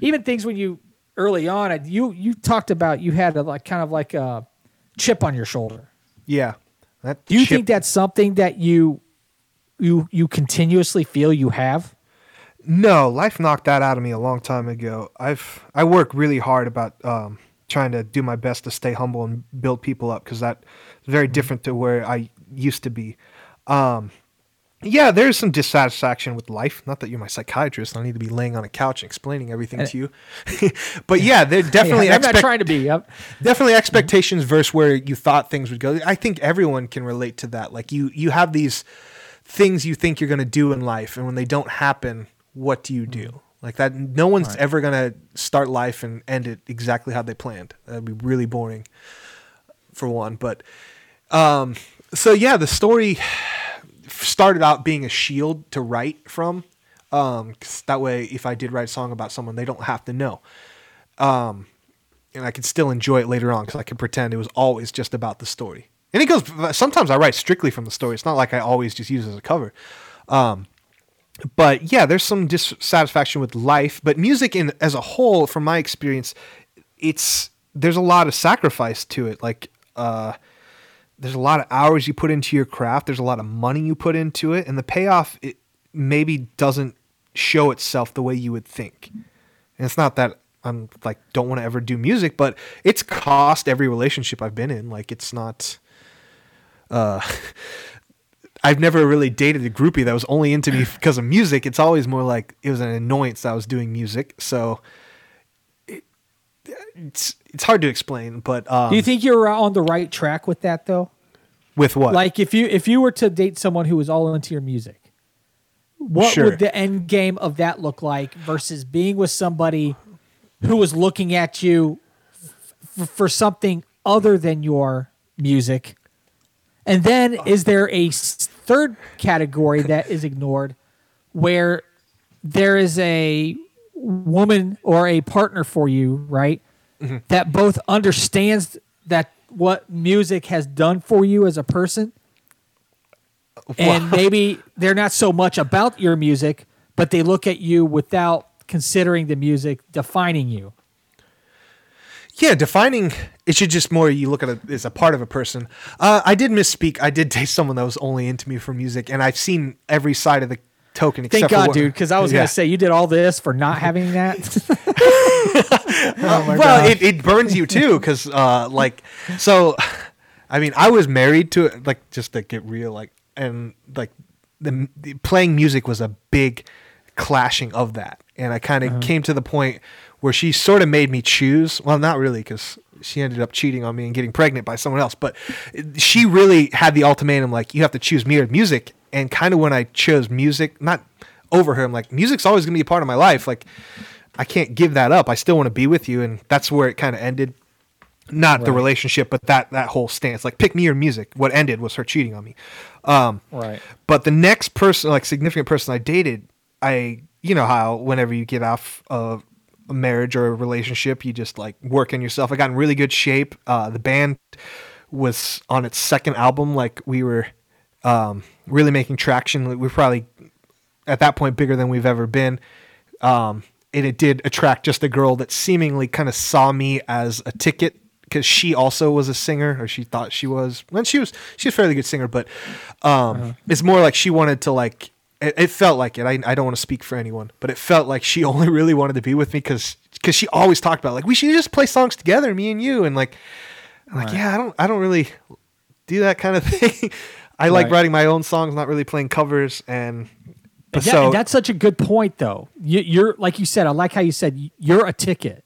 even things when you early on, you you talked about you had a like kind of like a chip on your shoulder. Yeah. That Do you chip- think that's something that you you you continuously feel you have? No, life knocked that out of me a long time ago. I've I work really hard about um, trying to do my best to stay humble and build people up because that's very different to where I used to be. Um, yeah, there's some dissatisfaction with life. Not that you're my psychiatrist. I need to be laying on a couch and explaining everything eh. to you. but yeah, there definitely I'm not trying to be. I'm- definitely mm-hmm. expectations versus where you thought things would go. I think everyone can relate to that. Like you, you have these things you think you're going to do in life, and when they don't happen, what do you do? Mm-hmm. Like that, no one's ever going to start life and end it exactly how they planned. That'd be really boring, for one. But um, so yeah, the story started out being a shield to write from. Um, that way, if I did write a song about someone, they don't have to know and I could still enjoy it later on because I could pretend it was always just about the story. And it goes. Sometimes I write strictly from the story. It's not like I always just use it as a cover. Um, but yeah, there's some dissatisfaction with life. But music, in as a whole, from my experience, it's there's a lot of sacrifice to it. Like uh, there's a lot of hours you put into your craft. There's a lot of money you put into it, and the payoff it maybe doesn't show itself the way you would think. And it's not that I'm like don't want to ever do music, but it's cost every relationship I've been in. Like it's not. Uh, I've never really dated a groupie that was only into me because of music. It's always more like it was an annoyance that I was doing music. So it's it's hard to explain, but um, Do you think you're on the right track with that though? with what? Like if you if you were to date someone who was all into your music, what Sure. would the end game of that look like versus being with somebody who was looking at you f- for something other than your music? And then is there a third category that is ignored where there is a woman or a partner for you, right? That both understands that what music has done for you as a person and maybe they're not so much about your music, but they look at you without considering the music defining you. Yeah, defining it should just more you look at it as a part of a person. Uh, I did misspeak. I did date someone that was only into me for music, and I've seen every side of the token. Thank God, dude, because I was Yeah. gonna say you did all this for not having that. Oh well, it, it burns you too, because uh, like, so, I mean, I was married to it, like, just to get real, like, and like, the, the playing music was a big clashing of that, and I kind of came to the point where she sort of made me choose. Well, not really, because she ended up cheating on me and getting pregnant by someone else, but she really had the ultimatum, like, you have to choose me or music, and kind of when I chose music, not over her, I'm like, music's always gonna be a part of my life, like. I can't give that up. I still want to be with you, and that's where it kind of ended. Not the relationship, but that that whole stance. Like, pick me or music. What ended was her cheating on me. Um, Right. but the next person, like significant person I dated, I you know how whenever you get off of a marriage or a relationship, you just like work on yourself. I got in really good shape. Uh, the band was on its second album. Like we were um, really making traction. We were probably at that point bigger than we've ever been. Um, and it did attract just a girl that seemingly kind of saw me as a ticket because she also was a singer or she thought she was. When she was she's a fairly good singer but um it's more like she wanted to like it, it felt like it. I, I don't want to speak for anyone but it felt like she only really wanted to be with me because because she always talked about like we should just play songs together me and you and like I'm like Right. yeah I don't I don't really do that kind of thing. I like writing my own songs not really playing covers and That- so that's such a good point, though. You, you're like you said. I like how you said you're a ticket,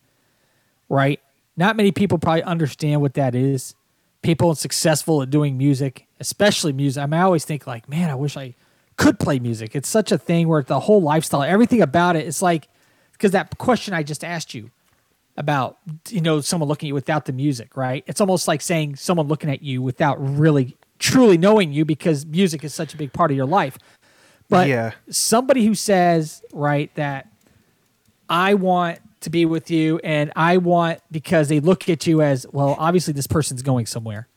right? Not many people probably understand what that is. People successful at doing music, especially music. I mean, I always think like, man, I wish I could play music. It's such a thing where the whole lifestyle, everything about it, it's like because that question I just asked you about, you know, someone looking at you without the music, right? It's almost like saying someone looking at you without really truly knowing you because music is such a big part of your life. But Yeah. somebody who says, right, that I want to be with you and I want because they look at you as, well, obviously this person's going somewhere.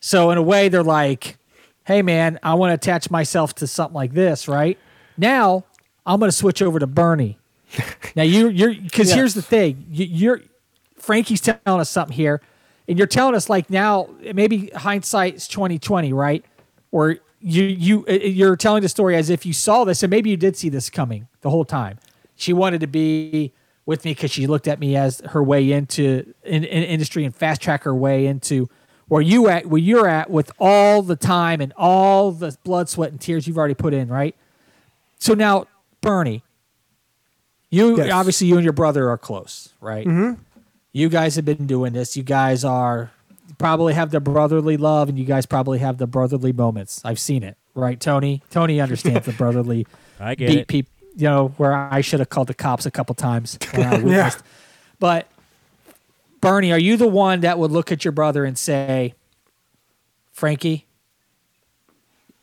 So in a way they're like, hey man, I want to attach myself to something like this, right? Now I'm going to switch over to Bernie. now you you're cuz Yes. here's the thing. You, you're Frankie's telling us something here and you're telling us like now maybe hindsight's 2020, right? Or you you uh, you're telling the story as if you saw this and maybe you did see this coming the whole time. She wanted to be with me because she looked at me as her way into in, in industry and fast track her way into where you at where you're at with all the time and all the blood, sweat, and tears you've already put in, right? So now, Bernie, you Yes. obviously you and your brother are close, right? Mm-hmm. You guys have been doing this. You guys are probably have the brotherly love, and you guys probably have the brotherly moments. I've seen it, right, Tony? Tony understands the brotherly I get beat it. people. You know where I should have called the cops a couple times when I witnessed. But Bernie, are you the one that would look at your brother and say, "Frankie,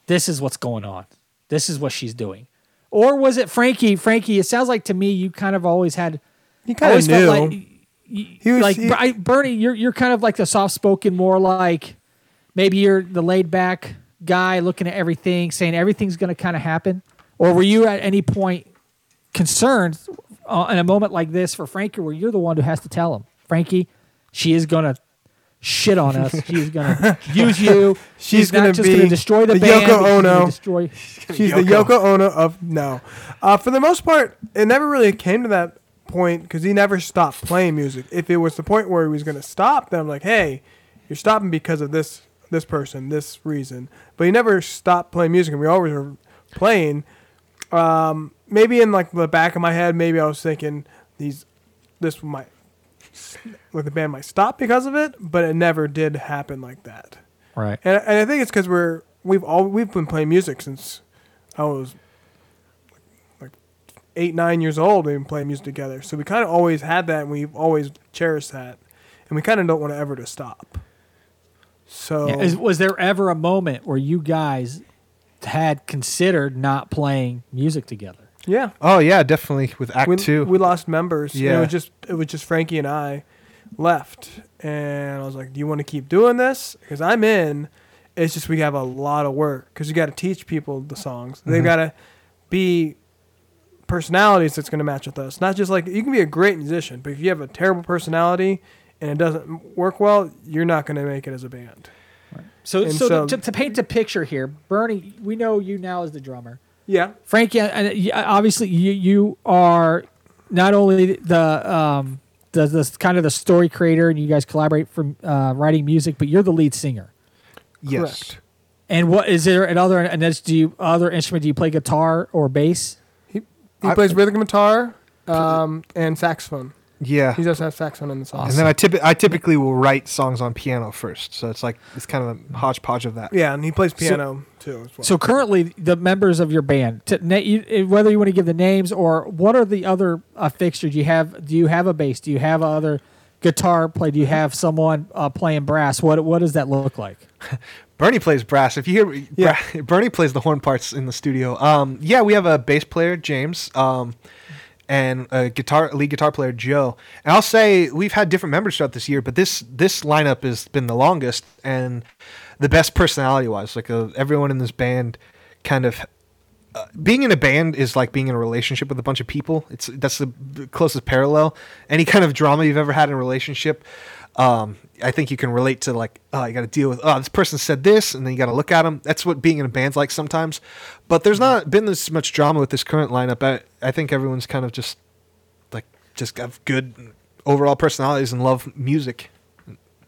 this is what's going on. This is what she's doing," or was it Frankie? Frankie, it sounds like to me you kind of always had. He kind of knew. felt like, y- He was- like he- I, Bernie, you're you're kind of like the soft spoken, more like maybe you're the laid back guy looking at everything, saying everything's going to kind of happen. Or were you at any point concerned uh, in a moment like this for Frankie, where you're the one who has to tell him, Frankie, she is going to shit on us. She's going to use you. She's not gonna just gonna destroy the, the band. Yoko but she's gonna Ono. Destroy. She's the Yoko. Yoko Ono of no. Uh, for the most part, it never really came to that point because he never stopped playing music. If it was the point where he was going to stop, then I'm like, hey, you're stopping because of this this person, this reason. But he never stopped playing music, and we always were playing. Um, maybe in like the back of my head, maybe I was thinking these this might like the band might stop because of it, but it never did happen like that. Right. And, and I think it's because we're we've all we've been playing music since I was eight nine years old. We've been playing music together, so we kind of always had that, and we've always cherished that, and we kind of don't want to ever to stop. So Yeah, is- was there ever a moment where you guys had considered not playing music together? yeah, Oh yeah, definitely with Act we, Two. we lost members. Yeah, it was just it was just Frankie and I left, and I was like, "Do you want to keep doing this? Because I'm in. It's just we have a lot of work because you got to teach people the songs. They've Mhm. got to be personalities that's going to match with us. Not just like you can be a great musician, but if you have a terrible personality and it doesn't work well, you're not going to make it as a band. So, And so, so- to, to paint a picture here, Bernie, we know you now as the drummer. Yeah, Frankie, uh, obviously you you are not only the um, the, the kind of the story creator, and you guys collaborate from uh, writing music, but you're the lead singer. Yes. Correct. And what is there another? And that's do you other instrument? Do you play guitar or bass? He, he I- plays rhythm guitar um, and saxophone. Yeah. He does have saxophone in the song. And then I, typi- I typically will write songs on piano first, so it's like it's kind of a hodgepodge of that. Yeah, and he plays piano too as well. So currently, the members of your band, to, na- you, eh, whether you want to give the names or what are the other uh, fixtures? Do you have? Do you have a bass? Do you have other guitar play? Do you have someone uh, playing brass? What What does that look like? Bernie plays brass. If you hear, Yeah. Bra- Bernie plays the horn parts in the studio. Um, yeah, we have a bass player, James, um, and a guitar lead guitar player, Joe. And I'll say we've had different members throughout this year, but this this lineup has been the longest and the best personality wise. Like uh, everyone in this band, kind of. Uh, being in a band is like being in a relationship with a bunch of people. It's that's the closest parallel. Any kind of drama you've ever had in a relationship, um, I think you can relate to like, oh, you got to deal with, oh, this person said this, and then you got to look at them. That's what being in a band's like sometimes. But there's not been this much drama with this current lineup. I, I think everyone's kind of just like just have good overall personalities and love music.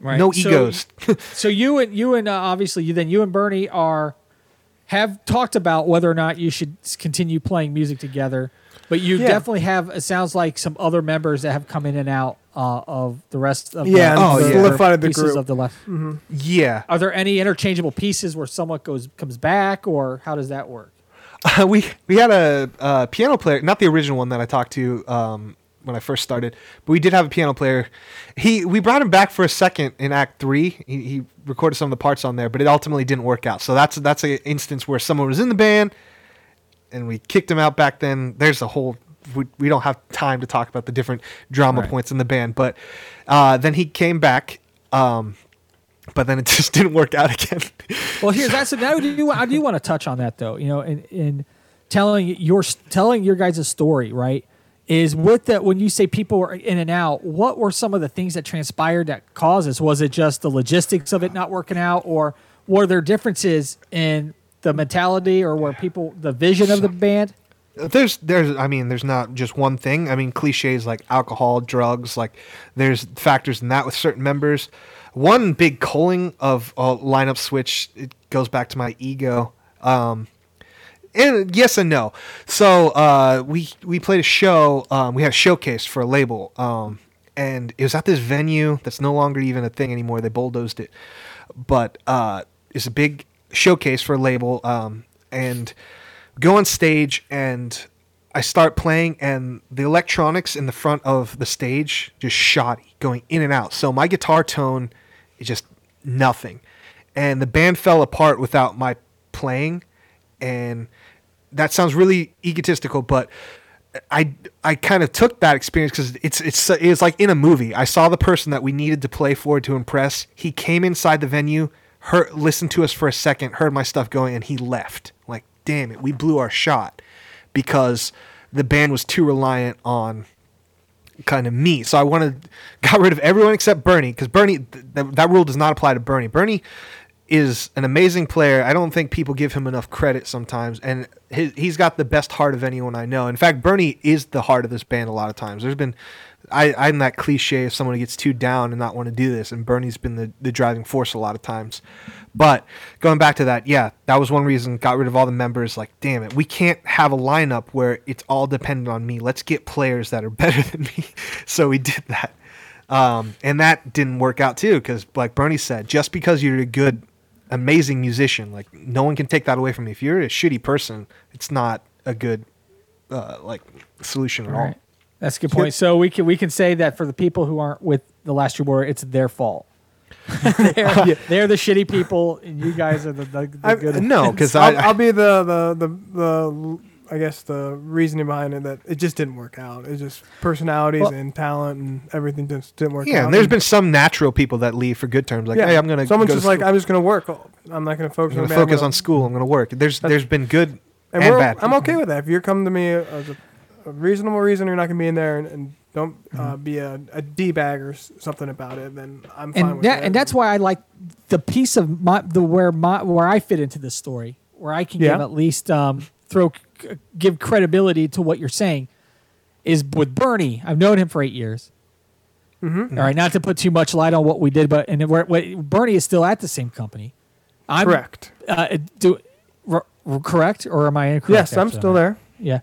Right. No So- egos. So you and you and uh, obviously you then you and Bernie are have talked about whether or not you should continue playing music together, but you Yeah. definitely have. It sounds like some other members that have come in and out uh, of the rest of Yeah, the, and the solidified the pieces group. of the left. yeah. Are there any interchangeable pieces where someone goes comes back, or how does that work? Uh, we we had a uh, piano player, not the original one that I talked to um, when I first started, but we did have a piano player. He we brought him back for a second in Act Three. He, he recorded some of the parts on there, but it ultimately didn't work out. So that's that's an instance where someone was in the band, and we kicked him out back then. There's a whole. We, we don't have time to talk about the different drama Right. points in the band, but uh, then he came back. Um, but then it just didn't work out again. Well, here's that's now. Do you, I do want to touch on that though. You know, in, in telling your telling your guys' a story, right? Is with that when you say people were in and out, what were some of the things that transpired that causes? Was it just the logistics of it not working out, or were there differences in the mentality or where people the vision of the band? there's there's i mean there's not just one thing. I mean cliches like alcohol drugs like there's factors in that with certain members. One big culling of a lineup switch it goes back to my ego. Um and yes and no. So uh we we played a show um we had a showcase for a label um and it was at this venue that's no longer even a thing anymore. They bulldozed it. But uh it's a big showcase for a label um and go on stage and I start playing and the electronics in the front of the stage just shoddy, going in and out. So my guitar tone is just nothing. And the band fell apart without my playing and that sounds really egotistical, but I I kind of took that experience because it's it's it's like in a movie. I saw the person that we needed to play for to impress. He came inside the venue, heard listened to us for a second, heard my stuff going, and he left. Like, damn it, we blew our shot because the band was too reliant on kind of me. So I wanted got rid of everyone except Bernie because Bernie th- that rule does not apply to Bernie. Bernie is an amazing player. I don't think people give him enough credit sometimes, and his, he's got the best heart of anyone I know. In fact, Bernie is the heart of this band a lot of times. There's been, I, I'm that cliche of someone who gets too down and not want to do this, and Bernie's been the, the driving force a lot of times. But going back to that, yeah, that was one reason. Got rid of all the members. Like, damn it, we can't have a lineup where it's all dependent on me. Let's get players that are better than me. so we did that. Um, and that didn't work out too, because like Bernie said, just because you're a good, amazing musician, like no one can take that away from you. If you're a shitty person, it's not a good, uh, like solution at all. That's a good point. So we can we can say that for the people who aren't with the Last Troubadour, it's their fault. they're, they're the shitty people, and you guys are the, the, the I- good. No, because I'll, I, I'll be the, the the the I guess the reasoning behind it that it just didn't work out. It's just personalities Well- and talent and everything just didn't work out. yeah, and there's been some natural people that leave for good terms. Like, yeah, hey, I'm gonna someone's go to just like school. I'm just gonna work. I'm not gonna focus I'm on gonna the band, focus I'm on school. I'm gonna work. There's there's been good And, and we're, bad. I'm okay with that. If you're coming to me as a, a reasonable reason you're not gonna be in there and, and don't uh, Mm-hmm. be a, a d bag or s- something about it, then I'm fine and with that, that. and that's why I like the piece of my the where my where I fit into this story, where I can give Yeah. at least um, throw c- give credibility to what you're saying, is with Bernie. I've known him for eight years. Mm-hmm. All right, not to put too much light on what we did, but and Bernie is still at the same company. I'm Correct. Uh, do r- r- correct or am I incorrect? Yes, I'm still there. Yeah.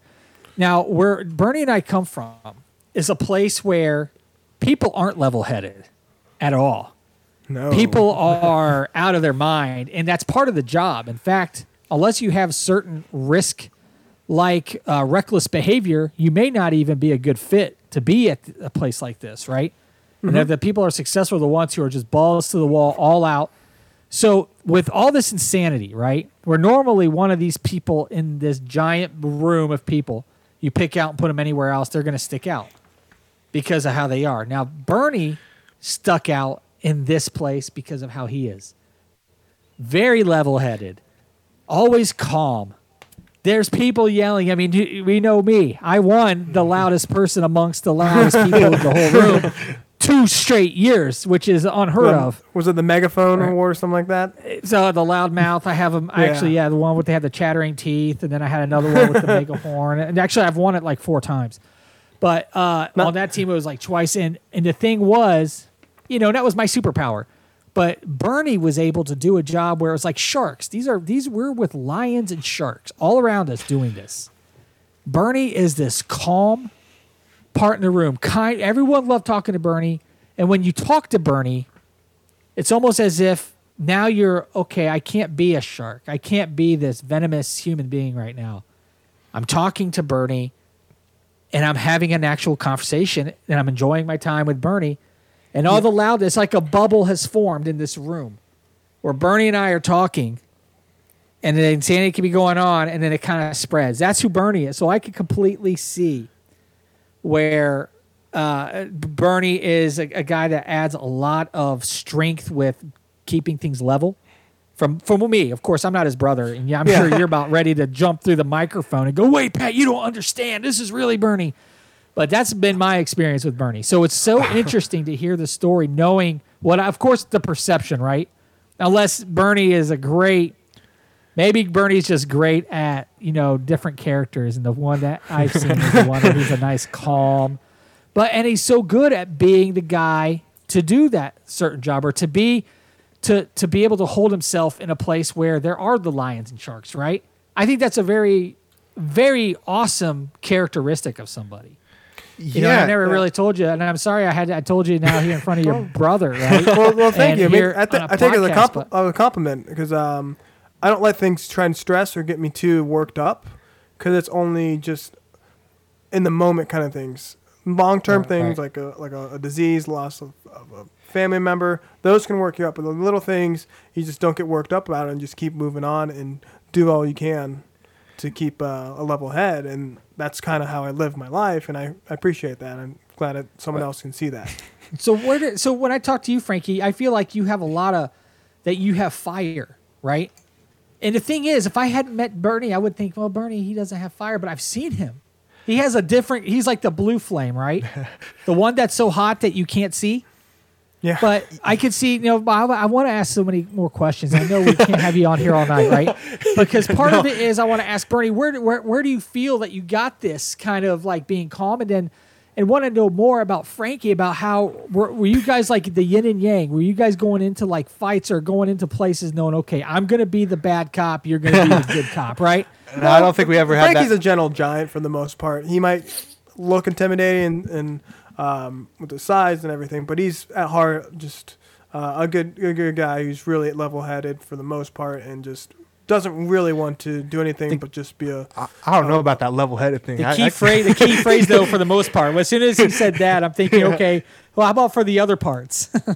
Now, where Bernie and I come from is a place where people aren't level-headed at all. No. People are out of their mind, and that's part of the job. In fact, unless you have certain risk, like uh, reckless behavior, you may not even be a good fit to be at a place like this, right? And if the people are successful, are the ones who are just balls to the wall, all out. So, with all this insanity, right? Where normally one of these people in this giant room of people, you pick out and put them anywhere else, they're going to stick out because of how they are. Now, Bernie stuck out in this place because of how he is. Very level headed, always calm. There's people yelling. I mean, we know me. I won the loudest person amongst the loudest people in the whole room two straight years, which is unheard Um, of. Was it the megaphone Right. award or something like that? So the loud mouth, I have them. I Yeah. actually, yeah, the one with they had the chattering teeth, and then I had another one with the mega horn. And actually, I've won it like four times. But uh, Not- on that team, it was like twice. And and the thing was, you know, that was my superpower. But Bernie was able to do a job where it was like sharks. These are these we're with lions and sharks all around us doing this. Bernie is this calm part in the room. Kind everyone loved talking to Bernie. And when you talk to Bernie, it's almost as if now you're okay, I can't be a shark. I can't be this venomous human being right now. I'm talking to Bernie and I'm having an actual conversation and I'm enjoying my time with Bernie. And all the loudness, like a bubble has formed in this room where Bernie and I are talking and the insanity can be going on and then it kind of spreads. That's who Bernie is. So I can completely see where uh, Bernie is a, a guy that adds a lot of strength with keeping things level. From from me, of course, I'm not his brother, and yeah, I'm Yeah. sure you're about ready to jump through the microphone and go, "Wait, Pat, you don't understand. This is really Bernie." But that's been my experience with Bernie. So it's so interesting to hear the story, knowing what, of course, the perception, right? Unless Bernie is a great, maybe Bernie's just great at you know different characters, and the one that I've seen is the one that he's a nice, calm, but and he's so good at being the guy to do that certain job or to be to to be able to hold himself in a place where there are the lions and sharks, right? I think that's a very very awesome characteristic of somebody. You know, I never yeah. really told you, and I'm sorry I had I told you now here in front of your brother, right? well, well, thank And you. I, mean, I, th- I take it as a, podcast, a compliment because um, I don't let things try and stress or get me too worked up because it's only just in the moment kind of things. Long term Right, things right. like a like a, a disease, loss of, of a family member, those can work you up. But the little things, you just don't get worked up about it and just keep moving on and do all you can to keep uh, a level head. And that's kind of how I live my life, and I, I appreciate that. I'm glad that someone else can see that. So where did, so when I talk to you, Frankie, I feel like you have a lot of that you have fire, right? And the thing is, if I hadn't met Bernie, I would think, well, Bernie, he doesn't have fire, but I've seen him. He has a different. He's like the blue flame, right? the one that's so hot that you can't see. Yeah. But I could see, you know, I, I want to ask so many more questions. I know we can't have you on here all night, right? Because part of it is I want to ask Bernie, where, where where do you feel that you got this kind of like being calm, and then and want to know more about Frankie about how were, were you guys like the yin and yang? Were you guys going into like fights or going into places knowing, okay, I'm gonna be the bad cop, you're gonna be the good cop, right? No, I don't think we ever had Frankie's a gentle giant for the most part. He might look intimidating and, and um, with the size and everything, but he's at heart just uh, a good, good, good guy who's really level-headed for the most part and just doesn't really want to do anything but just be a. I, I don't know about that level-headed thing. The I- key I- phrase, the key phrase though, for the most part, as soon as he said that, I'm thinking, okay, well, how about for the other parts?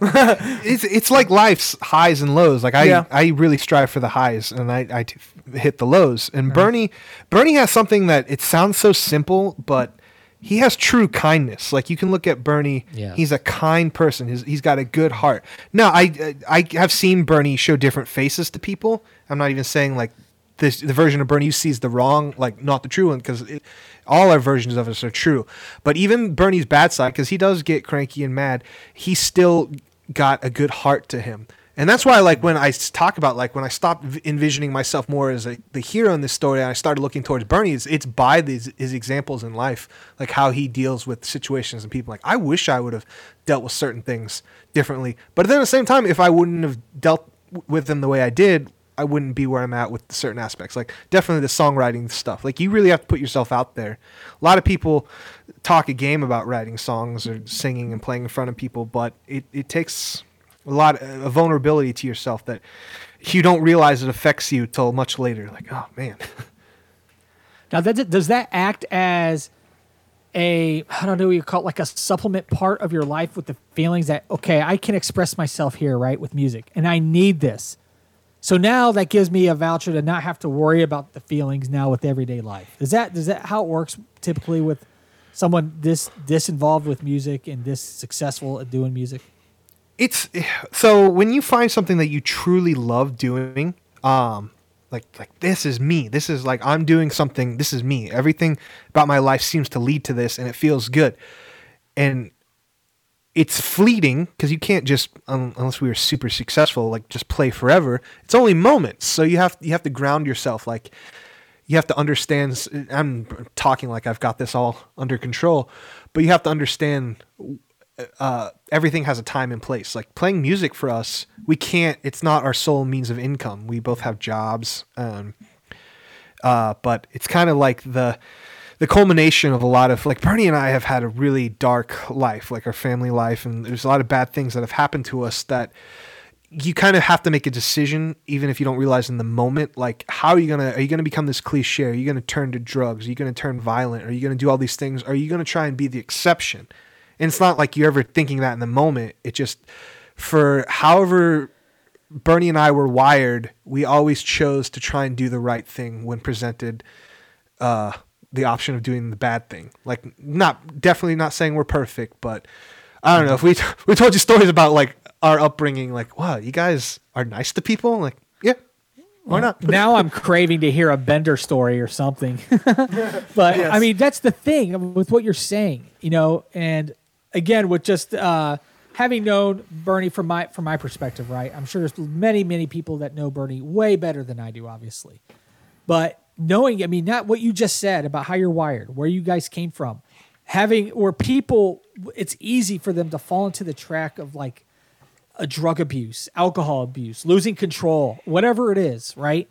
it's it's like life's highs and lows. Like I Yeah. I really strive for the highs and I I t- hit the lows. And uh-huh. Bernie Bernie has something that it sounds so simple, but he has true kindness. Like you can look at Bernie. Yes. He's a kind person. He's, he's got a good heart. Now I I have seen Bernie show different faces to people. I'm not even saying like this the version of Bernie you see is the wrong, like not the true one, because all our versions of us are true. But even Bernie's bad side, because he does get cranky and mad, he still got a good heart to him. And that's why, like, when i talk about, like, when I stopped envisioning myself more as a, the hero in this story and I started looking towards Bernie, it's, it's by these, his examples in life, like how he deals with situations and people. Like, I wish I would have dealt with certain things differently. But then at the same time, if I wouldn't have dealt with them the way I did, I wouldn't be where I'm at with certain aspects. Like, definitely the songwriting stuff. Like, you really have to put yourself out there. A lot of people talk a game about writing songs or singing and playing in front of people, but it, it takes a lot of vulnerability to yourself that you don't realize it affects you till much later. Like, oh man, Now, that, does that act as a I don't know what you call it, like a supplement part of your life with the feelings that okay, I can express myself here, right, with music, and I need this. So now that gives me a voucher to not have to worry about the feelings now with everyday life. Is that is that how it works typically with someone this this involved with music and this successful at doing music? It's so when you find something that you truly love doing, um, like like this is me. This is like I'm doing something. This is me. Everything about my life seems to lead to this, and it feels good. And it's fleeting because you can't just um, unless we were super successful like just play forever it's only moments so you have you have to ground yourself like you have to understand i'm talking like i've got this all under control but you have to understand uh, everything has a time and place like playing music for us we can't it's not our sole means of income we both have jobs um, uh, but it's kind of like the the culmination of a lot of like Bernie and I have had a really dark life, like our family life, and there's a lot of bad things that have happened to us that you kind of have to make a decision, even if you don't realize in the moment. Like, how are you gonna are you gonna become this cliche? Are you gonna turn to drugs? Are you gonna turn violent? Are you gonna do all these things? Are you gonna try and be the exception? And it's not like you're ever thinking that in the moment. It just for however Bernie and I were wired, we always chose to try and do the right thing when presented uh, the option of doing the bad thing. Like, not definitely not saying we're perfect, but I don't know if we we told you stories about like our upbringing. Like, wow, you guys are nice to people. Like, yeah, why not? now I'm craving to hear a Bender story or something. but Yes. I mean, that's the thing with what you're saying, you know. And again, with just uh, having known Bernie from my from my perspective, right? I'm sure there's many many people that know Bernie way better than I do, obviously. But knowing, I mean, not what you just said about how you're wired, where you guys came from, having where people, it's easy for them to fall into the track of like a drug abuse, alcohol abuse, losing control, whatever it is, right?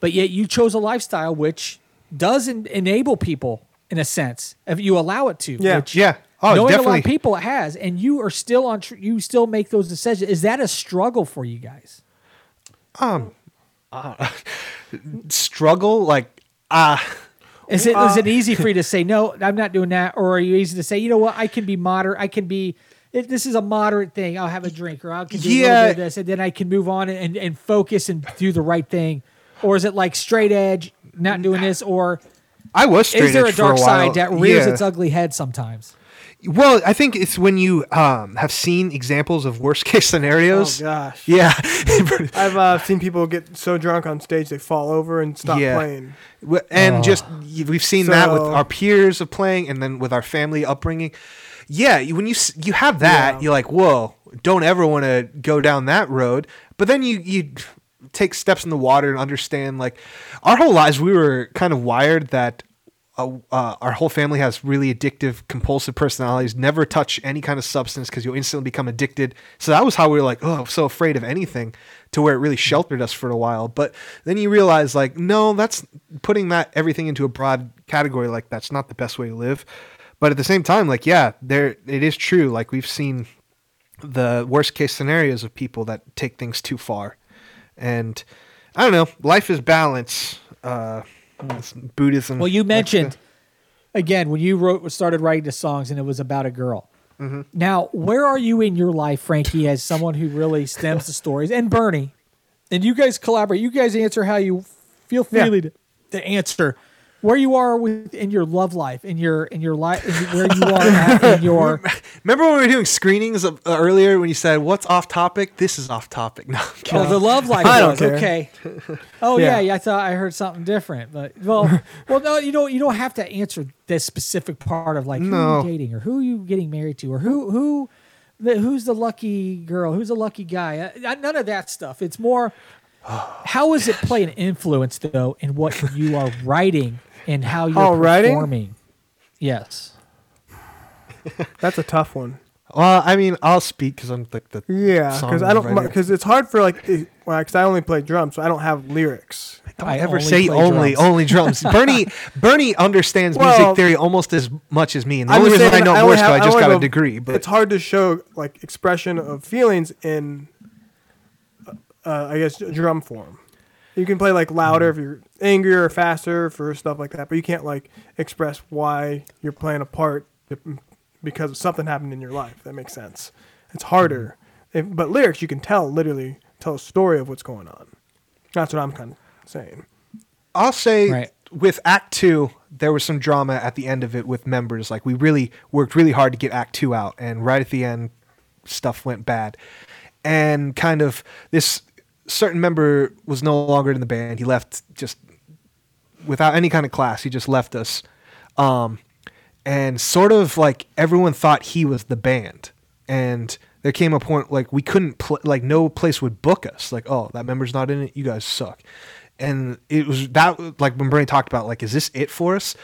But yet you chose a lifestyle which does en- enable people in a sense if you allow it to. Yeah. which Yeah. Oh, knowing a lot of people it has, and you are still on. Tr- you still make those decisions. Is that a struggle for you guys? Um, Struggle, like, ah. Is it is it easy for you to say no? I'm not doing that, or are you easy to say you know what? I can be moderate. I can be. This is a moderate thing. I'll have a drink, or I'll do a little Yeah. bit of this, and then I can move on and, and focus and do the right thing. Or is it like straight edge, not doing this, or I was straight is there a dark side that rears Yeah. its ugly head sometimes? Well, I think it's when you um, have seen examples of worst case scenarios. Oh gosh. Yeah. I've uh, seen people get so drunk on stage they fall over and stop Yeah. playing. W- and just we've seen that with our peers of playing and then with our family upbringing yeah when you you have that Yeah. you're like whoa don't ever want to go down that road but then you you take steps in the water and understand like our whole lives we were kind of wired that uh, uh, our whole family has really addictive, compulsive personalities. Never touch any kind of substance because you'll instantly become addicted. So that was how we were like, oh, I'm so afraid of anything, to where it really sheltered us for a while. But then you realize, like, no, that's putting that everything into a broad category. Like that's not the best way to live. But at the same time, like, yeah, there it is true. Like we've seen the worst case scenarios of people that take things too far, and I don't know. Life is balance. Uh, Buddhism. Well, you mentioned again when you wrote started writing the songs and it was about a girl. Mm-hmm. Now, where are you in your life, Frankie, as someone who really stems the stories, and Bernie, and you guys collaborate. You guys answer how you feel freely to, to answer where you are with in your love life, in your in your life, where you are at in your. Remember when we were doing screenings of, uh, earlier when you said what's off topic? This is off topic. No, Oh, the love life I don't care. okay. Oh yeah. Yeah. yeah, I thought I heard something different, but well, well, no, you don't. You don't have to answer this specific part of like who No. you dating or who you getting married to or who who the, who's the lucky girl? Who's the lucky guy? Uh, none of that stuff. It's more how does it play an influence though in what you are writing and how you're Oh, writing? performing? Yes. That's a tough one. Well, I mean, I'll speak because I'm like the Yeah, because I don't because it's hard for like it- well, because I only play drums, so I don't have lyrics. Don't I ever only say only drums. only drums. Bernie Bernie understands Well, music theory almost as much as me, and the I'm only just reason I know only Morse have- I just only got a have degree. But it's hard to show like expression of feelings in, uh, I guess, drum form. You can play like louder if you're angrier or faster for stuff like that, but you can't like express why you're playing a part because something happened in your life. That makes sense. It's harder, mm-hmm. if, but lyrics you can tell literally tell a story of what's going on. That's what I'm kind of saying. I'll say Right. with Act Two, there was some drama at the end of it with members. Like we really worked really hard to get Act Two out, and right at the end, stuff went bad, and kind of this certain member was no longer in the band. He left just without any kind of class. He just left us, um, and sort of like everyone thought he was the band, and there came a point like we couldn't pl- like no place would book us. Like oh that member's not in it, you guys suck. And it was that like when Bernie talked about like is this it for us?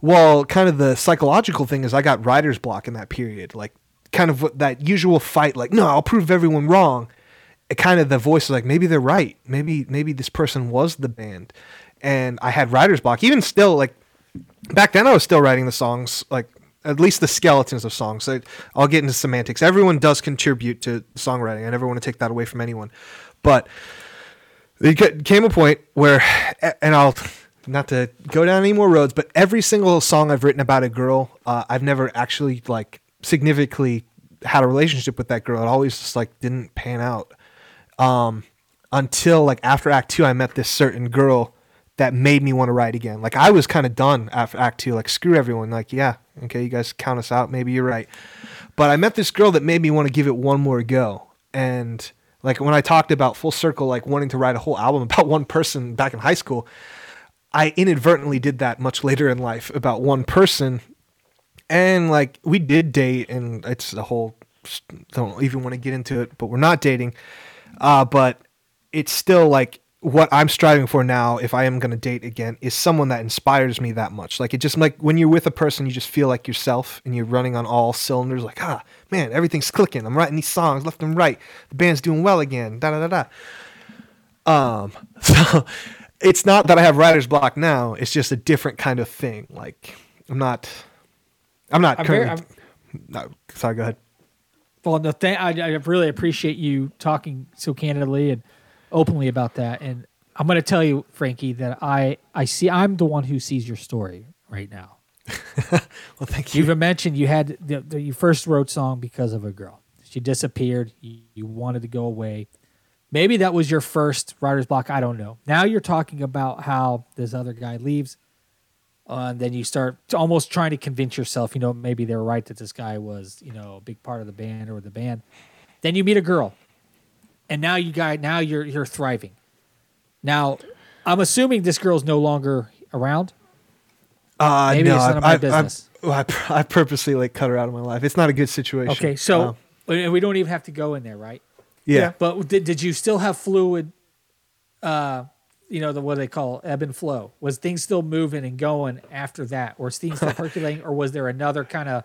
Well, kind of the psychological thing is I got writer's block in that period. Like kind of that usual fight like no I'll prove everyone wrong kind of the voice is like maybe they're right. Maybe maybe this person was the band. And i had writer's block. Even still like back then i was still writing the songs like at least the skeletons of songs. So i'll get into semantics. Everyone does contribute to songwriting. I never want to take that away from anyone. But ca- came a point where and i'll not to go down any more roads but every single song i've written about a girl uh, i've never actually like significantly had a relationship with that girl. It always just like didn't pan out um, until like after Act Two, I met this certain girl that made me want to write again. Like I was kind of done after Act Two. Like screw everyone. Like yeah, okay, you guys count us out. Maybe you're right. But I met this girl that made me want to give it one more go. And like when I talked about full circle, like wanting to write a whole album about one person back in high school, I inadvertently did that much later in life about one person. And like we did date, and it's a whole. Don't even want to get into it, but we're not dating uh, but it's still like what I'm striving for now, if I am going to date again, is someone that inspires me that much. Like it just like when you're with a person, you just feel like yourself and you're running on all cylinders. Like ah, man, everything's clicking. I'm writing these songs left and right. The band's doing well again. Da da da da. Um, so it's not that I have writer's block now. It's just a different kind of thing. Like I'm not, I'm not I'm very- currently. no, sorry, go ahead. Well, no, th- I, I really appreciate you talking so candidly and openly about that. And I'm going to tell you, Frankie, that I I see I'm the one who sees your story right now. Well, thank you. You even mentioned you had the, the, you first wrote song because of a girl. She disappeared. You, you wanted to go away. Maybe that was your first writer's block. I don't know. Now you're talking about how this other guy leaves. Uh, and then you start almost trying to convince yourself, you know, maybe they were right that this guy was, you know, a big part of the band or the band. Then you meet a girl, and now you guy now you're you're thriving. Now, I'm assuming this girl's no longer around. Uh, Maybe no, it's none of my I, business. I, I, I purposely like cut her out of my life. It's not a good situation. Okay, so Um, and we don't even have to go in there, right? yeah. Yeah. But did, did you still have fluid? Uh, you know the what they call ebb and flow. Was things still moving and going after that, or was things still percolating, or was there another kind of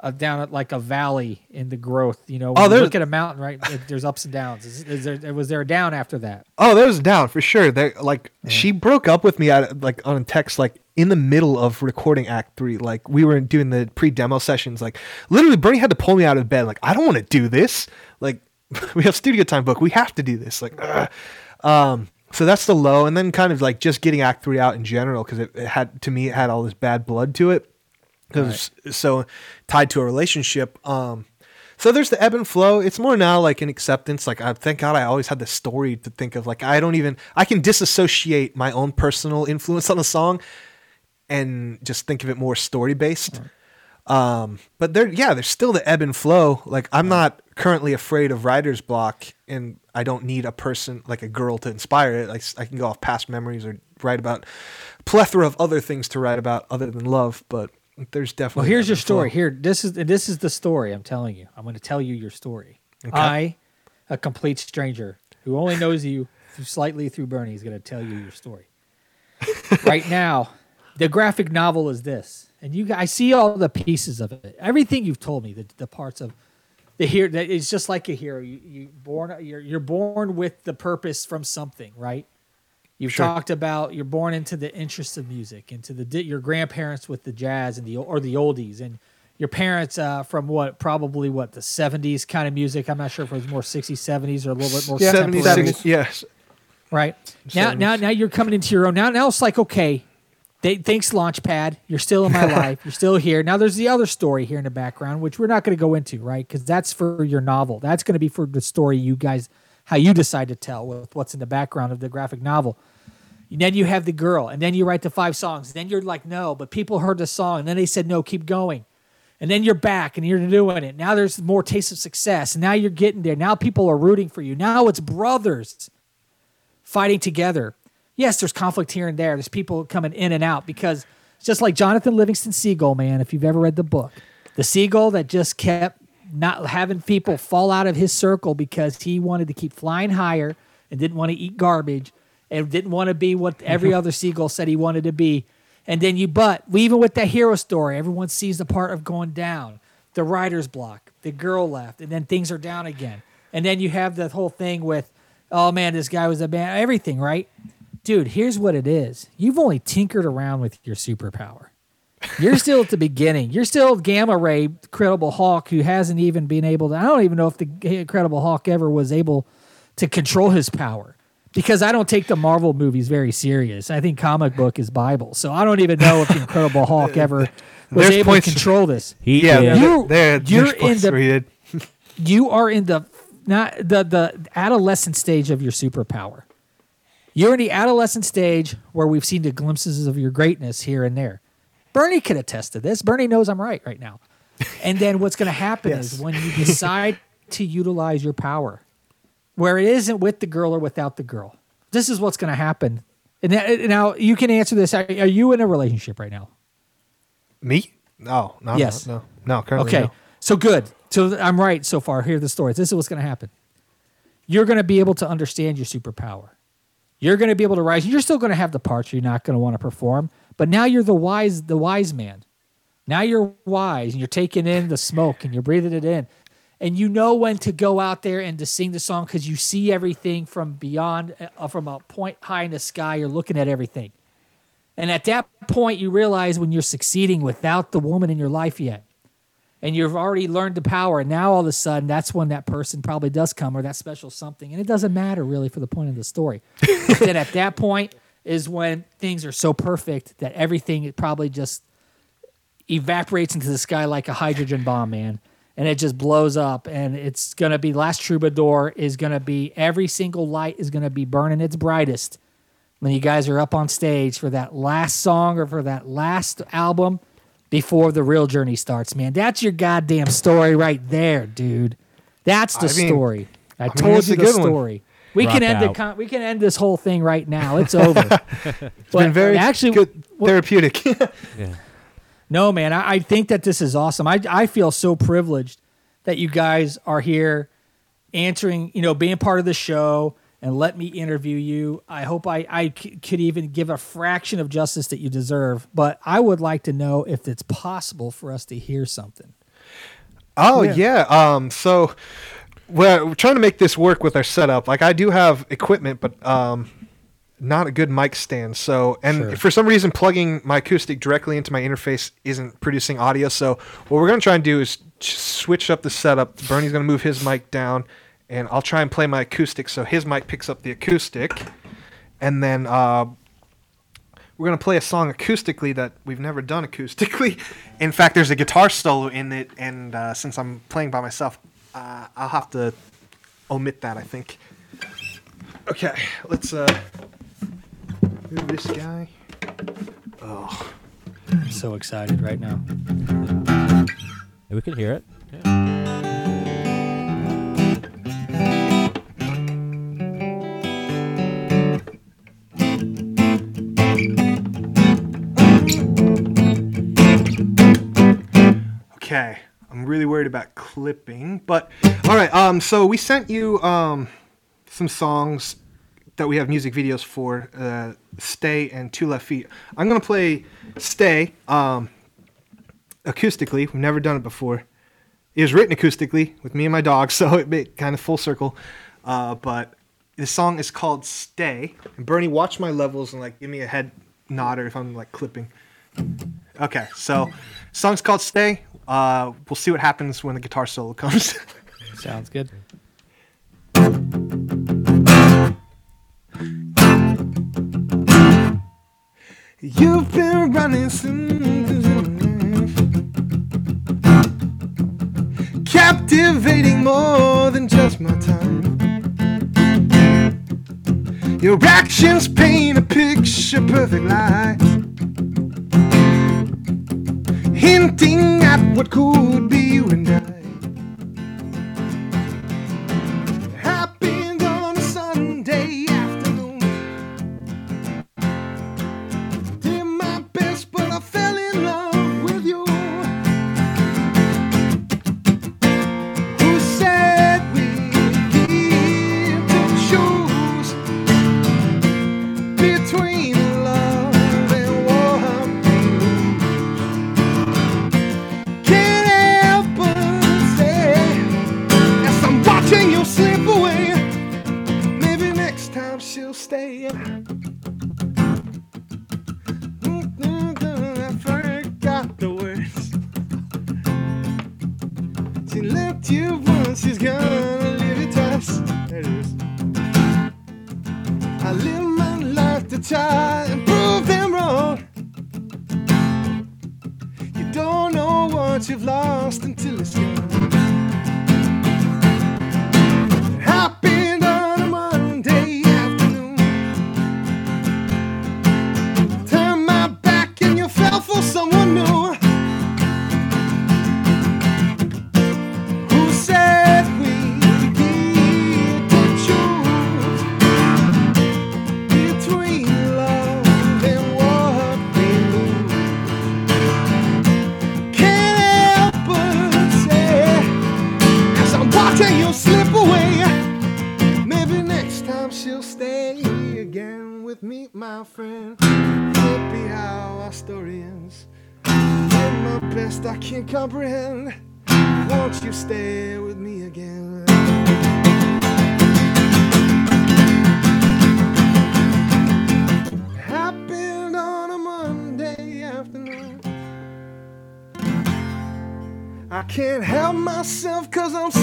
uh, down at like a valley in the growth? You know, when Oh, you there's- look at a mountain, right? There's ups and downs. Is, is there was there a down after that? Oh, there was a down for sure. There, like she broke up with me at like on a text, like in the middle of recording Act Three. Like we were doing the pre-demo sessions. Like literally, Bernie had to pull me out of bed. Like I don't want to do this. Like we have studio time book. We have to do this. Like, ugh. um. So that's the low, and then kind of like just getting Act Three out in general because it, it had to me it had all this bad blood to it because so tied to a relationship. Um, so there's the ebb and flow. It's more now like an acceptance. Like I thank God I always had the story to think of. Like I don't even I can disassociate my own personal influence on a song and just think of it more story based. Um, but there, yeah, there's still the ebb and flow. Like I'm not currently afraid of writer's block, and I don't need a person like a girl to inspire it. Like I can go off past memories or write about plethora of other things to write about other than love. But there's definitely. Well, here's your and flow. story. Here, this is this is the story. I'm telling you. I'm going to tell you your story. I, a complete stranger who only knows you through- slightly through Bernie, is going to tell you your story. right now, the graphic novel is this, and you. I see all the pieces of it. Everything you've told me, the, the parts of the hero. That it's just like a hero. You you born. You're you're born with the purpose from something, right? You've Sure. talked about you're born into the interest of music, into the your grandparents with the jazz and the or the oldies, and your parents uh, from what probably what the '70s kind of music. I'm not sure if it was more '60s, '70s, or a little bit more Yeah, contemporary. 70s, yes. Right now, now, now you're coming into your own. Now, now it's like okay, they, thanks Launchpad. You're still in my life. You're still here. Now there's the other story here in the background, which we're not going to go into, right? Because that's for your novel. That's going to be for the story you guys, how you decide to tell with what's in the background of the graphic novel. And then you have the girl, and then you write the five songs. Then you're like, no, but people heard the song, and then they said, no, keep going. And then you're back and you're doing it. Now there's more taste of success. And now you're getting there. Now people are rooting for you. Now it's brothers fighting together. Yes, there's conflict here and there. There's people coming in and out because it's just like Jonathan Livingston Seagull, man, if you've ever read the book. The seagull that just kept not having people fall out of his circle because he wanted to keep flying higher and didn't want to eat garbage and didn't want to be what every mm-hmm. other seagull said he wanted to be. And then you, but even with that hero story, everyone sees the part of going down, the writer's block, the girl left, and then things are down again. And then you have the whole thing with, oh man, this guy was a man, everything, right? Dude, here's what it is. You've only tinkered around with your superpower. You're still at the beginning. You're still Gamma Ray, Incredible Hulk, who hasn't even been able to. I don't even know if the Incredible Hulk ever was able to control his power because I don't take the Marvel movies very serious. I think comic book is Bible. So I don't even know if the Incredible Hulk ever was There's able to control this. He Yeah, did. there- You- there, you're in the- where he did. you are in the not the the adolescent stage of your superpower. You're in the adolescent stage where we've seen the glimpses of your greatness here and there. Bernie could attest to this. Bernie knows I'm right right now. And then what's going to happen is when you decide to utilize your power, where it isn't with the girl or without the girl, this is what's going to happen. And that- now you can answer this. Are, are you in a relationship right now? Me? No, no, Yes. no, no, no. Currently, Okay. no. So good. So I'm right so far. Here are the stories. This is what's going to happen. You're going to be able to understand your superpower. You're going to be able to rise. You're still going to have the parts you're not going to want to perform, but now you're the wise, the wise man. Now you're wise and you're taking in the smoke and you're breathing it in. And you know when to go out there and to sing the song because you see everything from beyond, uh, from a point high in the sky. You're looking at everything. And at that point, you realize when you're succeeding without the woman in your life yet, and you've already learned the power, and now all of a sudden, that's when that person probably does come or that special something. And it doesn't matter really for the point of the story. but then at that point is when things are so perfect that everything it probably just evaporates into the sky like a hydrogen bomb, man. And it just blows up, and it's gonna be Last Troubadour is gonna be every single light is gonna be burning its brightest when you guys are up on stage for that last song or for that last album before the real journey starts, man. That's your goddamn story right there, dude. That's the I mean- story. I, mean, told you a the good one. story. We Rock can end the con- we can end this whole thing right now. It's over. It's been very actually good, therapeutic. Yeah. no, man, I, I think that this is awesome. I, I feel so privileged that you guys are here answering, you know, being part of the show and let me interview you. I hope I, I c- could even give a fraction of justice that you deserve, but I would like to know if it's possible for us to hear something. Oh Yeah. yeah. Um. So we're, we're trying to make this work with our setup. Like I do have equipment, but um, not a good mic stand. So and Sure. for some reason, plugging my acoustic directly into my interface isn't producing audio. So what we're gonna try and do is switch up the setup. Bernie's gonna move his mic down, and I'll try and play my acoustic so his mic picks up the acoustic, and then uh, we're gonna play a song acoustically that we've never done acoustically. In fact, there's a guitar solo in it, and uh, since I'm playing by myself, uh, I'll have to omit that. I think. Okay, let's uh, move this guy. Oh, I'm so excited right now. Yeah, we can hear it. Yeah. Okay. I'm really worried about clipping, but all right. Um, so we sent you um some songs that we have music videos for. Uh, Stay and Two Left Feet. I'm gonna play Stay um acoustically. We've never done it before. It was written acoustically with me and my dog, so it made kind of full circle. Uh, but the song is called Stay. And Bernie, watch my levels and like give me a head nod or if I'm like clipping. Okay, so song's called Stay. Uh, we'll see what happens when the guitar solo comes. Sounds good. You've been running some captivating more than just my time. Your actions paint a picture perfect lies, hinting at what could be and I. time myself cause I'm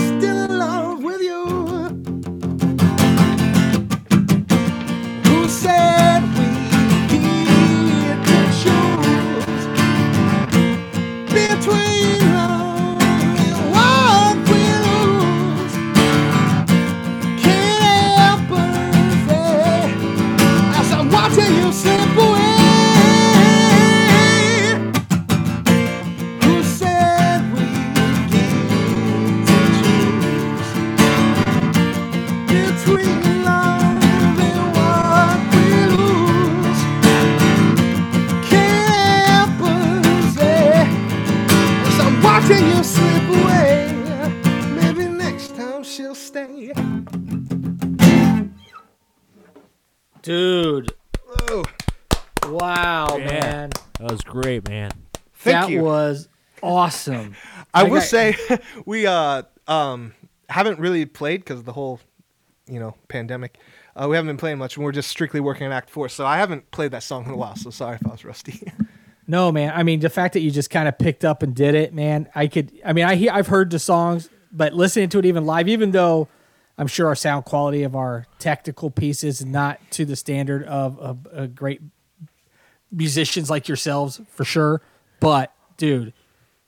Wow, Yeah. man. That was great, man. thank that you. was awesome. I Like will I- say we uh um haven't really played because of the whole you know pandemic. Uh, we haven't been playing much, and we're just strictly working on Act Four. So I haven't played that song in a while. So sorry if I was rusty. No, man. I mean, the fact that you just kind of picked up and did it, man. I could. I mean, I hear. I've heard the songs, but listening to it even live, even though I'm sure our sound quality of our technical pieces is not to the standard of, of, uh great musicians like yourselves, for sure. But dude,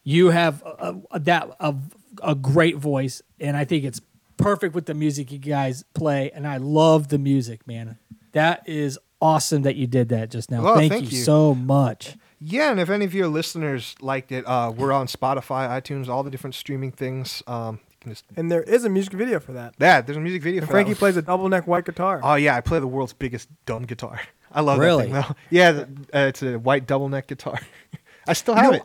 you have a, a, that a, a great voice, and I think it's perfect with the music you guys play. And I love the music, man. That is awesome that you did that just now. Well, thank, thank you you. so much. yeah, and if any of your listeners liked it, uh, we're on Spotify, iTunes, all the different streaming things. Um, you can just And there is a music video for that. yeah, there's a music video. And for Frankie that. plays a double neck white guitar. Oh yeah, I play the world's biggest dumb guitar. I love Really? that thing though. Yeah, uh, it's a white double neck guitar. I still have it.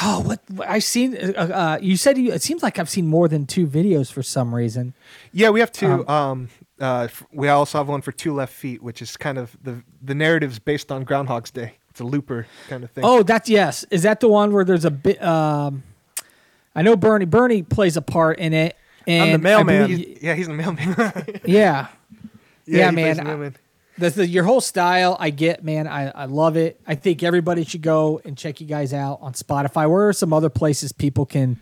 Oh, what I've seen. Uh, uh, you said you. It seems like I've seen more than two videos for some reason. Yeah, we have two. Um, uh, we also have one for Two Left Feet, which is kind of the the narrative's based on Groundhog's Day. It's a looper kind of thing. Oh, that's yes. Is that the one where there's a bit? Um, I know Bernie. Bernie plays a part in it. And the mailman. believe- yeah, he's the mailman. yeah. Yeah, plays man, the I- The, the, your whole style, I get, man. I, I love it. I think everybody should go and check you guys out on Spotify. Where are some other places people can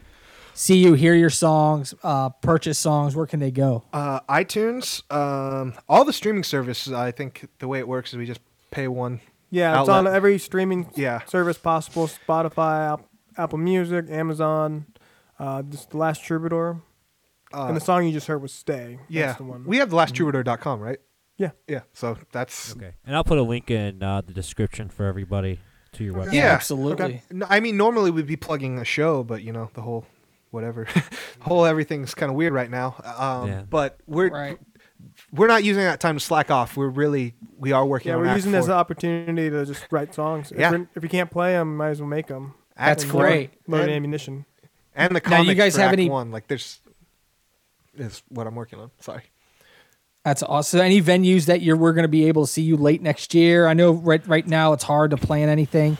see you, hear your songs, uh, purchase songs? Where can they go? Uh, iTunes, um, all the streaming services. I think the way it works is we just pay one. Yeah, it's on every streaming Yeah. service possible: Spotify, Apple Music, Amazon. Uh, this the last Troubadour, Uh, and the song you just heard was "Stay." yeah, That's the one. we have the last troubadour.com, right? Yeah, Yeah, so that's Okay. And I'll put a link in uh, the description for everybody to your website. Yeah. absolutely. Okay. No, I mean, normally we'd be plugging a show, but you know, the whole whatever, whole everything's kind of weird right now. Um, Yeah. But we're Right. we're not using that time to slack off. We're really we are working. yeah. on We're Act using this Four. opportunity to just write songs. Yeah. If, we're- if you can't play them, might as well make them. That's Act great. Load And- ammunition. And the Now, comic you guys for have Act any- One, like there's is what I'm working on. Sorry. That's awesome. Any venues that you're we're going to be able to see you late next year? I know right right now it's hard to plan anything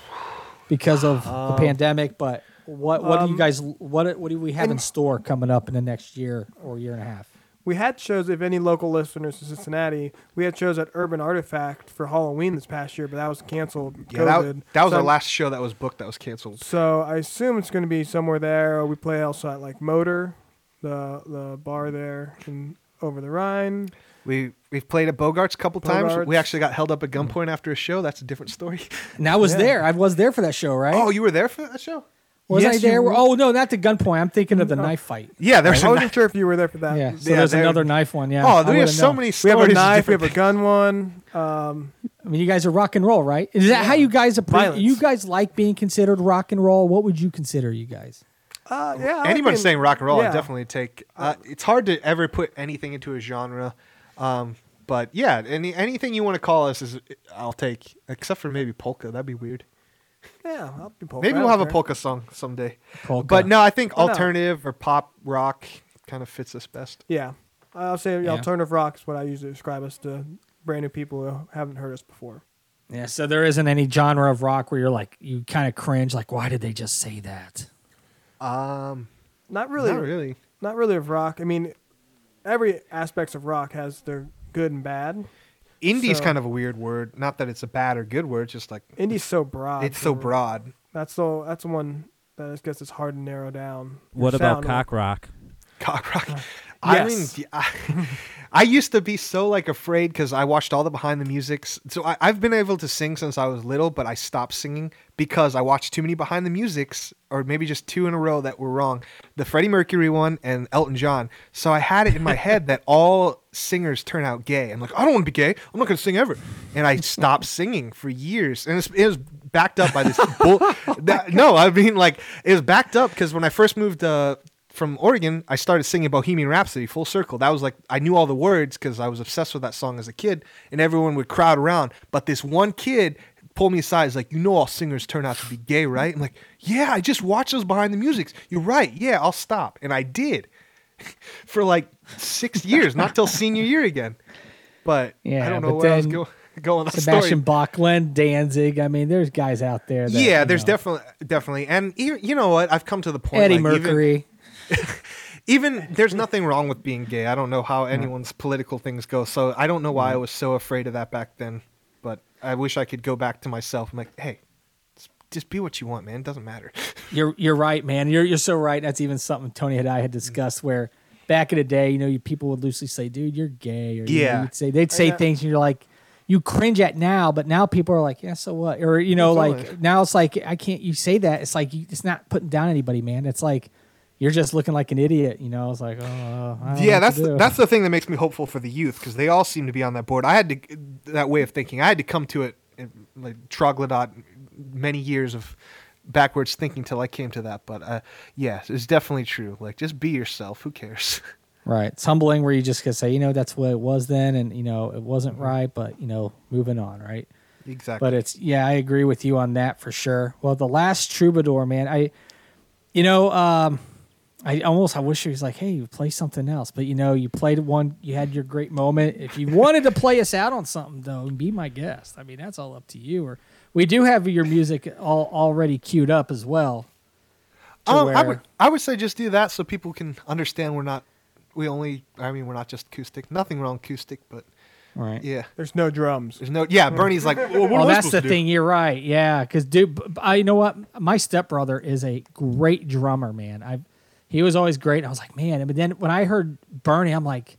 because of the pandemic, but what what do you Um, guys what what do we have in in- store coming up in the next year or year and a half? We had shows. If any local listeners in Cincinnati, we had shows at Urban Artifact for Halloween this past year, but that was canceled. Yeah, that, COVID. that was So our I'm- last show that was booked. That was canceled. So I assume it's going to be somewhere there. We play also at like MOTR, the the bar there and over the Rhine. We we've played at Bogarts a couple times. We actually got held up at gunpoint after a show. That's a different story. And I was Yeah. there. I was there for that show, right? Oh, you were there for that show? was yes, I you there? were. Oh no, not the gunpoint. I'm thinking of the No. knife fight. Yeah, there's. I a wasn't sure if you were there for that. Yeah. So Yeah, there's there- another knife one. Yeah. oh, I there would've so known. many We stories. have a of knife. We have different a gun one. Um, I mean, you guys are rock and roll, right? Is that how you guys appre- Violence. You guys like being considered rock and roll? What would you consider you guys? uh, yeah. I like Anyone being- saying rock and roll, I yeah. definitely take. Uh, it's hard to ever put anything into a genre, um, but yeah, any anything you want to call us is I'll take, except for maybe polka. That'd be weird. Yeah, I'll be polka. Maybe we'll don't have a polka song someday. Polka. But no, I think alternative or pop rock kind of fits us best. Yeah, I'll say Yeah. alternative rock is what I usually describe us to brand new people who haven't heard us before. Yeah, so there isn't any genre of rock where you're like you kind of cringe, like why did they just say that? Um, Not really. not really. Not really of rock. I mean, every aspects of rock has their good and bad. Indie's So- kind of a weird word. Not that it's a bad or good word, just like Indie's so broad. it's so broad. That's the that's the one that I guess it's hard to narrow down. What about cock rock? cock rock. Uh, I mean, I, I used to be so like afraid because I watched all the behind the musics. So I, I've been able to sing since I was little, but I stopped singing because I watched too many behind the musics, or maybe just two in a row that were wrong. The Freddie Mercury one and Elton John. So I had it in my head that all singers turn out gay. I'm like, I don't want to be gay. I'm not going to sing ever. And I stopped singing for years, and it's, it was backed up by this bull. That, no, I mean like it was backed up because when I first moved. Uh, from Oregon, I started singing Bohemian Rhapsody full circle. That was like I knew all the words because I was obsessed with that song as a kid, and everyone would crowd around. But this one kid pulled me aside. He's like, "You know, all singers turn out to be gay, right?" I'm like, "Yeah, I just watched those behind the musics. You're right. Yeah, I'll stop." And I did for like six years, not till senior year again. But Yeah, I don't know where I was then go- going Sebastian story. Bach, Glenn Danzig. I mean, there's guys out there. That, yeah, there's know, definitely definitely, and even, you know what? I've come to the point. Eddie like, Mercury. even there's nothing wrong with being gay. I don't know how anyone's political things go, so I don't know why I was so afraid of that back then. But I wish I could go back to myself. I'm like, hey, just- be what you want, man. It doesn't matter. You're you're right, man. You're you're so right. That's even something Tony and I had mm. discussed where back in the day, you know, you, people would loosely say, "Dude, you're gay," or Yeah. you'd say they'd say Yeah. things, and you're like, you cringe at now, but now people are like, "Yeah, so what?" Or you know, Totally. like now it's like I can't. You say that it's like you, it's not putting down anybody, man. It's like you're just looking like an idiot. You know, I was like, oh, I don't yeah, that's the, that's the thing that makes me hopeful for the youth because they all seem to be on that board. I had to that way of thinking. I had to come to it in, like troglodyte, many years of backwards thinking till I came to that. But uh, yeah, it's definitely true. Like, just be yourself. Who cares? right. It's humbling where you just can say, you know, that's what it was then, and you know, it wasn't Mm-hmm. right, but you know, moving on, right? exactly. But it's yeah, I agree with you on that for sure. Well, the last troubadour, man, I, you know, um, I almost I wish he was like, hey, you play something else, but you know, you played one, you had your great moment. If you wanted to play us out on something though, be my guest. I mean, that's all up to you. Or we do have your music all already queued up as well. to Um, I would I would say just do that so people can understand we're not we only I mean we're not just acoustic. Nothing wrong acoustic, but right. yeah. There's no drums. There's no yeah, Bernie's like, well, what Well, am that's the to do?" thing. You're right. Yeah, because dude, I you know what? My stepbrother is a great drummer, man. I he was always great. I was like, man. But then when I heard Bernie, I'm like,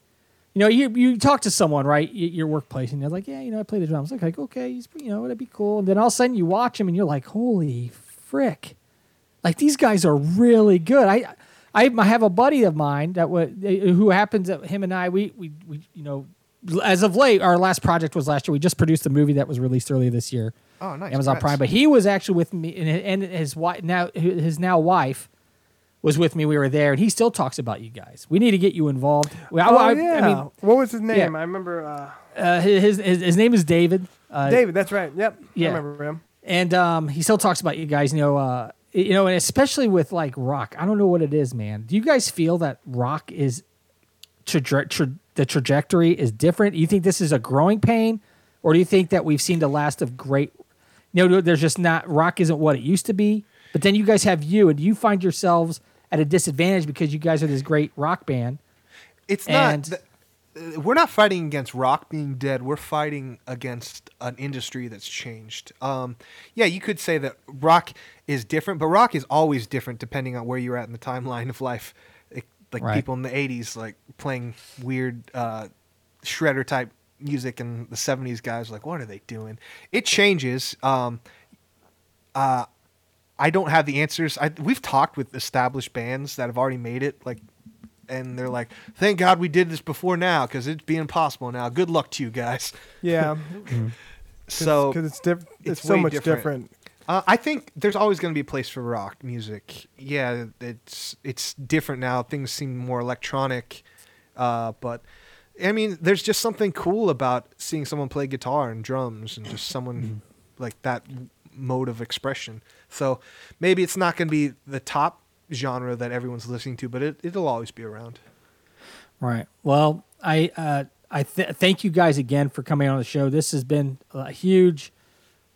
you know, you you talk to someone right, y- your workplace, and they're like, yeah, you know, I play the drums. Like, like okay, he's you know, that'd be cool. And then all of a sudden you watch him, and you're like, holy frick, like these guys are really good. I. I, have a buddy of mine that would eh, who happens that him and I we, we we you know as of late our last project was last year we just produced a movie that was released earlier this year Oh, nice. Amazon. Prime. But he was actually with me, and, and his wife now his now wife was with me. We were there, and he still talks about you guys. We need to get you involved. Well, Oh, I, yeah. I mean, what was his name? yeah. I remember uh, uh, his, his his name is David. Uh, David. That's right. Yep. yeah. I remember him. and um, he still talks about you guys. You know, uh, you know, and especially with like rock. I don't know what it is, man. Do you guys feel that rock is traje- tra- the trajectory is different? You think this is a growing pain, or do you think that we've seen the last of great? You know, there's just not rock isn't what it used to be. But then you guys have you, and you find yourselves at a disadvantage because you guys are this great rock band? It's And- not. th- uh, we're not fighting against rock being dead. We're fighting against an industry that's changed. Um, yeah, you could say that rock is different, but rock is always different depending on where you're at in the timeline of life. It, like Right. people in the '80s, like playing weird uh, shredder type music, and the '70s guys like, what are they doing? It changes. Um, uh, I don't have the answers. I, we've talked with established bands that have already made it, like, and they're like, "Thank God we did this before now, because it'd be impossible now. Good luck to you guys." Yeah. So because it's diff- it's, it's so much different. different. uh, I think there's always going to be a place for rock music. Yeah, it's it's different now. Things seem more electronic, uh, but I mean, there's just something cool about seeing someone play guitar and drums and just someone like that mode of expression. So maybe it's not going to be the top genre that everyone's listening to, but it it'll always be around. Right. Well, I uh, I th- thank you guys again for coming on the show. This has been a huge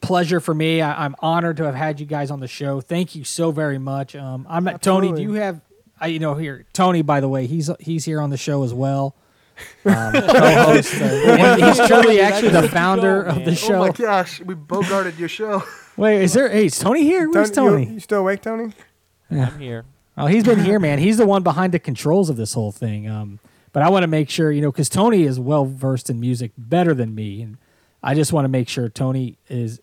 pleasure for me. I- I'm honored to have had you guys on the show. Thank you so very much. Um, I'm at Tony. Do you have? I you know here Tony. By the way, he's he's here on the show as well. Um, co-host. uh, he's truly actually the founder of the show. Oh my gosh, we bogarted your show. Wait, is there? Hey, is Tony here? Where's Tony, Tony? You, you still awake, Tony? I'm here. Oh, he's been here, man. He's the one behind the controls of this whole thing. Um, but I want to make sure, you know, because Tony is well versed in music, better than me, and I just want to make sure Tony is.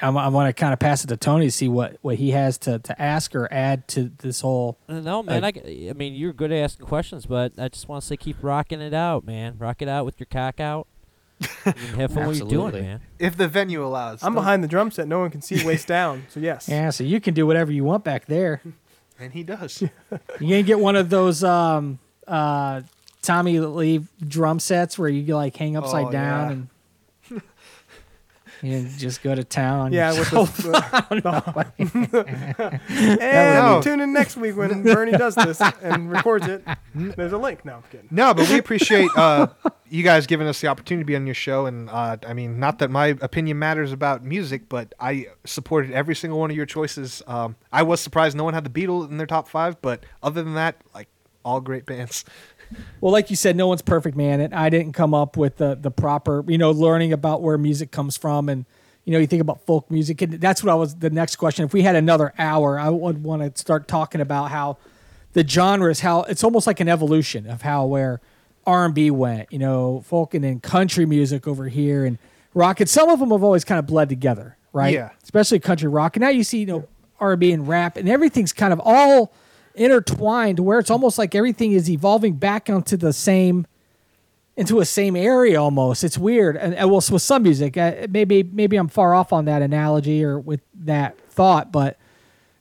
I, I want to kind of pass it to Tony to see what, what he has to, to ask or add to this whole. Uh, No, man. I mean, you're good at asking questions, but I just want to say keep rocking it out, man. Rock it out with your cock out. have fun what you're doing, Absolutely. man. If the venue allows. I'm behind the drum set. No one can see waist down. So yes. Yeah, so you can do whatever you want back there. and he does. You gonna get one of those um, uh, Tommy Lee drum sets where you like hang upside Oh, down yeah. and you just go to town. Yeah, with the, and No. tune in next week when Bernie does this and records it. There's a link. No, I'm kidding. No, but we appreciate uh, you guys giving us the opportunity to be on your show. And uh, I mean, not that my opinion matters about music, but I supported every single one of your choices. Um, I was surprised no one had the Beatles in their top five, but other than that, like all great bands. Well, like you said, no one's perfect, man. And I didn't come up with the the proper, you know, learning about where music comes from, and you know, you think about folk music, and that's what I was. The next question, if we had another hour, I would want to start talking about how the genres, how it's almost like an evolution of how where R and B went, you know, folk and then country music over here, and rock. And some of them have always kind of bled together, right? Yeah. Especially country rock. And now you see, you know, R and B and rap, and everything's kind of all intertwined, where it's almost like everything is evolving back onto the same into a same area almost. It's weird. And, and well, with some music, uh, maybe maybe I'm far off on that analogy or with that thought, but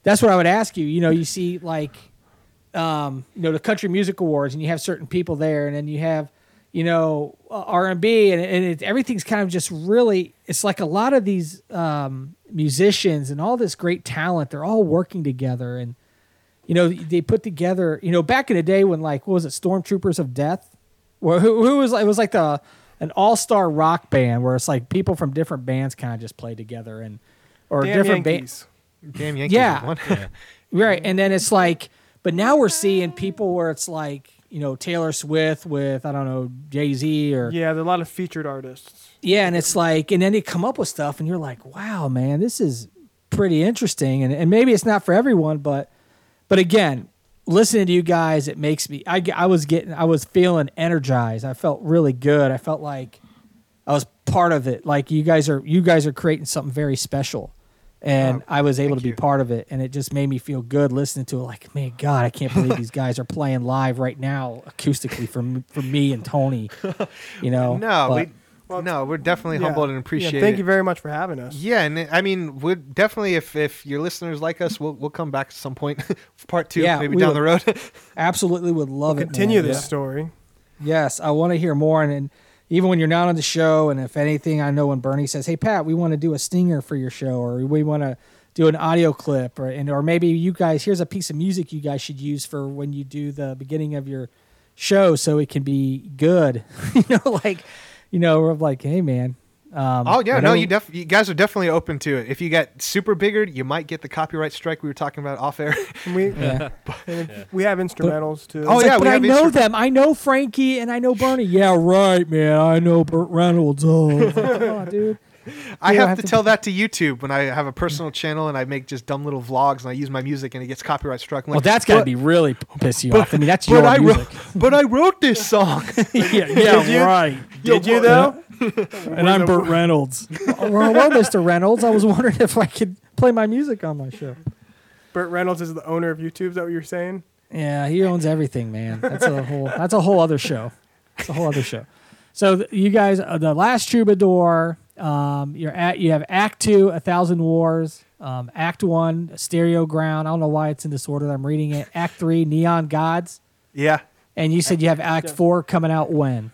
that's what I would ask you. You know, you see like um, you know the country music awards, and you have certain people there, and then you have you know uh, R&B and, and it, everything's kind of just really it's like a lot of these um, musicians and all this great talent they're all working together and you know they put together you know back in the day when like what was it Stormtroopers of Death well, who, who was it was like the an all-star rock band where it's like people from different bands kind of just play together and or Damn different bands Damn Yankees. Yeah. One. Right. And then it's like, but now we're seeing people where it's like, you know, Taylor Swift with, I don't know, Jay Z or, yeah. Yeah, there are a lot of featured artists. Yeah. And it's like, and then they come up with stuff and you're like, wow, man, this is pretty interesting. And, and maybe it's not for everyone, but, but again, listening to you guys, it makes me, I, I was getting, I was feeling energized. I felt really good. I felt like I was part of it. Like you guys are, you guys are creating something very special and Oh, I was able to be you. part of it, and it just made me feel good listening to it. Like, man, God, I can't believe these guys are playing live right now, acoustically for for me and Tony. You know, No, But- we, Well, no, we're definitely Yeah. humbled and appreciate Yeah, thank it. you very much for having us. Yeah, and I mean, we're definitely if if your listeners like us, we'll we'll come back at some point, part two, Yeah, maybe we down will. the road. absolutely would love it. Continue man. this Yeah. story. Yes, I want to hear more, and, and even when you're not on the show, and if anything, I know when Bernie says, "Hey, Pat, we want to do a stinger for your show, or we want to." Do an audio clip, or and or maybe you guys here's a piece of music you guys should use for when you do the beginning of your show, so it can be good. you know, like, you know, we're like, hey man, um, oh yeah, no, you def you guys are definitely open to it. If you get super bigger, you might get the copyright strike we were talking about off air. We Yeah. and if- we have instrumentals too. Oh, It's yeah, like, we but I have know instru- them. I know Frankie and I know Bernie. Yeah, right, man. I know Burt Reynolds. Oh, It's like, come on, dude. I have, have to to- tell that to YouTube when I have a personal channel and I make just dumb little vlogs and I use my music and it gets copyright struck. I'm Well, like, that's got to be really piss you off. I mean, that's But your I music. wrote, but I wrote this song. yeah, Did you? right. Did you though? And I'm Burt Reynolds. well, well, Mr. Reynolds, I was wondering if I could play my music on my show. Burt Reynolds is the owner of YouTube. Is that what you're saying? Yeah, he owns everything, man. That's a whole. That's a whole other show. It's a whole other show. So th- you guys, uh, the last troubadour. Um, you're at. You have Act Two, A Thousand Wars. Um, Act One, Stereo Ground. I don't know why it's in this order. that I'm reading it. Act Three, Neon Gods. yeah. And you said you have Act Four coming out when?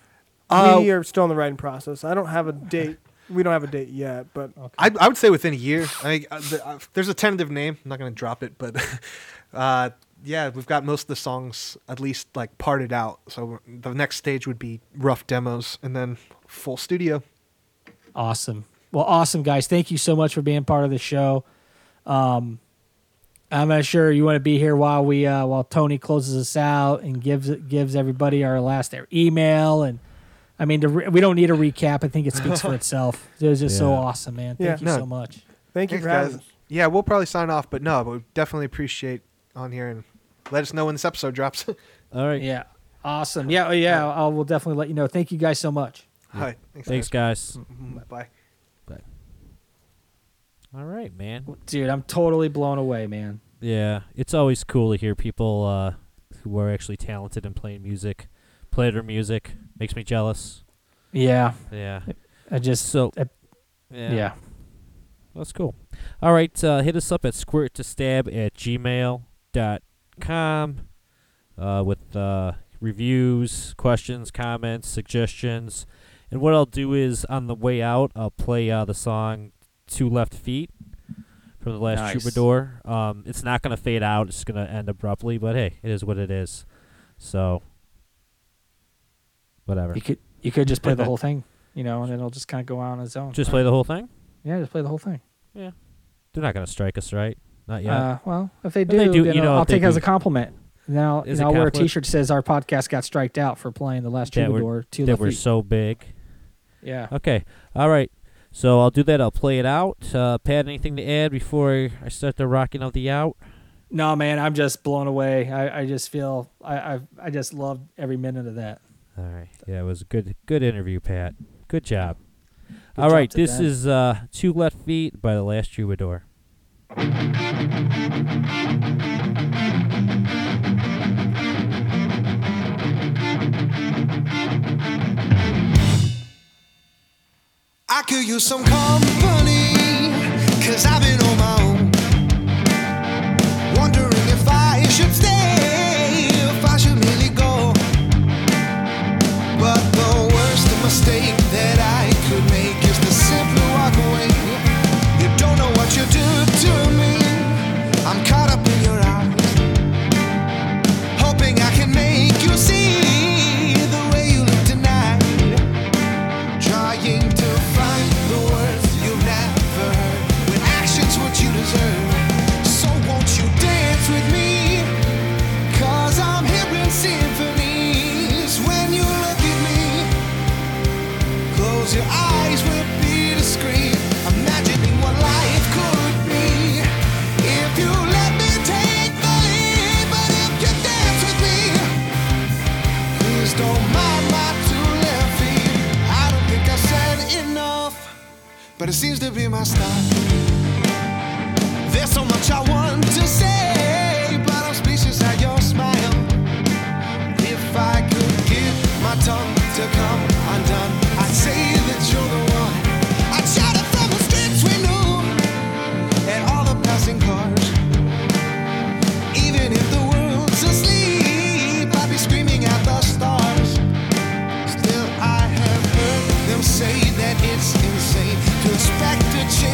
Uh, we are still in the writing process. I don't have a date. We don't have a date yet, but I, I would say within a year. I, uh, the, uh, there's a tentative name. I'm not going to drop it, but uh, yeah, we've got most of the songs at least like parted out. So the next stage would be rough demos and then full studio. Awesome. Well, awesome, guys. Thank you so much for being part of the show. Um, I'm not sure you want to be here while we uh, while Tony closes us out and gives gives everybody our last their email and I mean the re- we don't need a recap. I think it speaks for itself. It was just so awesome, man. Thank Yeah. you No. so much. thank you Thanks, for guys. us. Yeah, we'll probably sign off, but no, but we definitely appreciate on here and let us know when this episode drops. All right. Yeah. Awesome. Yeah. oh, Yeah. I will definitely let you know. Thank you guys so much. All right. Thanks. Thanks, guys. guys. Bye. All right, man. Dude, I'm totally blown away, man. Yeah, it's always cool to hear people uh, who are actually talented in playing music, play their music. Makes me jealous. Yeah. Yeah. I just So. uh, yeah. yeah. That's cool. All right, uh, hit us up at squirt to stab at gmail.com uh, with uh, reviews, questions, comments, suggestions. And what I'll do is on the way out, I'll play uh, the song Two Left Feet from the last Nice. Troubadour. Um, it's not going to fade out, it's going to end abruptly, but hey, it is what it is. So, whatever. You could you could just play the whole thing, you know, and it'll just kind of go on its own. Just play the whole thing? Yeah, just play the whole thing. Yeah. They're not going to strike us, right? Not yet. Uh, well, if they If do, they do, you know, I'll if take it as a compliment. Now, you Is know, it I'll wear a? T-shirt that says our podcast got striked out for playing the last That we're- troubadour. Two that we're so big. Yeah. Okay. All right. So I'll do that. I'll play it out. Uh, Pat, anything to add before I start the rocking of the out? No, man, I'm just blown away. I, I just feel I I've, I just loved every minute of that. All right. Yeah, it was a good good interview, Pat. Good job. Good All job right. This them. is uh, Two Left Feet by The Last Troubadour. I could use some company, cause I've been on my own. but it seems to be my style. There's so much I want.